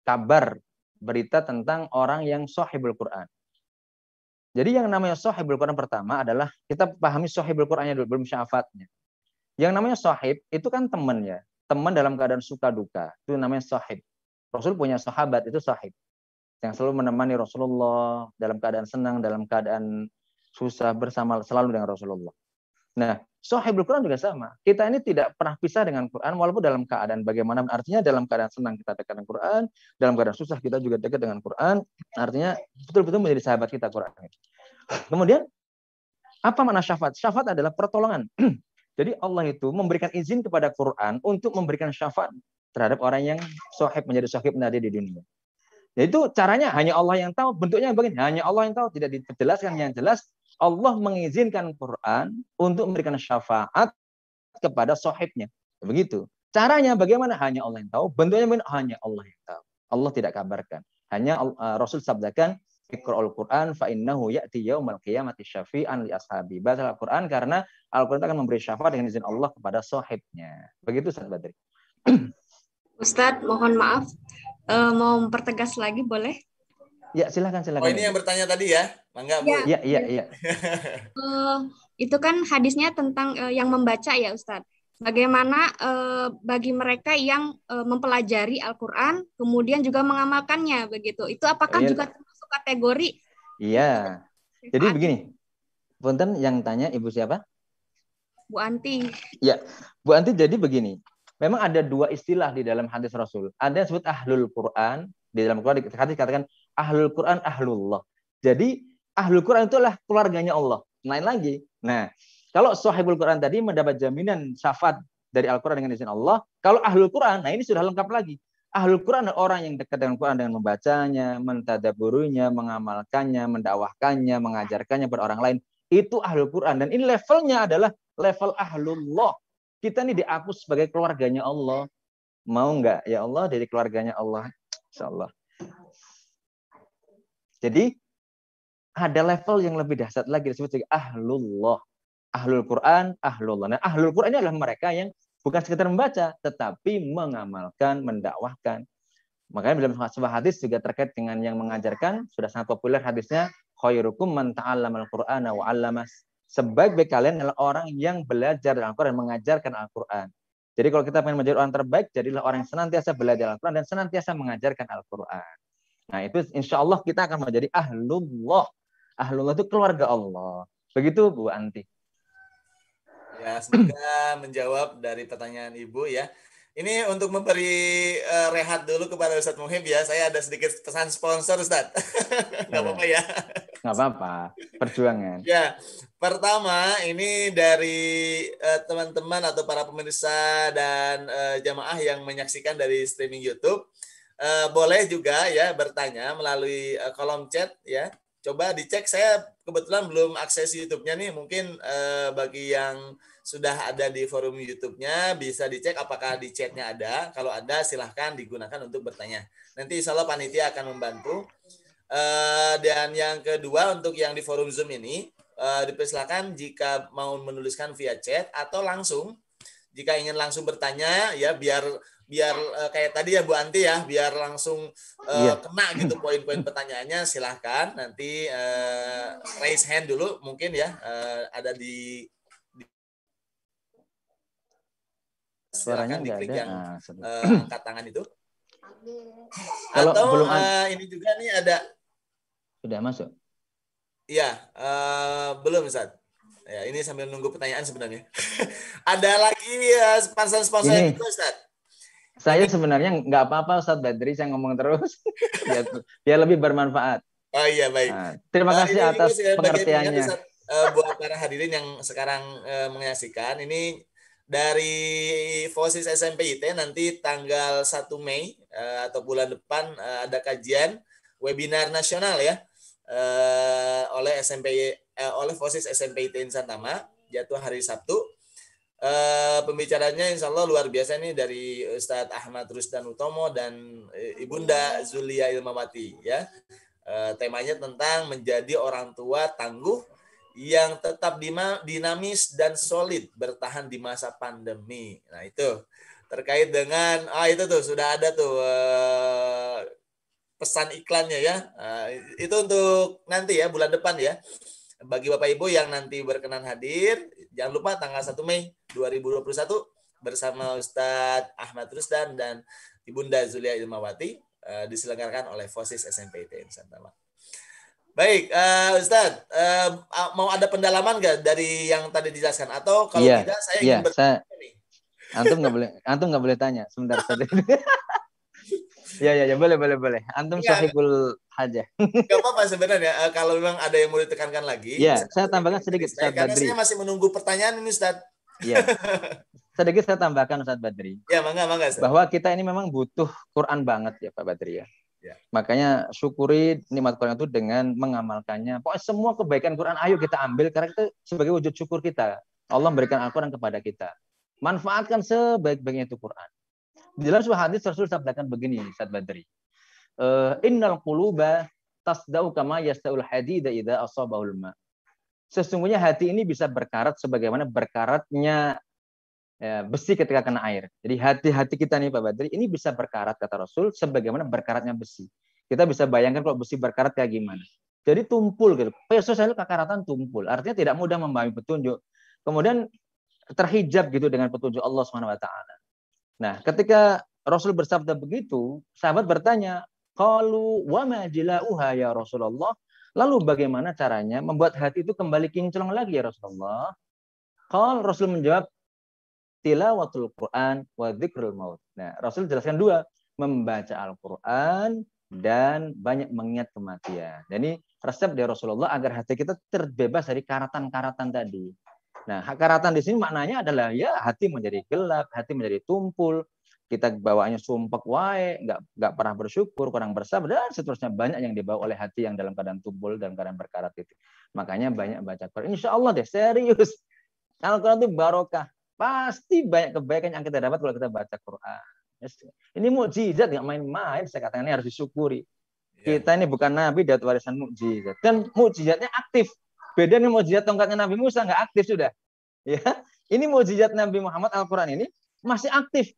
kabar berita tentang orang yang sahibul Quran. Jadi yang namanya sahibul Quran pertama adalah kita pahami sahibul Qurannya dulu, belum syafaatnya. Yang namanya sahib itu kan teman ya. Teman dalam keadaan suka duka. Itu namanya sahib. Rasul punya sahabat itu sahib. Yang selalu menemani Rasulullah dalam keadaan senang, dalam keadaan susah bersama selalu dengan Rasulullah. Nah, sahibul Quran juga sama. Kita ini tidak pernah pisah dengan Quran walaupun dalam keadaan bagaimana artinya dalam keadaan senang kita dekat dengan Quran, dalam keadaan susah kita juga dekat dengan Quran. Artinya betul-betul menjadi sahabat kita Quran. Kemudian apa makna syafaat? Syafaat adalah pertolongan. (clears throat) Jadi Allah itu memberikan izin kepada Quran untuk memberikan syafaat terhadap orang yang sahib menjadi sahib nanti di dunia. Yaitu caranya hanya Allah yang tahu, bentuknya begini, hanya Allah yang tahu, tidak dijelaskan yang jelas. Allah mengizinkan Quran untuk memberikan syafaat kepada sahibnya. Begitu. Caranya bagaimana? Hanya Allah yang tahu. Bentuknya hanya Allah yang tahu. Allah tidak kabarkan. Hanya uh, Rasul sabdakan, Iqra'ul Quran fa innahu ya'ti yaumal qiyamati syafi'an li ashabi. Baca Al-Quran karena Al-Quran akan memberi syafaat dengan izin Allah kepada sahibnya. Begitu Ustaz Badri. (clears throat) Ustadz, mohon maaf. Eh, mau mempertegas lagi boleh? Ya, silakan silakan. Oh ini yang bertanya tadi ya, mangga Bu. Ya. Iya, iya, iya. (laughs) Eh, itu kan hadisnya tentang eh, yang membaca ya Ustadz. Bagaimana eh, bagi mereka yang eh, mempelajari Al-Quran, kemudian juga mengamalkannya begitu. Itu apakah Oh, iya. juga termasuk kategori Iya. Jadi begini. Punten yang tanya Ibu siapa? Bu Anti? Bu Anti jadi begini. Memang ada dua istilah di dalam hadis Rasul. Ada yang disebut ahlul Quran. Di dalam Quran di hadis katakan ahlul Quran ahlullah. Jadi ahlul Quran itu adalah keluarganya Allah. Lain lagi. Nah, kalau sahibul Quran tadi mendapat jaminan syafaat dari Al-Quran dengan izin Allah. Kalau ahlul Quran, nah ini sudah lengkap lagi. Ahlul Quran adalah orang yang dekat dengan Quran dengan membacanya, mentadaburinya, mengamalkannya, mendakwahkannya, mengajarkannya pada orang lain. Itu ahlul Quran. Dan ini levelnya adalah level ahlullah. Kita ini dihapus sebagai keluarganya Allah. Mau nggak? Ya Allah dari keluarganya Allah. Insya Allah. Jadi ada level yang lebih dahsyat lagi disebut sebagai ahlullah. Ahlul Quran, ahlullah. Nah, ahlul Quran ini adalah mereka yang bukan sekedar membaca, tetapi mengamalkan, mendakwahkan. Makanya dalam sebuah hadis juga terkait dengan yang mengajarkan, sudah sangat populer hadisnya, khairukum man ta'allamal qur'ana wa 'allamas. Sebaik-baik kalian adalah orang yang belajar Al-Quran, mengajarkan Al-Quran. Jadi kalau kita ingin menjadi orang terbaik, jadilah orang yang senantiasa belajar Al-Quran dan senantiasa mengajarkan Al-Quran. Nah itu insya Allah kita akan menjadi ahlullah. Ahlullah itu keluarga Allah. Begitu Bu Anti. Ya, semoga (clears throat) menjawab dari pertanyaan Ibu ya. Ini untuk memberi eh, rehat dulu kepada Ustadz Muhib ya. Saya ada sedikit pesan sponsor Ustadz. (laughs) Nggak apa-apa ya. Nggak apa-apa. Perjuangan. Ya, pertama ini dari eh, teman-teman atau para pemirsa dan eh, jamaah yang menyaksikan dari streaming YouTube, eh, boleh juga ya bertanya melalui eh, kolom chat ya. Coba dicek. Saya kebetulan belum akses YouTube-nya nih. Mungkin eh, bagi yang sudah ada di forum YouTube-nya bisa dicek apakah di chatnya ada. Kalau ada silahkan digunakan untuk bertanya. Nanti insya Allah panitia akan membantu. Eh, dan yang kedua untuk yang di forum Zoom ini eh, dipersilakan jika mau menuliskan via chat atau langsung jika ingin langsung bertanya ya biar biar eh, kayak tadi ya Bu Anti ya biar langsung eh, Iya. kena gitu poin-poin pertanyaannya silahkan nanti eh, raise hand dulu mungkin ya eh, ada di, di Suaranya diklik ada. yang eh, (clears throat) angkat tangan itu Kalau atau belum eh, ini juga nih ada Sudah masuk. Iya, eh, belum Ustaz. Ya, ini sambil nunggu pertanyaan sebenarnya. (laughs) Ada lagi ya sponsor-sponsor yang itu Ustaz. Saya sebenarnya nggak apa-apa Ustadz Badri, saya ngomong terus. (laughs) biar, biar lebih bermanfaat. Oh iya, baik. Nah, terima Eh, kasih ini juga atas pengertiannya. Ustaz, eh, buat para hadirin yang sekarang eh, menyaksikan, ini dari Fosis SMP IT nanti tanggal 1 Mei eh, atau bulan depan eh, ada kajian webinar nasional ya eh, oleh SMP eh, oleh Fosis SMP IT Insantama jatuh hari Sabtu. Eh, pembicaranya insya Allah luar biasa nih dari Ustadz Ahmad Rusdan Utomo dan eh, Ibunda Zulia Ilmawati ya. Eh, temanya tentang menjadi orang tua tangguh yang tetap dinamis dan solid bertahan di masa pandemi. Nah itu terkait dengan ah itu tuh sudah ada tuh eh, pesan iklannya ya. Ah, itu untuk nanti ya bulan depan ya. Bagi Bapak Ibu yang nanti berkenan hadir, jangan lupa tanggal 1 Mei 2021 bersama Ustadz Ahmad Rusdan dan Ibunda Zulia Ilmawati eh, diselenggarakan oleh Fosis SMP IT Nusantara. Baik, eh, Ustadz, eh, mau ada pendalaman nggak dari yang tadi dijelaskan atau kalau Iya, tidak saya Iya, ingin saya bertanya nih. antum nggak boleh antum nggak boleh tanya. Sebentar saja. (laughs) ya ya ya boleh boleh boleh. Antum Iya. sahibul hajah. Gak apa-apa sebenarnya eh, kalau memang ada yang mau ditekankan lagi. Iya, bisa saya tambahkan sedikit, Saya, Ustadz karena Badri. saya masih menunggu pertanyaan ini Ustadz. Iya. Sedikit saya tambahkan Ustadz Badri. Ya, mangga, mangga. Ustadz. bahwa kita ini memang butuh Quran banget ya Pak Badri ya. Ya. Makanya syukuri nikmat Quran itu dengan mengamalkannya. Pokoknya semua kebaikan Quran ayo kita ambil karena itu sebagai wujud syukur kita. Allah memberikan Al-Quran kepada kita. Manfaatkan sebaik-baiknya itu Quran. Di dalam sebuah hadis Rasul sabdakan begini Ustaz Badri. Eh, Innal quluba tasda'u kama yasta'ul hadida idza asabahul ma. Sesungguhnya hati ini bisa berkarat sebagaimana berkaratnya ya, besi ketika kena air. Jadi hati-hati kita nih Pak Badri, ini bisa berkarat kata Rasul, sebagaimana berkaratnya besi. Kita bisa bayangkan kalau besi berkarat kayak gimana. Jadi tumpul gitu. Yesus selalu kekaratan tumpul. Artinya tidak mudah memahami petunjuk. Kemudian terhijab gitu dengan petunjuk Allah Subhanahu wa taala. Nah, ketika Rasul bersabda begitu, sahabat bertanya, "Qalu wa ma ya Rasulullah?" Lalu bagaimana caranya membuat hati itu kembali kinclong lagi ya Rasulullah? Qal Rasul menjawab, tilawatul Quran wa dzikrul maut. Nah, Rasul jelaskan dua, membaca Al-Quran dan banyak mengingat kematian. Ini resep dari Rasulullah agar hati kita terbebas dari karatan-karatan tadi. Nah, karatan di sini maknanya adalah ya hati menjadi gelap, hati menjadi tumpul, kita bawaannya sumpek wae, nggak nggak pernah bersyukur, kurang bersabar dan seterusnya banyak yang dibawa oleh hati yang dalam keadaan tumpul dalam keadaan berkarat itu. Makanya banyak baca Quran. Insya Allah deh serius. Al-Quran itu barokah. Pasti banyak kebaikan yang kita dapat kalau kita baca Quran. Ini mukjizat nggak main-main. Saya katakan ini harus disyukuri. Ya. Kita ini bukan nabi dapat warisan mukjizat dan mukjizatnya aktif. Beda nih mujizat tongkatnya Nabi Musa nggak aktif sudah. Ya, ini mujizat Nabi Muhammad Al-Quran ini masih aktif.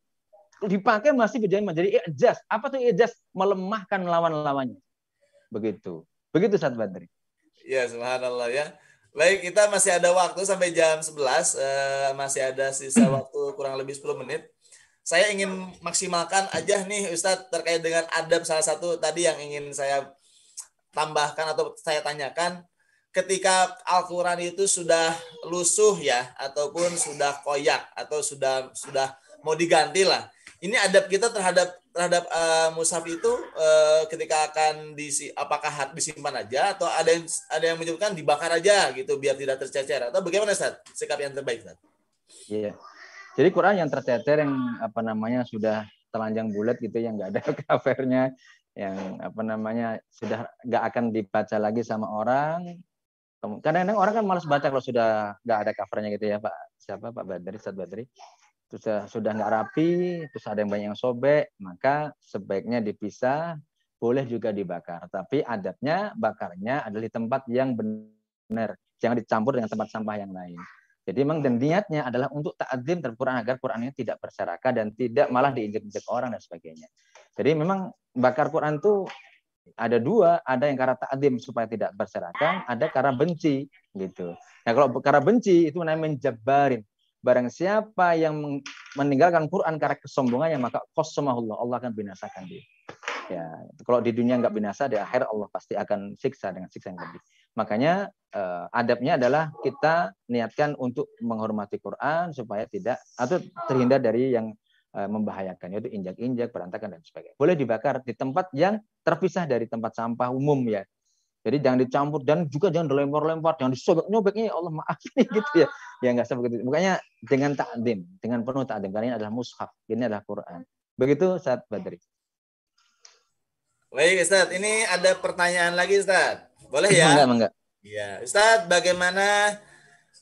Dipakai masih menjadi menjadi ijaz. Apa tuh ijaz? Melemahkan lawan-lawannya. Begitu. Begitu saat Badri. Ya, subhanallah ya. Baik, kita masih ada waktu sampai jam 11. Uh, eh, masih ada sisa (clears throat) waktu kurang lebih 10 menit. Saya ingin maksimalkan aja nih Ustadz terkait dengan adab salah satu tadi yang ingin saya tambahkan atau saya tanyakan ketika Al-Quran itu sudah lusuh ya ataupun sudah koyak atau sudah sudah mau diganti lah ini adab kita terhadap terhadap uh, mushaf itu uh, ketika akan disi apakah disimpan aja atau ada yang ada yang menyebutkan dibakar aja gitu biar tidak tercecer atau bagaimana Ustaz sikap yang terbaik Ustaz? Iya. Jadi Quran yang tercecer yang apa namanya sudah telanjang bulat gitu yang nggak ada (laughs) covernya yang apa namanya sudah nggak akan dibaca lagi sama orang Kadang-kadang orang kan malas baca kalau sudah nggak ada covernya gitu ya Pak. Siapa Pak Badri, Ustaz Badri. Terus sudah nggak rapi, terus ada yang banyak yang sobek, maka sebaiknya dipisah, boleh juga dibakar. Tapi adabnya bakarnya adalah di tempat yang benar, jangan dicampur dengan tempat sampah yang lain. Jadi memang dan niatnya adalah untuk ta'adzim terhadap Quran agar Qurannya tidak berserakat dan tidak malah diinjek-injek orang dan sebagainya. Jadi memang bakar Quran itu ada dua, ada yang karena ta'dim supaya tidak berserakan, ada karena benci gitu. Nah, kalau karena benci itu namanya menjabarin. Barang siapa yang meninggalkan Quran karena kesombongannya maka qassamahullah, Allah akan binasakan dia. Ya, kalau di dunia nggak binasa di akhir Allah pasti akan siksa dengan siksa yang lebih. Makanya eh, adabnya adalah kita niatkan untuk menghormati Quran supaya tidak atau terhindar dari yang membahayakan yaitu injak-injak, berantakan dan sebagainya. Boleh dibakar di tempat yang terpisah dari tempat sampah umum ya. Jadi jangan dicampur dan juga jangan dilempar-lempar, jangan disobek-nyobek ya Allah maaf (laughs) gitu ya. Ya enggak seperti itu. Makanya dengan takdim, dengan penuh takdim karena ini adalah mushaf, ini adalah Quran. Begitu saat Badri. Baik Ustaz, ini ada pertanyaan lagi Ustaz. Boleh (laughs) ya? Enggak, enggak. Ya, Ustaz, bagaimana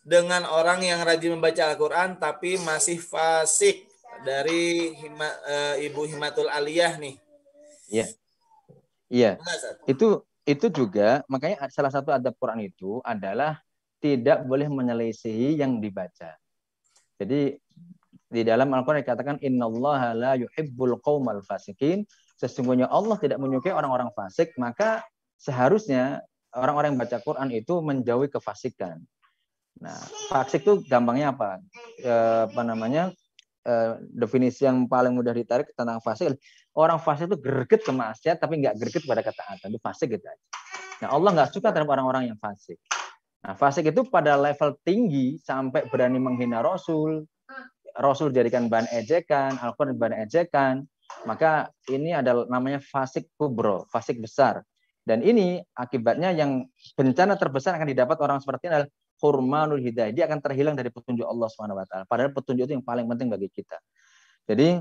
dengan orang yang rajin membaca Al-Qur'an tapi masih fasik dari Hima, uh, Ibu Himatul Aliyah nih. Iya. Iya. Itu itu juga makanya salah satu adab Quran itu adalah tidak boleh menyelisihi yang dibaca. Jadi di dalam Al-Quran dikatakan innallaha la yuhibbul qaumal fasikin. Sesungguhnya Allah tidak menyukai orang-orang fasik, maka seharusnya orang-orang yang baca Quran itu menjauhi kefasikan. Nah, fasik itu gampangnya apa? E, apa namanya? Eh, definisi yang paling mudah ditarik tentang fasik orang fasik itu greget ke maksiat tapi nggak greget pada ketaatan itu fasik gitu aja. Nah Allah nggak suka terhadap orang-orang yang fasik. Nah fasik itu pada level tinggi sampai berani menghina Rasul, Rasul jadikan bahan ejekan, Al-Quran bahan ejekan, maka ini adalah namanya fasik kubro, fasik besar. Dan ini akibatnya yang bencana terbesar akan didapat orang seperti ini adalah hurmanul hidayah. Dia akan terhilang dari petunjuk Allah taala. Padahal petunjuk itu yang paling penting bagi kita. Jadi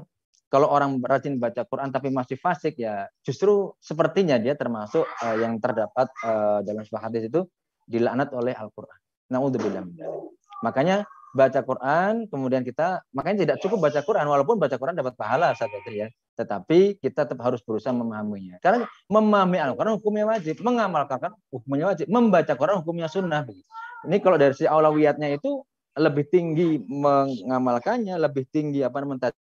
kalau orang rajin baca Quran tapi masih fasik ya justru sepertinya dia termasuk uh, yang terdapat uh, dalam sebuah hadis itu dilaknat oleh Al-Qur'an. Nauzubillah Makanya baca Quran, kemudian kita makanya tidak cukup baca Quran walaupun baca Quran dapat pahala saat itu ya. Tetapi kita tetap harus berusaha memahaminya. Karena memahami Al-Quran hukumnya wajib, mengamalkan hukumnya wajib, membaca Quran hukumnya sunnah. Ini kalau dari si aulawiyatnya itu lebih tinggi mengamalkannya, lebih tinggi apa namanya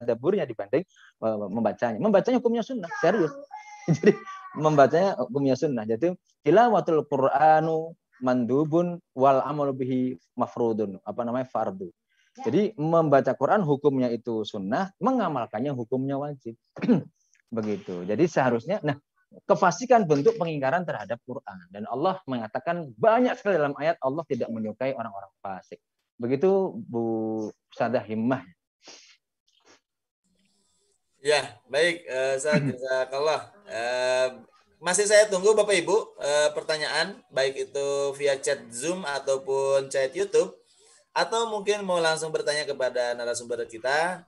tadaburnya dibanding uh, membacanya. Membacanya hukumnya sunnah, serius. (laughs) Jadi membacanya hukumnya sunnah. Jadi tilawatul Qur'anu mandubun wal amalu bihi mafrudun. Apa namanya? fardu. Jadi membaca Quran hukumnya itu sunnah, mengamalkannya hukumnya wajib. (clears throat) Begitu. Jadi seharusnya, nah kefasikan bentuk pengingkaran terhadap Quran. Dan Allah mengatakan banyak sekali dalam ayat Allah tidak menyukai orang-orang fasik. Begitu Bu Sadah Himmah. Ya, baik. Uh, (clears throat) Jazakallah. Uh, masih saya tunggu Bapak Ibu uh, pertanyaan, baik itu via chat Zoom ataupun chat YouTube atau mungkin mau langsung bertanya kepada narasumber kita,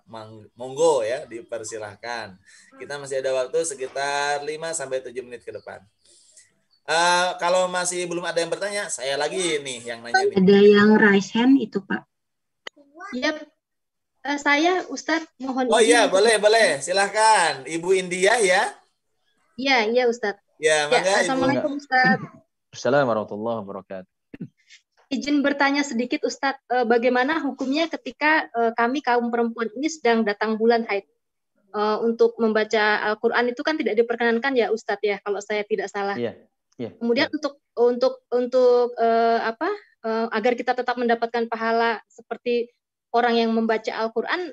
monggo ya, dipersilahkan. Kita masih ada waktu sekitar 5 sampai 7 menit ke depan. Uh, kalau masih belum ada yang bertanya, saya lagi nih yang nanya. Nih. Ada yang raise hand itu, Pak. Iya, uh, saya Ustadz mohon Oh iya, boleh, boleh. Silahkan. Ibu India ya. Iya, iya Ustadz. Ya, ya Assalamualaikum Ustadz. Assalamualaikum warahmatullahi wabarakatuh izin bertanya sedikit Ustadz, eh, bagaimana hukumnya ketika eh, kami kaum perempuan ini sedang datang bulan haid? Eh, untuk membaca Al-Quran itu kan tidak diperkenankan ya Ustadz ya, kalau saya tidak salah. Iya. Yeah, Kemudian yeah. untuk untuk untuk apa agar kita tetap mendapatkan pahala seperti orang yang membaca Al-Quran,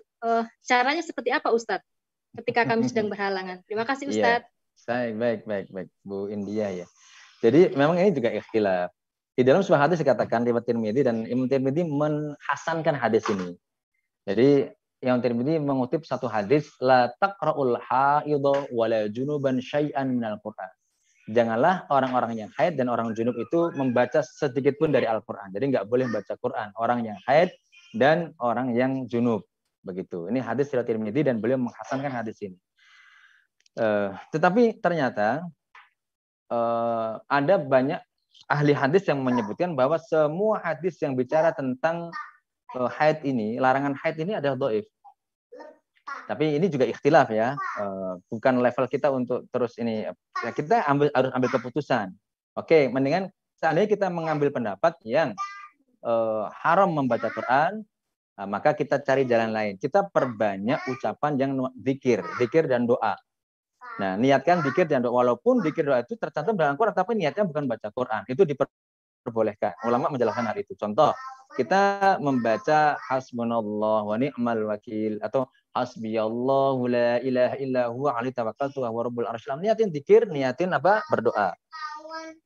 caranya seperti apa Ustadz? Ketika kami sedang (laughs) berhalangan. Terima kasih iya. Ustadz. Yeah. Baik, baik, baik, Bu India ya. Jadi memang ini juga ikhtilaf di dalam sebuah hadis dikatakan riwayat Tirmidzi dan Imam Tirmidzi menghasankan hadis ini. Jadi yang Tirmidzi mengutip satu hadis la taqra'ul haidha wala junuban syai'an minal Qur'an. Janganlah orang-orang yang haid dan orang junub itu membaca sedikit pun dari Al-Qur'an. Jadi nggak boleh baca Quran orang yang haid dan orang yang junub. Begitu. Ini hadis riwayat Tirmidzi dan beliau menghasankan hadis ini. Uh, tetapi ternyata uh, ada banyak ahli hadis yang menyebutkan bahwa semua hadis yang bicara tentang uh, haid ini, larangan haid ini adalah doif. Tapi ini juga ikhtilaf ya, uh, bukan level kita untuk terus ini. Ya kita ambil harus ambil keputusan. Oke, mendingan seandainya kita mengambil pendapat yang uh, haram membaca Quran, maka kita cari jalan lain. Kita perbanyak ucapan yang zikir, zikir dan doa. Nah, niatkan dikir dan doa. Walaupun dikir doa itu tercantum dalam Quran, tapi niatnya bukan baca Quran. Itu diperbolehkan. Ulama menjelaskan hal itu. Contoh, kita membaca hasbunallah wa ni'mal wakil atau hasbiyallahu la ilaha illa huwa alaihi tawakkaltu wa rabbul arsyil niatin dikir niatin apa berdoa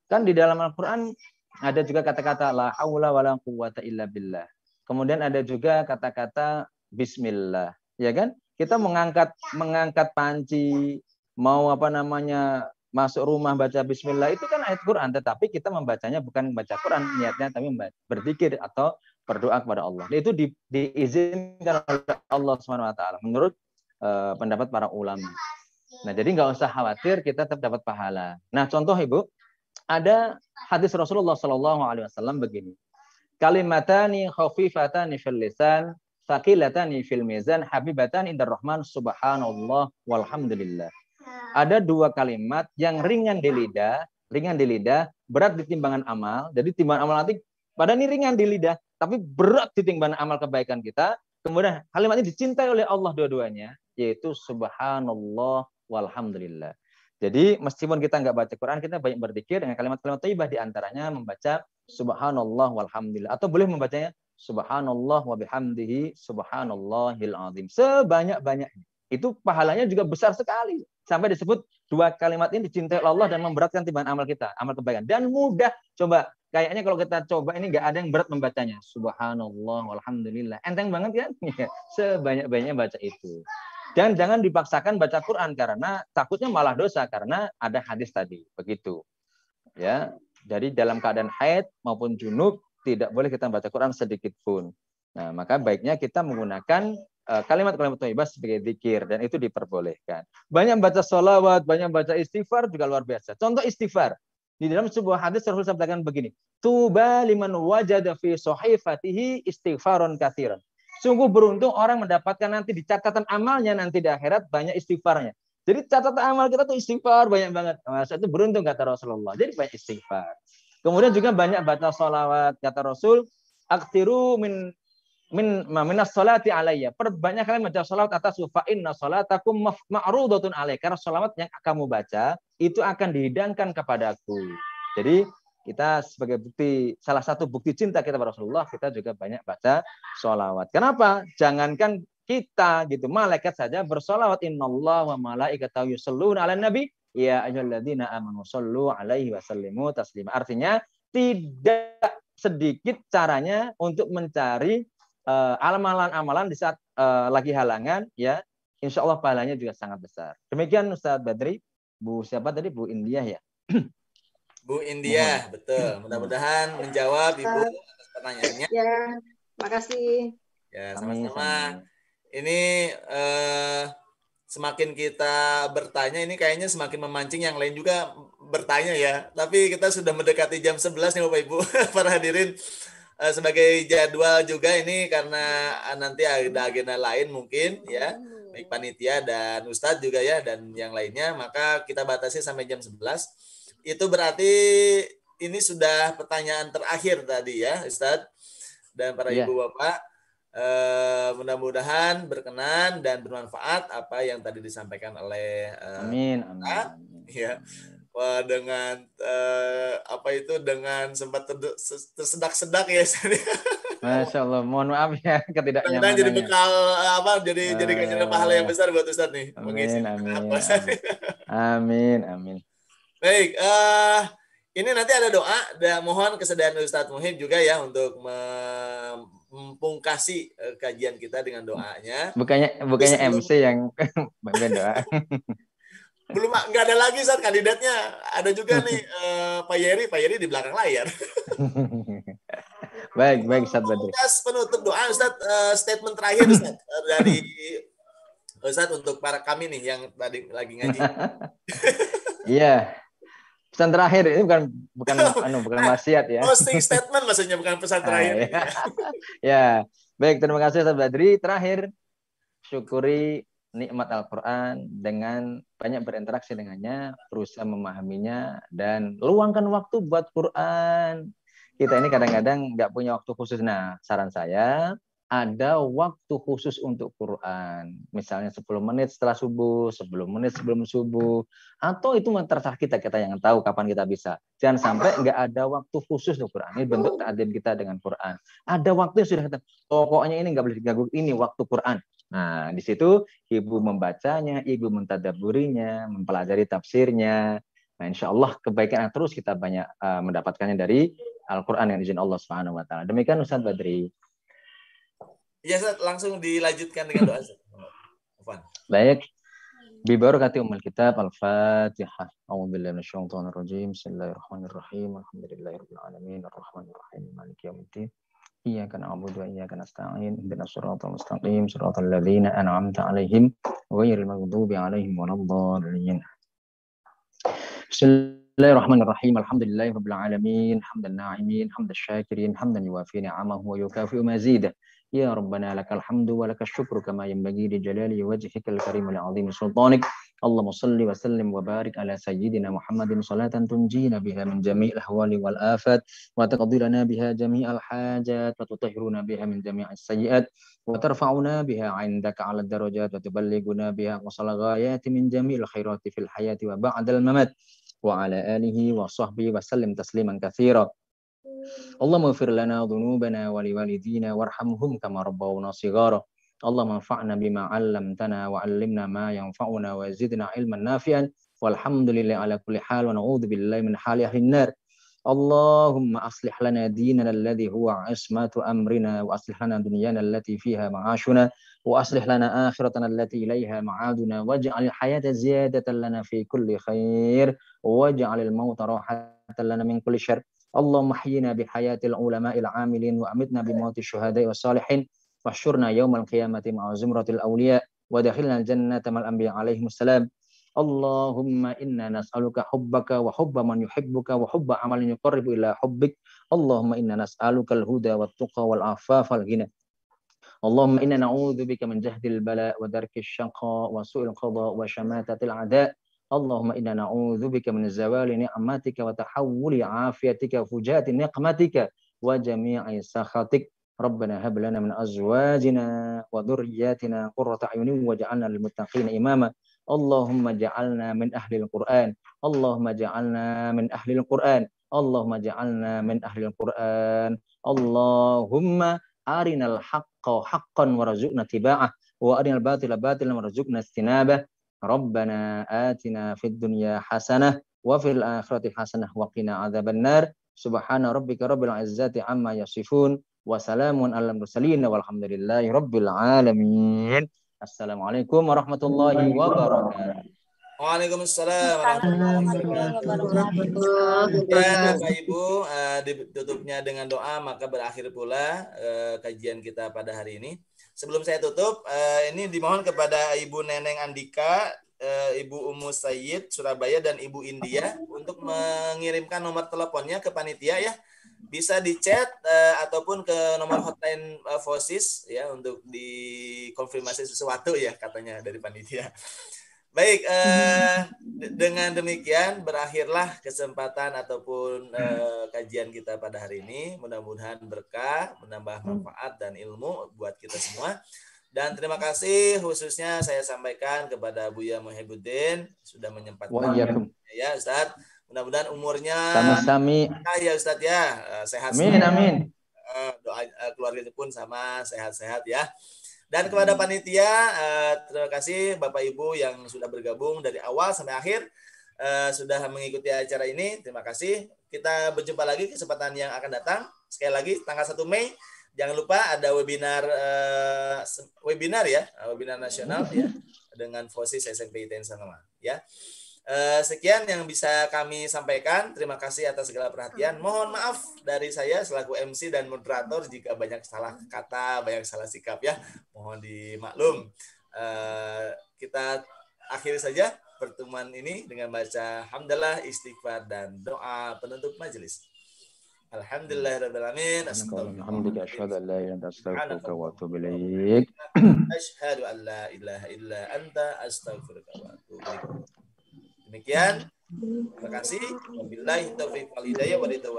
kan di dalam Al-Qur'an ada juga kata-kata la haula wala quwata illa billah kemudian ada juga kata-kata bismillah ya kan kita mengangkat mengangkat panci mau apa namanya masuk rumah baca bismillah itu kan ayat Quran tetapi kita membacanya bukan baca Quran niatnya tapi berzikir atau berdoa kepada Allah. Itu di, diizinkan oleh Allah swt menurut uh, pendapat para ulama. Nah, jadi nggak usah khawatir kita tetap dapat pahala. Nah, contoh Ibu, ada hadis Rasulullah Shallallahu alaihi wasallam begini. Kalimatani khafifatani fil lisan, saqilatani fil mizan, habibatan indar rahman subhanallah walhamdulillah ada dua kalimat yang ringan di lidah, ringan di lidah, berat di timbangan amal. Jadi timbangan amal nanti pada ini ringan di lidah, tapi berat di timbangan amal kebaikan kita. Kemudian kalimat ini dicintai oleh Allah dua-duanya, yaitu subhanallah walhamdulillah. Jadi meskipun kita nggak baca Quran, kita banyak berzikir dengan kalimat-kalimat thayyibah di antaranya membaca subhanallah walhamdulillah atau boleh membacanya subhanallah wa bihamdihi subhanallahil azim sebanyak-banyaknya. Itu pahalanya juga besar sekali sampai disebut dua kalimat ini dicintai Allah dan memberatkan timbangan amal kita, amal kebaikan. Dan mudah. Coba kayaknya kalau kita coba ini nggak ada yang berat membacanya. Subhanallah, walhamdulillah. Enteng banget kan? (laughs) Sebanyak-banyaknya baca itu. Dan jangan dipaksakan baca Quran karena takutnya malah dosa karena ada hadis tadi. Begitu. Ya. Jadi dalam keadaan haid maupun junub tidak boleh kita baca Quran sedikit pun. Nah, maka baiknya kita menggunakan kalimat-kalimat thayyibah sebagai zikir dan itu diperbolehkan. Banyak baca sholawat, banyak baca istighfar juga luar biasa. Contoh istighfar. Di dalam sebuah hadis Rasul sampaikan begini, Tuba liman wajada fi sahifatihi istighfaron kathiran. Sungguh beruntung orang mendapatkan nanti di catatan amalnya nanti di akhirat banyak istighfarnya. Jadi catatan amal kita tuh istighfar banyak banget. Masa itu beruntung kata Rasulullah. Jadi banyak istighfar. Kemudian juga banyak baca sholawat kata Rasul aktiru min min minas salati alayya. Perbanyak kalian baca salat atas fa inna salatakum ma'rudatun alaih. Karena salat yang kamu baca itu akan dihidangkan kepadaku. Jadi kita sebagai bukti salah satu bukti cinta kita pada Rasulullah kita juga banyak baca sholawat. Kenapa? Jangankan kita gitu malaikat saja bersolawat Allah wa malaikatahu yusalluna ala nabi ya ayyuhalladzina amanu sallu alaihi wasallimu taslima. Artinya tidak sedikit caranya untuk mencari amalan-amalan di saat uh, lagi halangan ya insya Allah pahalanya juga sangat besar. Demikian Ustaz Badri, Bu siapa tadi Bu India ya. (clears throat) Bu India, Mohon. betul. (clears throat) Mudah-mudahan menjawab Ibu atas pertanyaannya. Ya, makasih. Ya, sama-sama. Ini uh, semakin kita bertanya ini kayaknya semakin memancing yang lain juga bertanya ya. Tapi kita sudah mendekati jam 11 nih Bapak Ibu (laughs) para hadirin. Eh, sebagai jadwal juga ini karena nanti ada agenda lain mungkin ya. Baik panitia dan ustadz juga ya dan yang lainnya. Maka kita batasi sampai jam 11 itu berarti ini sudah pertanyaan terakhir tadi ya ustadz dan para yeah. ibu bapak. Eh, mudah-mudahan berkenan dan bermanfaat apa yang tadi disampaikan oleh eh, amin, amin. ya dengan uh, apa itu dengan sempat tersedak-sedak ya. (laughs) Masya Allah, mohon maaf ya ketidaknyamanan. jadi bekal apa? Jadi uh, jadi kayaknya pahala yang besar buat Ustaz nih. Amin, amin, amin. amin, amin. Baik, uh, ini nanti ada doa dan mohon kesediaan Ustadz Muhib juga ya untuk mempungkasi kajian kita dengan doanya. Bukannya bukannya MC yang (laughs) bagian doa (laughs) belum nggak ada lagi saat kandidatnya. Ada juga nih uh, Pak Yeri. Pak Yeri di belakang layar. (laughs) Baik baik Ustaz Badri. Penutup doa Ustaz. Uh, statement terakhir Ustaz uh, dari Ustaz untuk para kami nih yang tadi lagi ngaji. (laughs) Iya. Pesan terakhir ini bukan bukan anu bukan (laughs) wasiat ya. Closing statement maksudnya bukan pesan terakhir. ah, ya. ya. Baik terima kasih Ustaz Badri. Terakhir syukuri nikmat Al-Quran dengan banyak berinteraksi dengannya, berusaha memahaminya, dan luangkan waktu buat Quran. Kita ini kadang-kadang nggak punya waktu khusus. Nah, saran saya, ada waktu khusus untuk Quran. Misalnya 10 menit setelah subuh, 10 menit sebelum subuh. Atau itu terserah kita, kita yang tahu kapan kita bisa. Jangan sampai nggak ada waktu khusus untuk Quran. Ini bentuk ta'adim kita dengan Quran. Ada waktu yang sudah kita, pokoknya ini nggak boleh diganggu, ini waktu Quran. Nah, di situ ibu membacanya, ibu mentadaburinya, mempelajari tafsirnya. Nah, insya Allah kebaikan yang terus kita banyak uh, mendapatkannya dari Al-Quran yang izin Allah Subhanahu Wa Taala. Demikian Ustaz Badri. Ya, Ustaz, langsung dilanjutkan dengan doa. Baik. Bibarakati umul kitab Al-Fatihah. A'udzubillahi minasyaitonir rajim. Bismillahirrahmanirrahim. Alhamdulillahirabbil alamin. Arrahmanirrahim. Maliki yaumiddin. إياك نعبد وإياك نستعين اهدنا الصراط المستقيم صراط الذين أنعمت عليهم غير المغضوب عليهم ولا الضالين. بسم الله الرحمن الرحيم. الحمد لله رب العالمين. حمد الناعمين حمد الشاكرين حمدا يوافي نعمه ويكافئ مزيده. يا ربنا لك الحمد ولك الشكر كما ينبغي لجلال وجهك الكريم العظيم سلطانك. اللهم صل وسلم وبارك على سيدنا محمد صلاة تنجينا بها من جميع الأهوال والآفات وتقضي لنا بها جميع الحاجات وتطهرنا بها من جميع السيئات وترفعنا بها عندك على الدرجات وتبلغنا بها وصل غايات من جميع الخيرات في الحياة وبعد الممات. وعلى آله وصحبه وسلم تسليما كثيرا. اللهم اغفر لنا ذنوبنا ولوالدينا وارحمهم كما ربونا صغارا. اللهم انفعنا بما علمتنا وعلمنا ما ينفعنا وزدنا علما نافعا. والحمد لله على كل حال ونعوذ بالله من حال أهل النار. اللهم أصلح لنا ديننا الذي هو عصمة أمرنا وأصلح لنا دنيانا التي فيها معاشنا وأصلح لنا آخرتنا التي إليها معادنا. واجعل الحياة زيادة لنا في كل خير واجعل الموت راحة لنا من كل شر. اللهم احينا بحياة العلماء العاملين وأمتنا بموت الشهداء والصالحين. واحشرنا يوم القيامة مع زمرة الأولياء ودخلنا الجنة مع الأنبياء عليهم السلام. اللهم إنا نسألك حبك وحب من يحبك وحب عمل يقرب إلى حبك. اللهم إنا نسألك الهدى والتقى والعفاف والغنى. اللهم إنا نعوذ بك من جهد البلاء ودرك الشقاء وسوء القضاء وشماتة الأعداء. اللهم إنا نعوذ بك من زوال نعمتك وتحول عافيتك وفجاءة نقمتك وجميع سخطك. ربنا هب لنا من أزواجنا وذرياتنا قرة أعين واجعلنا للمتقين إماما. اللهم اجعلنا من أهل القرآن. اللهم اجعلنا من أهل القرآن. اللهم اجعلنا من أهل القرآن. اللهم أرنا الحق حقا ورزقنا اتباعه. وأرنا الباطل باطلا ورزقنا اجتنابه. ربنا آتنا في الدنيا حسنة وفي الآخرة حسنة وقنا عذاب النار. سبحان ربك رب العزة عما يصفون. Wassalamun ala mursalin walhamdulillahi rabbil alamin. Assalamualaikum warahmatullahi wabarakatuh. Waalaikumsalam warahmatullahi wabarakatuh. Ibu, eh, ditutupnya dengan doa maka berakhir pula eh, kajian kita pada hari ini. Sebelum saya tutup, eh, ini dimohon kepada Ibu Neneng Andika, Ibu Umu Sayyid Surabaya dan Ibu India untuk mengirimkan nomor teleponnya ke panitia ya bisa di chat uh, ataupun ke nomor hotline uh, Fosis ya untuk dikonfirmasi sesuatu ya katanya dari panitia. (laughs) Baik, eh, dengan demikian berakhirlah kesempatan ataupun eh, kajian kita pada hari ini. Mudah-mudahan berkah, menambah manfaat dan ilmu buat kita semua. Dan terima kasih khususnya saya sampaikan kepada Buya Muhyiddin sudah menyempatkan ya Ustaz. Mudah-mudahan umurnya sami-sami ya Ustaz ya eh, sehat. Amin amin. Eh, doa eh, keluarga pun sama sehat-sehat ya. Dan kepada panitia, terima kasih Bapak Ibu yang sudah bergabung dari awal sampai akhir, sudah mengikuti acara ini. Terima kasih. Kita berjumpa lagi kesempatan yang akan datang. Sekali lagi, tanggal 1 Mei, jangan lupa ada webinar uh, webinar ya, webinar nasional ya dengan FOSIS SMP ITN ya. Uh, sekian yang bisa kami sampaikan. Terima kasih atas segala perhatian. Mohon maaf dari saya selaku MC dan moderator jika banyak salah kata, banyak salah sikap ya. Mohon dimaklum. Uh, kita akhiri saja pertemuan ini dengan baca hamdalah, istighfar dan doa penutup majelis. Alhamdulillah asyhadu an la ilaha illa anta wa atubu ilaik. Asyhadu an la ilaha illa anta astaghfiruka wa atubu ilaik. Demikian. Terima kasih. Wabillahi taufiq wal hidayah wa ridha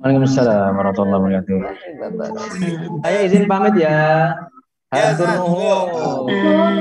Waalaikumsalam warahmatullahi wabarakatuh. Ayo izin pamit ya. Ya, Hatur nuhun. Ya.